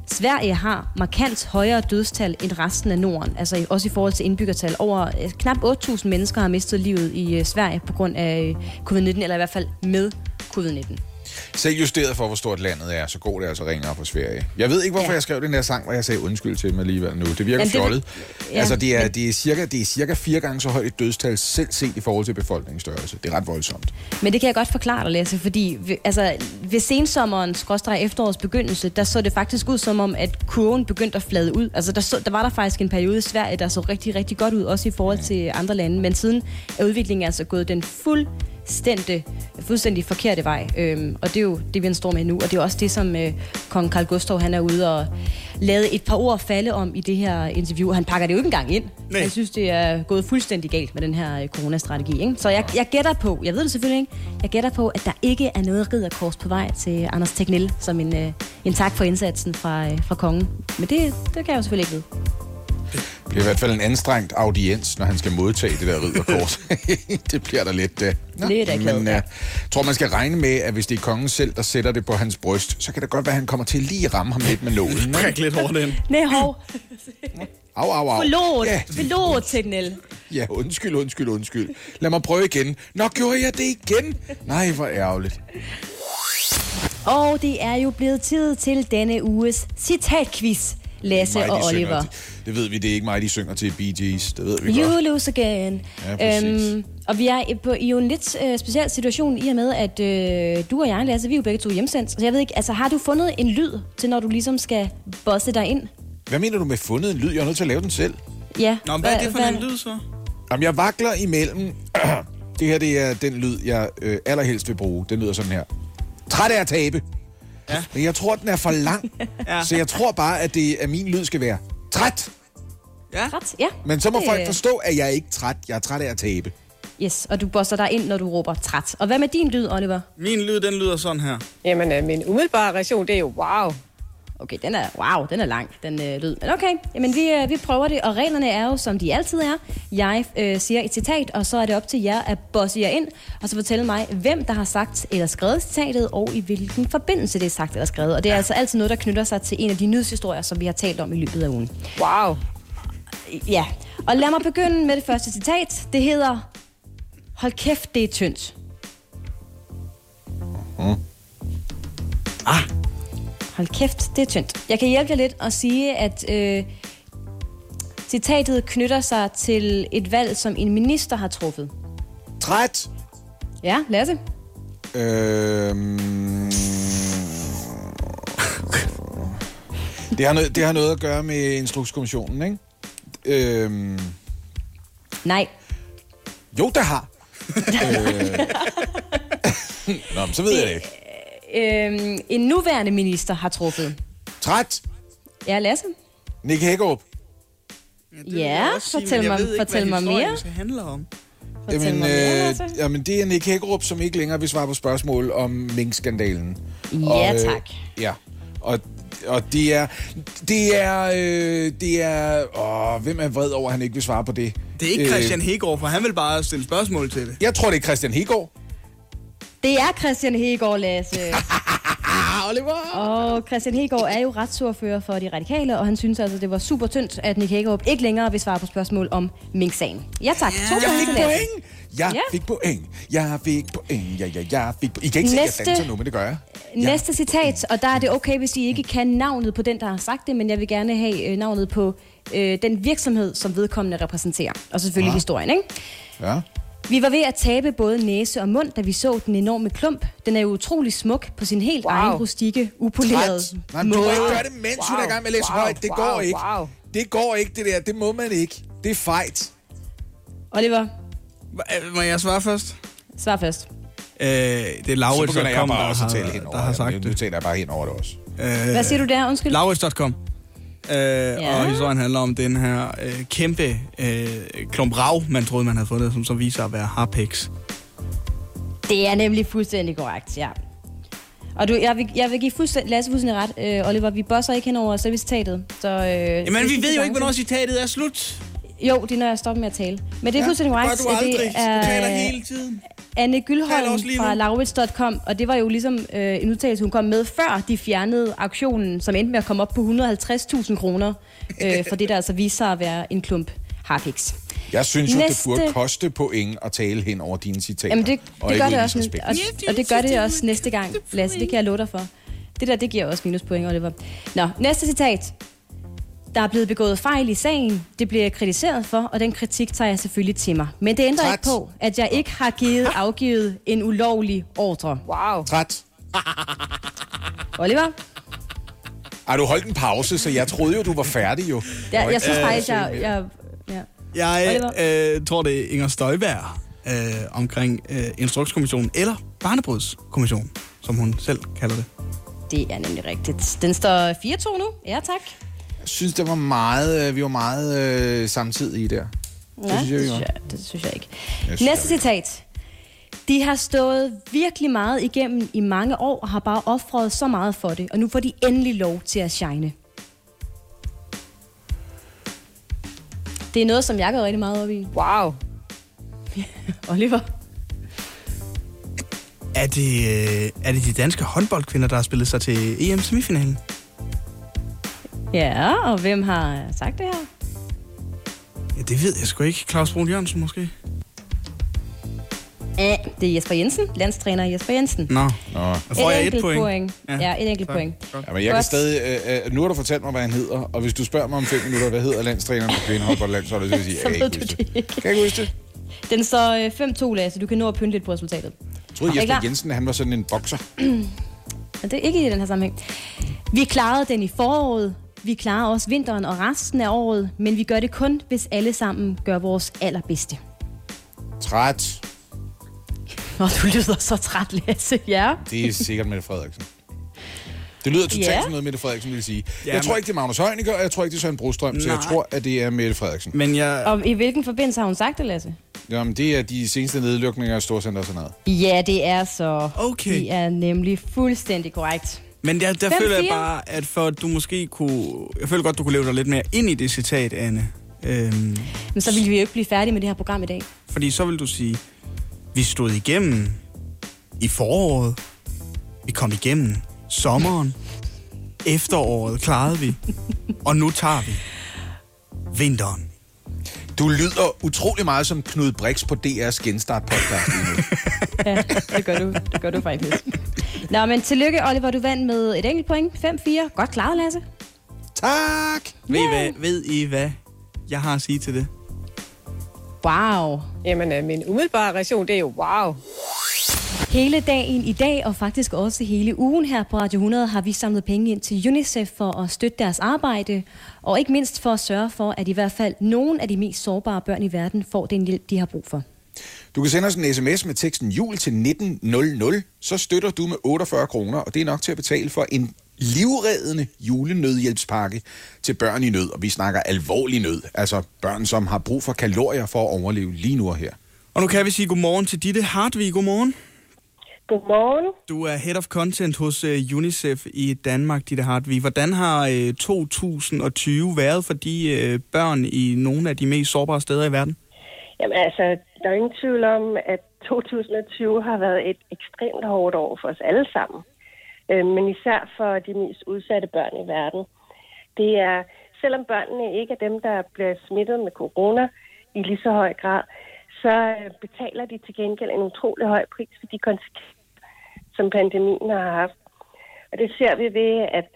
Speaker 3: Sverige har markant højere dødstal end resten af Norden, altså også i forhold til indbyggertal. Over øh, knap 8.000 mennesker har mistet livet i øh, Sverige på grund af covid-19, eller i hvert fald med covid-19.
Speaker 4: Selv justeret for, hvor stort landet er, så går det altså ringere på Sverige. Jeg ved ikke, hvorfor ja.
Speaker 3: Ja.
Speaker 4: jeg skrev den der sang, hvor jeg sagde undskyld til mig alligevel nu. Det virker
Speaker 3: det-
Speaker 4: fjollet.
Speaker 3: Ja,
Speaker 4: altså, det er, det, er cirka, det er cirka fire gange så højt et dødstal, selv set i forhold til befolkningsstørrelse. Det er ret voldsomt.
Speaker 3: Men det kan jeg godt forklare dig, Lasse, fordi altså, ved sensommerens, skråstreg efterårets begyndelse, der så det faktisk ud som om, at kurven begyndte at flade ud. Altså, der, så, der var der faktisk en periode i Sverige, der så rigtig, rigtig godt ud, også i forhold til andre lande. Men siden er udviklingen altså gået den fuldstændig, fuldstændig forkerte vej. Øhm, og det er jo det, vi står med nu. Og det er også det, som øh, kong Carl Gustav han er ude og lavede et par ord falde om i det her interview. Og han pakker det jo ikke engang ind.
Speaker 2: Nej.
Speaker 3: Jeg synes, det er gået fuldstændig galt med den her øh, coronastrategi. Ikke? Så jeg, jeg gætter på, jeg ved det selvfølgelig ikke, jeg gætter på, at der ikke er noget ridderkors på vej til Anders Tegnell som en, øh, en tak for indsatsen fra, øh, fra kongen. Men det, det kan jeg jo selvfølgelig ikke vide.
Speaker 4: Det bliver i hvert fald en anstrengt audiens, når han skal modtage det der ridderkors. det bliver der lidt... Uh...
Speaker 3: Lidt akavet,
Speaker 4: Men jeg tror, man skal regne med, at hvis det er kongen selv, der sætter det på hans bryst, så kan det godt være, at han kommer til lige at ramme ham lidt med nålen.
Speaker 2: Prik lidt hårdt ind.
Speaker 3: Nej, hov.
Speaker 4: Au, au, au.
Speaker 3: Forlåt.
Speaker 4: Ja,
Speaker 3: Forlåt, Tegnell.
Speaker 4: ja, undskyld, undskyld, undskyld. Lad mig prøve igen. Nå, gjorde jeg det igen? Nej, hvor ærgerligt.
Speaker 3: Og det er jo blevet tid til denne uges citatquiz, Lasse og
Speaker 4: synger
Speaker 3: Oliver.
Speaker 4: til- Det ved vi, det er ikke mig, de synger til Bee Gees. Det ved vi godt.
Speaker 3: You lose again.
Speaker 4: Ja, præcis.
Speaker 3: og vi er på, i jo en lidt øh, speciel situation i og med, at øh, du og jeg, Lasse, vi er jo begge to hjemsendt. Så jeg ved ikke, altså har du fundet en lyd til, når du ligesom skal bosse dig ind?
Speaker 4: Hvad mener du med fundet en lyd? Jeg er nødt til at lave den selv.
Speaker 3: Ja.
Speaker 2: Nå, men hvad er det for en lyd så?
Speaker 4: Jamen, jeg vakler imellem... det her, det er den lyd, jeg øh, allerhelst vil bruge. Den lyder sådan her. Træt af at tabe.
Speaker 2: Ja.
Speaker 4: Men jeg tror, den er for lang.
Speaker 2: Ja.
Speaker 4: Så jeg tror bare, at, det, at min lyd skal være træt.
Speaker 2: Ja.
Speaker 3: Ret? Ja.
Speaker 4: Men så må
Speaker 3: Det-
Speaker 4: folk forstå, at jeg er ikke træt. Jeg er træt af at tabe.
Speaker 3: Yes, og du bosser dig ind, når du råber træt. Og hvad med din lyd, Oliver?
Speaker 2: Min lyd, den lyder sådan her.
Speaker 14: Jamen, øh, min umiddelbare reaktion, det er jo wow.
Speaker 3: Okay, den er, wow, den er lang, den øh, lyd. Men okay, jamen vi, øh, vi prøver det, og reglerne er jo, som de altid er. Jeg øh, siger et citat, og så er det op til jer at bosse jer ind, og så fortælle mig, hvem der har sagt eller skrevet citatet, og i hvilken forbindelse det er sagt eller skrevet. Og det er altså altid noget, der knytter sig til en af de nyhedshistorier, som vi har talt om i løbet af ugen.
Speaker 14: Wow.
Speaker 3: Ja, og lad mig begynde med det første citat. Det hedder, hold kæft, det er tyndt.
Speaker 2: Ah.
Speaker 3: Hold kæft, det er tyndt. Jeg kan hjælpe jer lidt og sige, at øh, citatet knytter sig til et valg, som en minister har truffet.
Speaker 4: Træt.
Speaker 3: Ja, Lasse?
Speaker 4: Øhm... det, har noget, det har noget at gøre med Instrukskommissionen, ikke? Øhm...
Speaker 3: Nej.
Speaker 4: Jo, der har. øh... Nå, men så ved jeg det ikke.
Speaker 3: Øhm, en nuværende minister har truffet.
Speaker 4: Træt.
Speaker 3: Ja, Lasse?
Speaker 4: Nick Hækkerup.
Speaker 3: Ja, fortæl mig, fortæl mig mere.
Speaker 2: Det handler om.
Speaker 3: Fortæl
Speaker 4: Jamen,
Speaker 3: mig mere,
Speaker 4: øh, jamen, det er Nick Hækkerup, som ikke længere vil svare på spørgsmål om Mink-skandalen.
Speaker 3: Ja,
Speaker 4: øh,
Speaker 3: tak.
Speaker 4: Ja, og, og det er... Det er... Øh, det er... Åh, hvem er vred over, at han ikke vil svare på det?
Speaker 2: Det er ikke Christian Hegård, for han vil bare stille spørgsmål til det.
Speaker 4: Jeg tror, det er Christian Hegård.
Speaker 3: Det er Christian Hegård, Lasse.
Speaker 4: Oliver!
Speaker 3: Og Christian Hegård er jo retsordfører for de radikale, og han synes altså, det var super tyndt, at Nick Hækkerup ikke længere vil svare på spørgsmål om Mink-sagen. Ja tak, to
Speaker 4: Jeg fik point! Jeg
Speaker 3: Ja.
Speaker 4: fik point. Jeg fik point. Ja, ja, jeg fik point. I kan ikke se, at
Speaker 3: Næste-
Speaker 4: jeg danser nu, men det gør jeg.
Speaker 3: Næste citat, og der er det okay, hvis I ikke kan navnet på den, der har sagt det, men jeg vil gerne have øh, navnet på øh, den virksomhed, som vedkommende repræsenterer. Og selvfølgelig
Speaker 4: Ja.
Speaker 3: historien, ikke?
Speaker 4: Ja.
Speaker 3: Vi var ved at tabe både næse og mund, da vi så den enorme klump. Den er jo utrolig smuk på sin helt wow. egen rustikke, upolerede
Speaker 4: Træt. Nej, men du må ikke gøre det, mens hun er i gang med at læse højt. Det går ikke.
Speaker 3: Wow.
Speaker 4: Det går ikke, det der. Det må man ikke. Det er fejt.
Speaker 3: Oliver,
Speaker 2: Hva- Må jeg svare først?
Speaker 3: svar først.
Speaker 2: Øh, det er
Speaker 4: Så
Speaker 2: Laurits,
Speaker 4: begynder jeg
Speaker 2: der, har, der har
Speaker 4: det.
Speaker 2: sagt
Speaker 4: Nu
Speaker 2: det.
Speaker 4: taler jeg bare hen over det også.
Speaker 2: Øh,
Speaker 3: Hvad siger du der? Undskyld.
Speaker 2: Laurits.com. Øh, ja. Og historien handler om den her øh, kæmpe øh, klump rav, man troede, man havde fundet, som så viser at være harpex.
Speaker 3: Det er nemlig fuldstændig korrekt, ja. Og du, jeg, vil, jeg vil give fuldstændig, Lasse fuldstændig ret, øh, Oliver. Vi bosser ikke hen over selve citatet. Så, øh,
Speaker 2: Jamen, vi ved jo ikke, hvornår citatet er slut.
Speaker 3: Jo, det er, når jeg stopper med at tale. Men det er
Speaker 2: Ja,
Speaker 3: fuldstændig
Speaker 2: det gør
Speaker 3: korrekt.
Speaker 2: du aldrig.
Speaker 3: Det
Speaker 2: Du taler
Speaker 3: er
Speaker 2: hele tiden.
Speaker 3: Anne Gyldholm fra. Laurits.com, og det var jo ligesom øh, en udtalelse, hun kom med, før de fjernede auktionen, som endte med at komme op på 150.000 kroner, øh, for det, der altså viser sig at være en klump harpiks.
Speaker 4: Jeg synes jo, det
Speaker 3: Næste-
Speaker 4: burde koste point at tale hen over dine citater.
Speaker 3: Jamen, det,
Speaker 4: og
Speaker 3: det gør det også,
Speaker 4: respekt.
Speaker 3: og, og det gør det også næste gang, Lasse. Det kan jeg love dig for. Det der, det giver også minuspoint, Oliver. Nå, næste citat. Der er blevet begået fejl i sagen. Det bliver jeg kritiseret for, og den kritik tager jeg selvfølgelig til mig. Men det ændrer
Speaker 4: Træt.
Speaker 3: ikke på, at jeg ikke har givet, afgivet en ulovlig ordre.
Speaker 14: Wow.
Speaker 4: Træt.
Speaker 3: Oliver?
Speaker 4: Ej, du holdt en pause, så jeg troede jo, du var færdig jo.
Speaker 3: Ja, jeg synes faktisk, jeg... jeg ja.
Speaker 2: Jeg øh, tror, det er Inger Støjberg øh, omkring øh, Instrukskommissionen, eller Barnebrudskommissionen, som hun selv kalder det.
Speaker 3: Det er nemlig rigtigt. Den står 4-2 nu. Ja, tak.
Speaker 4: Jeg synes, det var meget, øh, vi var meget øh, samtidige der.
Speaker 3: Nej,
Speaker 4: synes jeg,
Speaker 3: det, synes jeg, det synes jeg ikke.
Speaker 4: Jeg synes,
Speaker 3: Næste citat. De har stået virkelig meget igennem i mange år og har bare offret så meget for det, og nu får de endelig lov til at shine. Det er noget, som jeg går rigtig meget op i.
Speaker 14: Wow.
Speaker 3: Oliver?
Speaker 2: Er det, øh, er det de danske håndboldkvinder, der har spillet sig til EM-semifinalen?
Speaker 3: Ja, og hvem har sagt det her?
Speaker 2: Ja, det ved jeg sgu ikke. Claus Brun Jørgensen måske?
Speaker 3: Ja, det er Jesper Jensen, landstræner Jesper Jensen.
Speaker 2: Nå.
Speaker 4: Nå.
Speaker 2: Får jeg et
Speaker 3: enkelt
Speaker 2: point.
Speaker 3: point. Ja, ja et enkelt
Speaker 2: tak.
Speaker 3: point.
Speaker 4: Ja, men jeg kan stadig, øh, øh, nu har du fortalt mig, hvad han hedder, og hvis du spørger mig om fem minutter, hvad hedder landstræneren for kvindehåndboldlandsholdet, så vil jeg sige,
Speaker 3: Så
Speaker 4: jeg kan ikke
Speaker 3: du
Speaker 4: huske
Speaker 3: det.
Speaker 4: Kan jeg ikke huske det?
Speaker 3: Den står øh, 5-2, Lasse. Du kan nå at pynte lidt på resultatet.
Speaker 4: Jeg troede,
Speaker 3: Er
Speaker 4: Jesper
Speaker 3: klar?
Speaker 4: Jensen, han var sådan en bokser.
Speaker 3: Men det er ikke i den her sammenhæng. Vi klarede den i foråret. Vi klarer også vinteren og resten af året. Men vi gør det kun, hvis alle sammen gør vores allerbedste.
Speaker 4: Træt.
Speaker 3: Og du lyder så træt, Lasse. Ja.
Speaker 4: Det er sikkert Mette Frederiksen. Det lyder totalt
Speaker 3: Ja.
Speaker 4: som noget, Mette Frederiksen ville sige.
Speaker 2: Ja,
Speaker 4: jeg tror ikke, det er Magnus Heunicke, og jeg tror ikke, det er Søren Brostrøm, så jeg
Speaker 2: Nej.
Speaker 4: tror, at det er Mette Frederiksen.
Speaker 2: Men jeg...
Speaker 3: Og i hvilken forbindelse har hun sagt det, Lasse?
Speaker 4: Jamen, det er de seneste nedlukninger af Storcenter og sådan noget.
Speaker 3: Ja, det er så.
Speaker 2: Okay.
Speaker 3: Det er nemlig fuldstændig korrekt.
Speaker 2: Men der, der
Speaker 3: Fem,
Speaker 2: føler jeg bare, at for at du måske kunne... Jeg føler godt, du kunne leve dig lidt mere ind i det citat, Anne. Øhm,
Speaker 3: Men så ville vi jo ikke blive færdige med det her program i dag.
Speaker 2: fordi så vil du sige, vi stod igennem i foråret. Vi kom igennem sommeren. Efteråret klarede vi. Og nu tager vi vinteren.
Speaker 4: Du lyder utrolig meget som Knud Brix på DR's Genstart podcast lige nu.
Speaker 3: Ja, det gør du, det gør du faktisk. Nå, men tillykke, Oliver. Du vandt med et enkelt point. 5-4. Godt klaret, Lasse.
Speaker 4: tak!
Speaker 2: Ved, I hvad, ved I, hvad jeg har at sige til det?
Speaker 3: Wow.
Speaker 14: Jamen, øh, min umiddelbare reaktion, det er jo wow.
Speaker 3: Hele dagen i dag, og faktisk også hele ugen her på Radio 100, har vi samlet penge ind til UNICEF for at støtte deres arbejde, og ikke mindst for at sørge for, at i hvert fald nogle af de mest sårbare børn i verden får den hjælp, de har brug for.
Speaker 4: Du kan sende os en sms med teksten jul til 1900, så støtter du med 48 kroner, og det er nok til at betale for en livreddende julenødhjælpspakke til børn i nød. Og vi snakker alvorlig nød, altså børn, som har brug for kalorier for at overleve lige nu og her.
Speaker 2: Og nu kan vi sige godmorgen til Ditte Hartvig. Godmorgen.
Speaker 15: Godmorgen.
Speaker 2: Du er Head of Content hos uh, UNICEF i Danmark, Ditte Hartvig. Hvordan har uh, 2020 været for de uh, børn i nogle af de mest sårbare steder i verden?
Speaker 15: Jamen altså, der er ingen tvivl om, at 2020 har været et ekstremt hårdt år for os alle sammen. Øh, men især for de mest udsatte børn i verden. Det er, selvom børnene ikke er dem, der bliver smittet med corona i lige så høj grad, så øh, betaler de til gengæld en utrolig høj pris for de konsekvenser, som pandemien har haft. Og det ser vi ved, at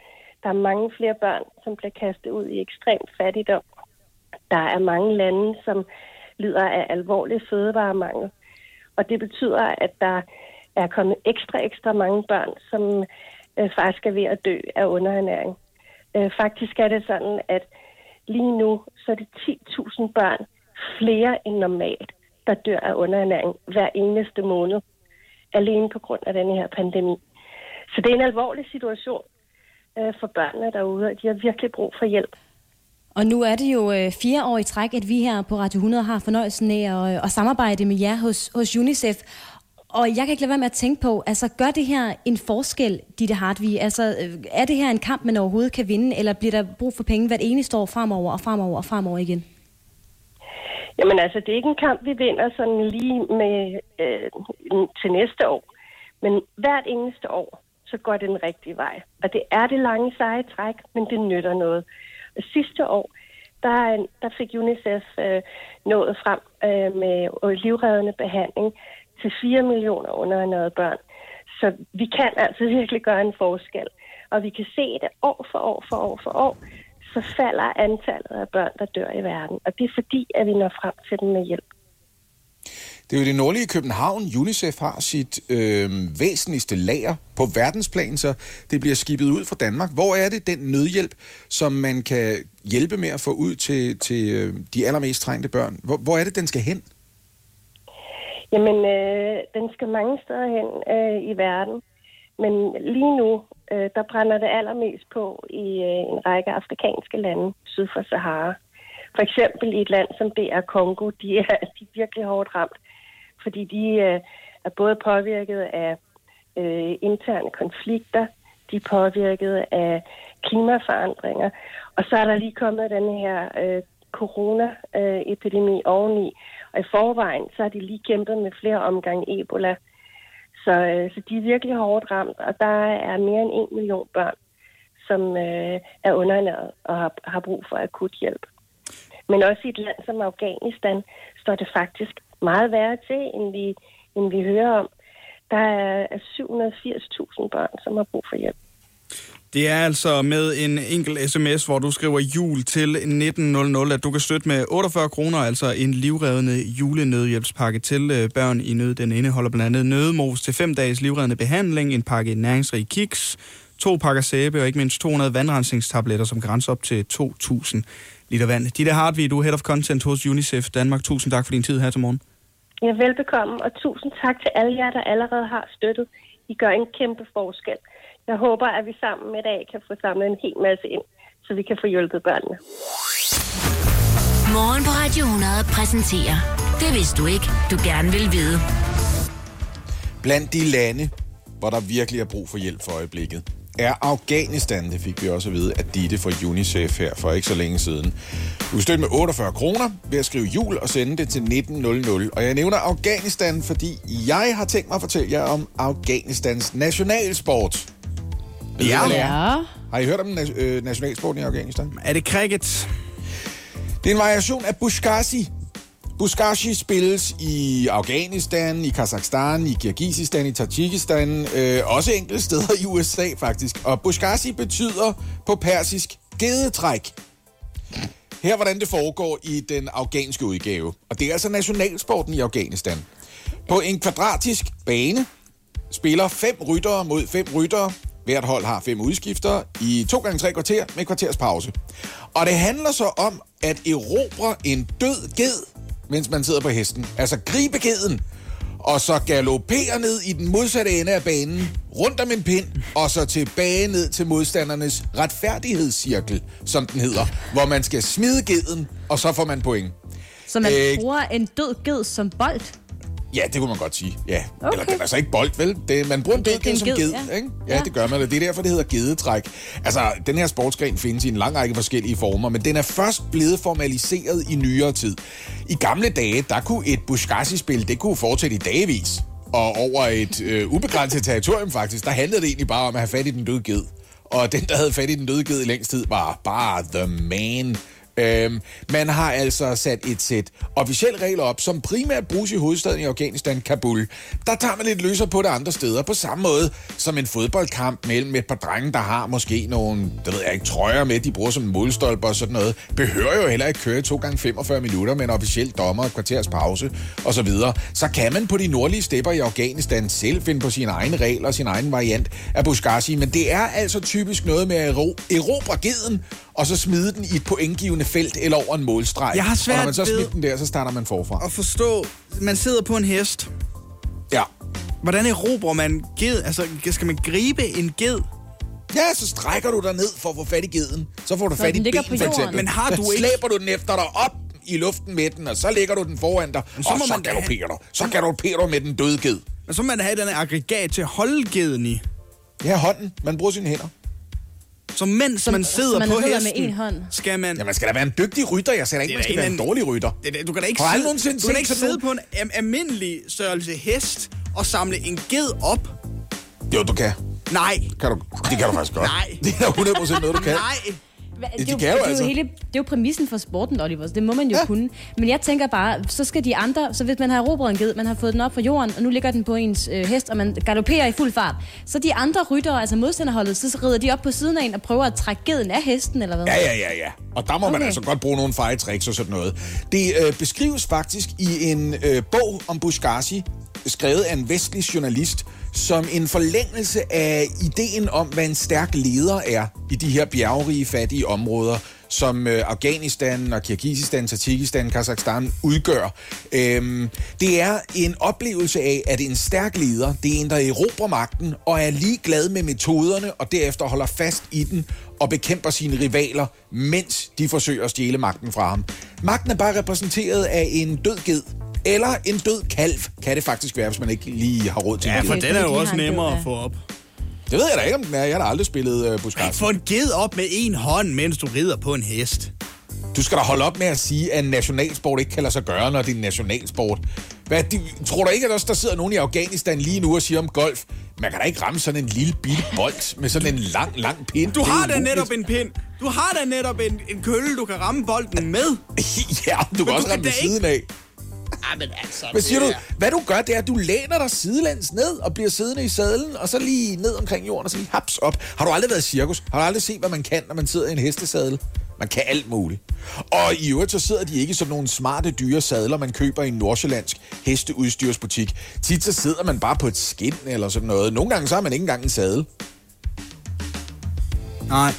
Speaker 15: der er mange flere børn, som bliver kastet ud i ekstrem fattigdom. Der er mange lande, som lider af alvorlig fødevaremangel. Og det betyder, at der er kommet ekstra, ekstra mange børn, som øh, faktisk er ved at dø af underernæring. Øh, faktisk er det sådan, at lige nu så er det 10.000 børn flere end normalt, der dør af underernæring hver eneste måned, alene på grund af den her pandemi. Så det er en alvorlig situation øh, for børnene derude, og de har virkelig brug for hjælp.
Speaker 3: Og nu er det jo øh, fire år i træk, at vi her på Radio 100 har fornøjelsen af at, øh, at samarbejde med jer hos, hos UNICEF. Og jeg kan ikke lade være med at tænke på, altså gør det her en forskel, Ditte Hartvig? Altså øh, er det her en kamp, man overhovedet kan vinde, eller bliver der brug for penge hvert eneste år fremover og fremover og fremover igen?
Speaker 15: Jamen altså, det er ikke en kamp, vi vinder sådan lige med øh, til næste år. Men hvert eneste år, så går det den rigtige vej. Og det er det lange seje træk, men det nytter noget. Og sidste år, der, der fik UNICEF øh, nået frem øh, med livreddende behandling til 4 millioner underernærede børn. Så vi kan altså virkelig gøre en forskel. Og vi kan se det år for år for år for år, så falder antallet af børn, der dør i verden. Og det er fordi, at vi når frem til dem med hjælp.
Speaker 4: Det er jo det nordlige København. UNICEF har sit øh, væsentligste lager på verdensplan, så det bliver skibet ud fra Danmark. Hvor er det den nødhjælp, som man kan hjælpe med at få ud til, til øh, de allermest trængte børn? Hvor, hvor er det, den skal hen?
Speaker 15: Jamen, øh, den skal mange steder hen øh, i verden. Men lige nu, øh, der brænder det allermest på i øh, en række afrikanske lande syd for Sahara. For eksempel i et land som DR Kongo, de er, de er virkelig hårdt ramt, fordi de øh, er både påvirket af øh, interne konflikter, de er påvirket af klimaforandringer, og så er der lige kommet den her øh, coronaepidemi øh, oveni, og i forvejen så har de lige kæmpet med flere omgange Ebola. Så, øh, så de er virkelig hårdt ramt, og der er mere end en million børn, som øh, er underernæret og har, har brug for akut hjælp. Men også i et land som Afghanistan står det faktisk meget værre til, end vi, end vi hører om. Der er 780.000 børn, som har brug for hjælp.
Speaker 2: Det er altså med en enkelt sms, hvor du skriver jul til 1900, at du kan støtte med 48 kroner, altså en livreddende julenødhjælpspakke til øh, børn i nød. Den indeholder blandt andet nødmos til 5 dages livreddende behandling, en pakke næringsrig kiks, to pakker sæbe og ikke mindst 200 vandrensningstabletter, som grænser op til 2.000 liter vand. Ditte Hartvig, du er Head of Content hos UNICEF Danmark. Tusind tak for din tid her til morgen.
Speaker 15: Ja, velbekomme, og tusind tak til alle jer, der allerede har støttet. I gør en kæmpe forskel. Jeg håber, at vi sammen i dag kan få samlet en hel masse ind, så vi kan få hjulpet børnene.
Speaker 1: Morgen på Radio 100 præsenterer Det vidste du ikke, du gerne vil vide.
Speaker 4: Blandt de lande, hvor der virkelig er brug for hjælp for øjeblikket, er Afghanistan. Det fik vi også at vide at Ditte fra UNICEF her for ikke så længe siden. Du kan støtte med 48 kroner ved at skrive jul og sende det til 1900. Og jeg nævner Afghanistan, fordi jeg har tænkt mig at fortælle jer om Afghanistans nationalsport.
Speaker 2: Ja.
Speaker 4: Har I hørt om øh, nationalsporten i Afghanistan?
Speaker 2: Er det cricket?
Speaker 4: Det er en variation af Bushkashi. Bushkashi spilles i Afghanistan, i Kazakhstan, i Kirgisistan, i Tajikistan, øh, også enkelte steder i USA faktisk. Og Bushkashi betyder på persisk gedetræk. Her hvordan det foregår i den afghanske udgave. Og det er altså nationalsporten i Afghanistan. På en kvadratisk bane spiller fem ryttere mod fem ryttere. Hvert hold har fem udskifter i to gange tre kvarter med kvarters pause. Og det handler så om at erobre en død ged mens man sidder på hesten. Altså gribe geden, og så galopere ned i den modsatte ende af banen, rundt om en pind, og så tilbage ned til modstandernes retfærdighedscirkel, som den hedder, hvor man skal smide geden, og så får man point.
Speaker 3: Så man
Speaker 4: Øh,
Speaker 3: bruger en død ged som bold.
Speaker 4: Ja, det kunne man godt sige. Ja. Okay. Eller den er så ikke bold, vel? Det, man bruger en
Speaker 3: Det-
Speaker 4: død
Speaker 3: det en
Speaker 4: som
Speaker 3: ged,
Speaker 4: ged,
Speaker 3: ja.
Speaker 4: ikke? Ja,
Speaker 3: Ja.
Speaker 4: det gør man. og Det er derfor, det hedder gedetræk. Altså, den her sportsgren findes i en lang række forskellige former, men den er først blevet formaliseret i nyere tid. I gamle dage, der kunne et Buskassi-spil, det kunne fortsætte i dagevis. Og over et øh, ubegrænset territorium faktisk, der handlede det egentlig bare om at have fat i den døde ged. Og den, der havde fat i den døde ged i længst tid, var bare the man. Øhm, man har altså sat et sæt officielle regler op, som primært bruges i hovedstaden i Afghanistan, Kabul. Der tager man lidt løser på det andre steder, på samme måde som en fodboldkamp mellem et par drenge, der har måske nogle, det ved jeg ikke, trøjer med, de bruger som målstolper og sådan noget. Behøver jo heller ikke køre 2 gange 45 minutter med en officiel dommer, et kvarters pause og så videre. Så kan man på de nordlige stepper i Afghanistan selv finde på sine egne regler og sin egen variant af Buskashi, men det er altså typisk noget med at ero- erobre geden, og så smide den i et pointgivende felt eller over en målstreg.
Speaker 2: Jeg har
Speaker 4: og
Speaker 2: svært
Speaker 4: når man så smider den der, så starter man forfra.
Speaker 2: At forstå, man sidder på en hest.
Speaker 4: Ja.
Speaker 2: Hvordan erobrer man ged? Altså, skal man gribe en ged?
Speaker 4: Ja, så strækker du dig ned for at få fat i geden. Så får du
Speaker 2: Så
Speaker 4: fat i ben,
Speaker 2: på
Speaker 4: for
Speaker 2: jorden.
Speaker 4: eksempel.
Speaker 2: Men har
Speaker 4: så
Speaker 2: du ikke-
Speaker 4: slæber du den efter dig op i luften med den, og så lægger du den foran dig,
Speaker 2: Men så
Speaker 4: og
Speaker 2: må
Speaker 4: så
Speaker 2: man da have-
Speaker 4: galopperer du. Så galopperer du med den døde ged.
Speaker 2: Men så må man have den aggregat til at holde geden i.
Speaker 4: Ja, hånden. Man bruger sine hænder.
Speaker 2: Så mens
Speaker 3: Som-
Speaker 2: man sidder
Speaker 3: man
Speaker 2: på
Speaker 3: rider med
Speaker 2: hesten,
Speaker 3: en hånd.
Speaker 2: skal man...
Speaker 4: Ja, man skal da være en dygtig rytter. Jeg siger da ikke, man skal være
Speaker 2: en
Speaker 4: en dårlig rytter.
Speaker 2: Det, det, du kan da ikke sidde,
Speaker 4: nogensinde
Speaker 2: du kan ikke sidde på en am- almindelig størrelse hest og samle en ged op.
Speaker 4: Jo, du kan.
Speaker 2: Nej.
Speaker 4: Kan du, det kan du faktisk godt.
Speaker 2: Nej.
Speaker 4: Det er 100% noget, du kan.
Speaker 2: Nej.
Speaker 3: Hva- Det,
Speaker 4: de
Speaker 3: er jo,
Speaker 4: kan jo
Speaker 3: det,
Speaker 4: altså.
Speaker 3: jo hele, det er jo præmissen for sporten, Oliver, det må man jo ja. kunne. Men jeg tænker bare, så skal de andre, så hvis man har erobret en ged, man har fået den op fra jorden, og nu ligger den på ens øh, hest, og man galopperer i fuld fart, så de andre ryttere, altså modstanderholdet, så rider de op på siden af en og prøver at trække geden af hesten, eller hvad?
Speaker 4: Ja, ja, ja, ja. Og der må okay. man altså godt bruge nogle fejltricks og sådan noget. Det øh, beskrives faktisk i en øh, bog om Buskasi, skrevet af en vestlig journalist, som en forlængelse af ideen om, hvad en stærk leder er i de her bjergrige, fattige områder, som øh, Afghanistan og Kirgisistan, Tajikistan, Kazakhstan udgør. Øhm, det er en oplevelse af, at en stærk leder, det er en, der erobrer magten og er ligeglad med metoderne og derefter holder fast i den og bekæmper sine rivaler, mens de forsøger at stjæle magten fra ham. Magten er bare repræsenteret af en død ged, eller en død kalv, kan det faktisk være, hvis man ikke lige har råd til
Speaker 2: Ja,
Speaker 4: en
Speaker 2: for
Speaker 4: ged.
Speaker 2: den er jo også nemmere at få op.
Speaker 4: Det ved jeg da ikke, om den er. Jeg har da aldrig spillet uh, Buskasi.
Speaker 2: Få en ged op med en hånd, mens du rider på en hest.
Speaker 4: Du skal da holde op med at sige, at en nationalsport ikke kan lade sig gøre, når det er en nationalsport. Hvad, de, tror du ikke, at også der sidder nogen i Afghanistan lige nu og siger om golf, man kan da ikke ramme sådan en lille bitte bold med sådan en lang, lang pind.
Speaker 2: Du
Speaker 4: Det
Speaker 2: har da netop en pind. Du har da netop en, en kølle, du kan ramme bolden med.
Speaker 4: ja, du kan også ramme ved siden af.
Speaker 2: Men altså...
Speaker 4: Hvad siger
Speaker 2: det
Speaker 4: du? Hvad du gør, det er, at du læner dig sidelæns ned og bliver siddende i sadlen, og så lige ned omkring jorden, og så lige haps op. Har du aldrig været i cirkus? Har du aldrig set, hvad man kan, når man sidder i en hestesadel? Man kan alt muligt. Og i øvrigt så sidder de ikke sådan nogle smarte, dyre sadler, man køber i en nordsjællandsk hesteudstyrsbutik. Tit så sidder man bare på et skin eller sådan noget. Nogle gange så har man ikke engang en sadel.
Speaker 2: Nej.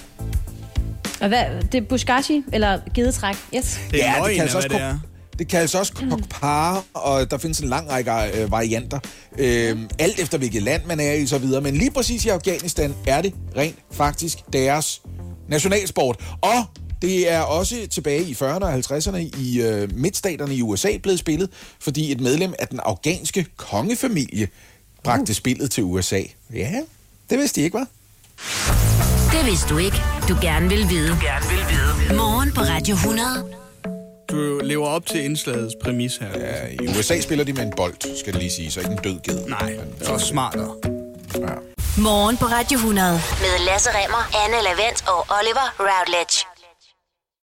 Speaker 3: Og hvad, det er buskashi, eller gedetræk, yes.
Speaker 2: Det er
Speaker 4: ja,
Speaker 2: løgn,
Speaker 4: det kaldes
Speaker 2: af,
Speaker 4: også
Speaker 2: hvad det er.
Speaker 4: Det kaldes også kokpare, og der findes en lang række øh, varianter. Øh, alt efter hvilket land man er i, så videre. Men lige præcis i Afghanistan er det rent faktisk deres nationalsport. Og det er også tilbage i 40'erne og 50'erne i øh, midtstaterne i USA blevet spillet, fordi et medlem af den afghanske kongefamilie bragte spillet til USA. Ja, det vidste de ikke, var.
Speaker 1: Det vidste du ikke. Du gerne vil vide. Du gerne vil vide. Morgen på Radio 100.
Speaker 2: Du lever op til indslagets præmis her.
Speaker 4: Ja, I USA spiller de med en bold, skal det lige sige, så ikke en død ged.
Speaker 2: Nej, så smartere.
Speaker 4: Ja.
Speaker 1: Morgen på Radio 100. Med Lasse Remmer, Anne Lavendt og Oliver Routledge.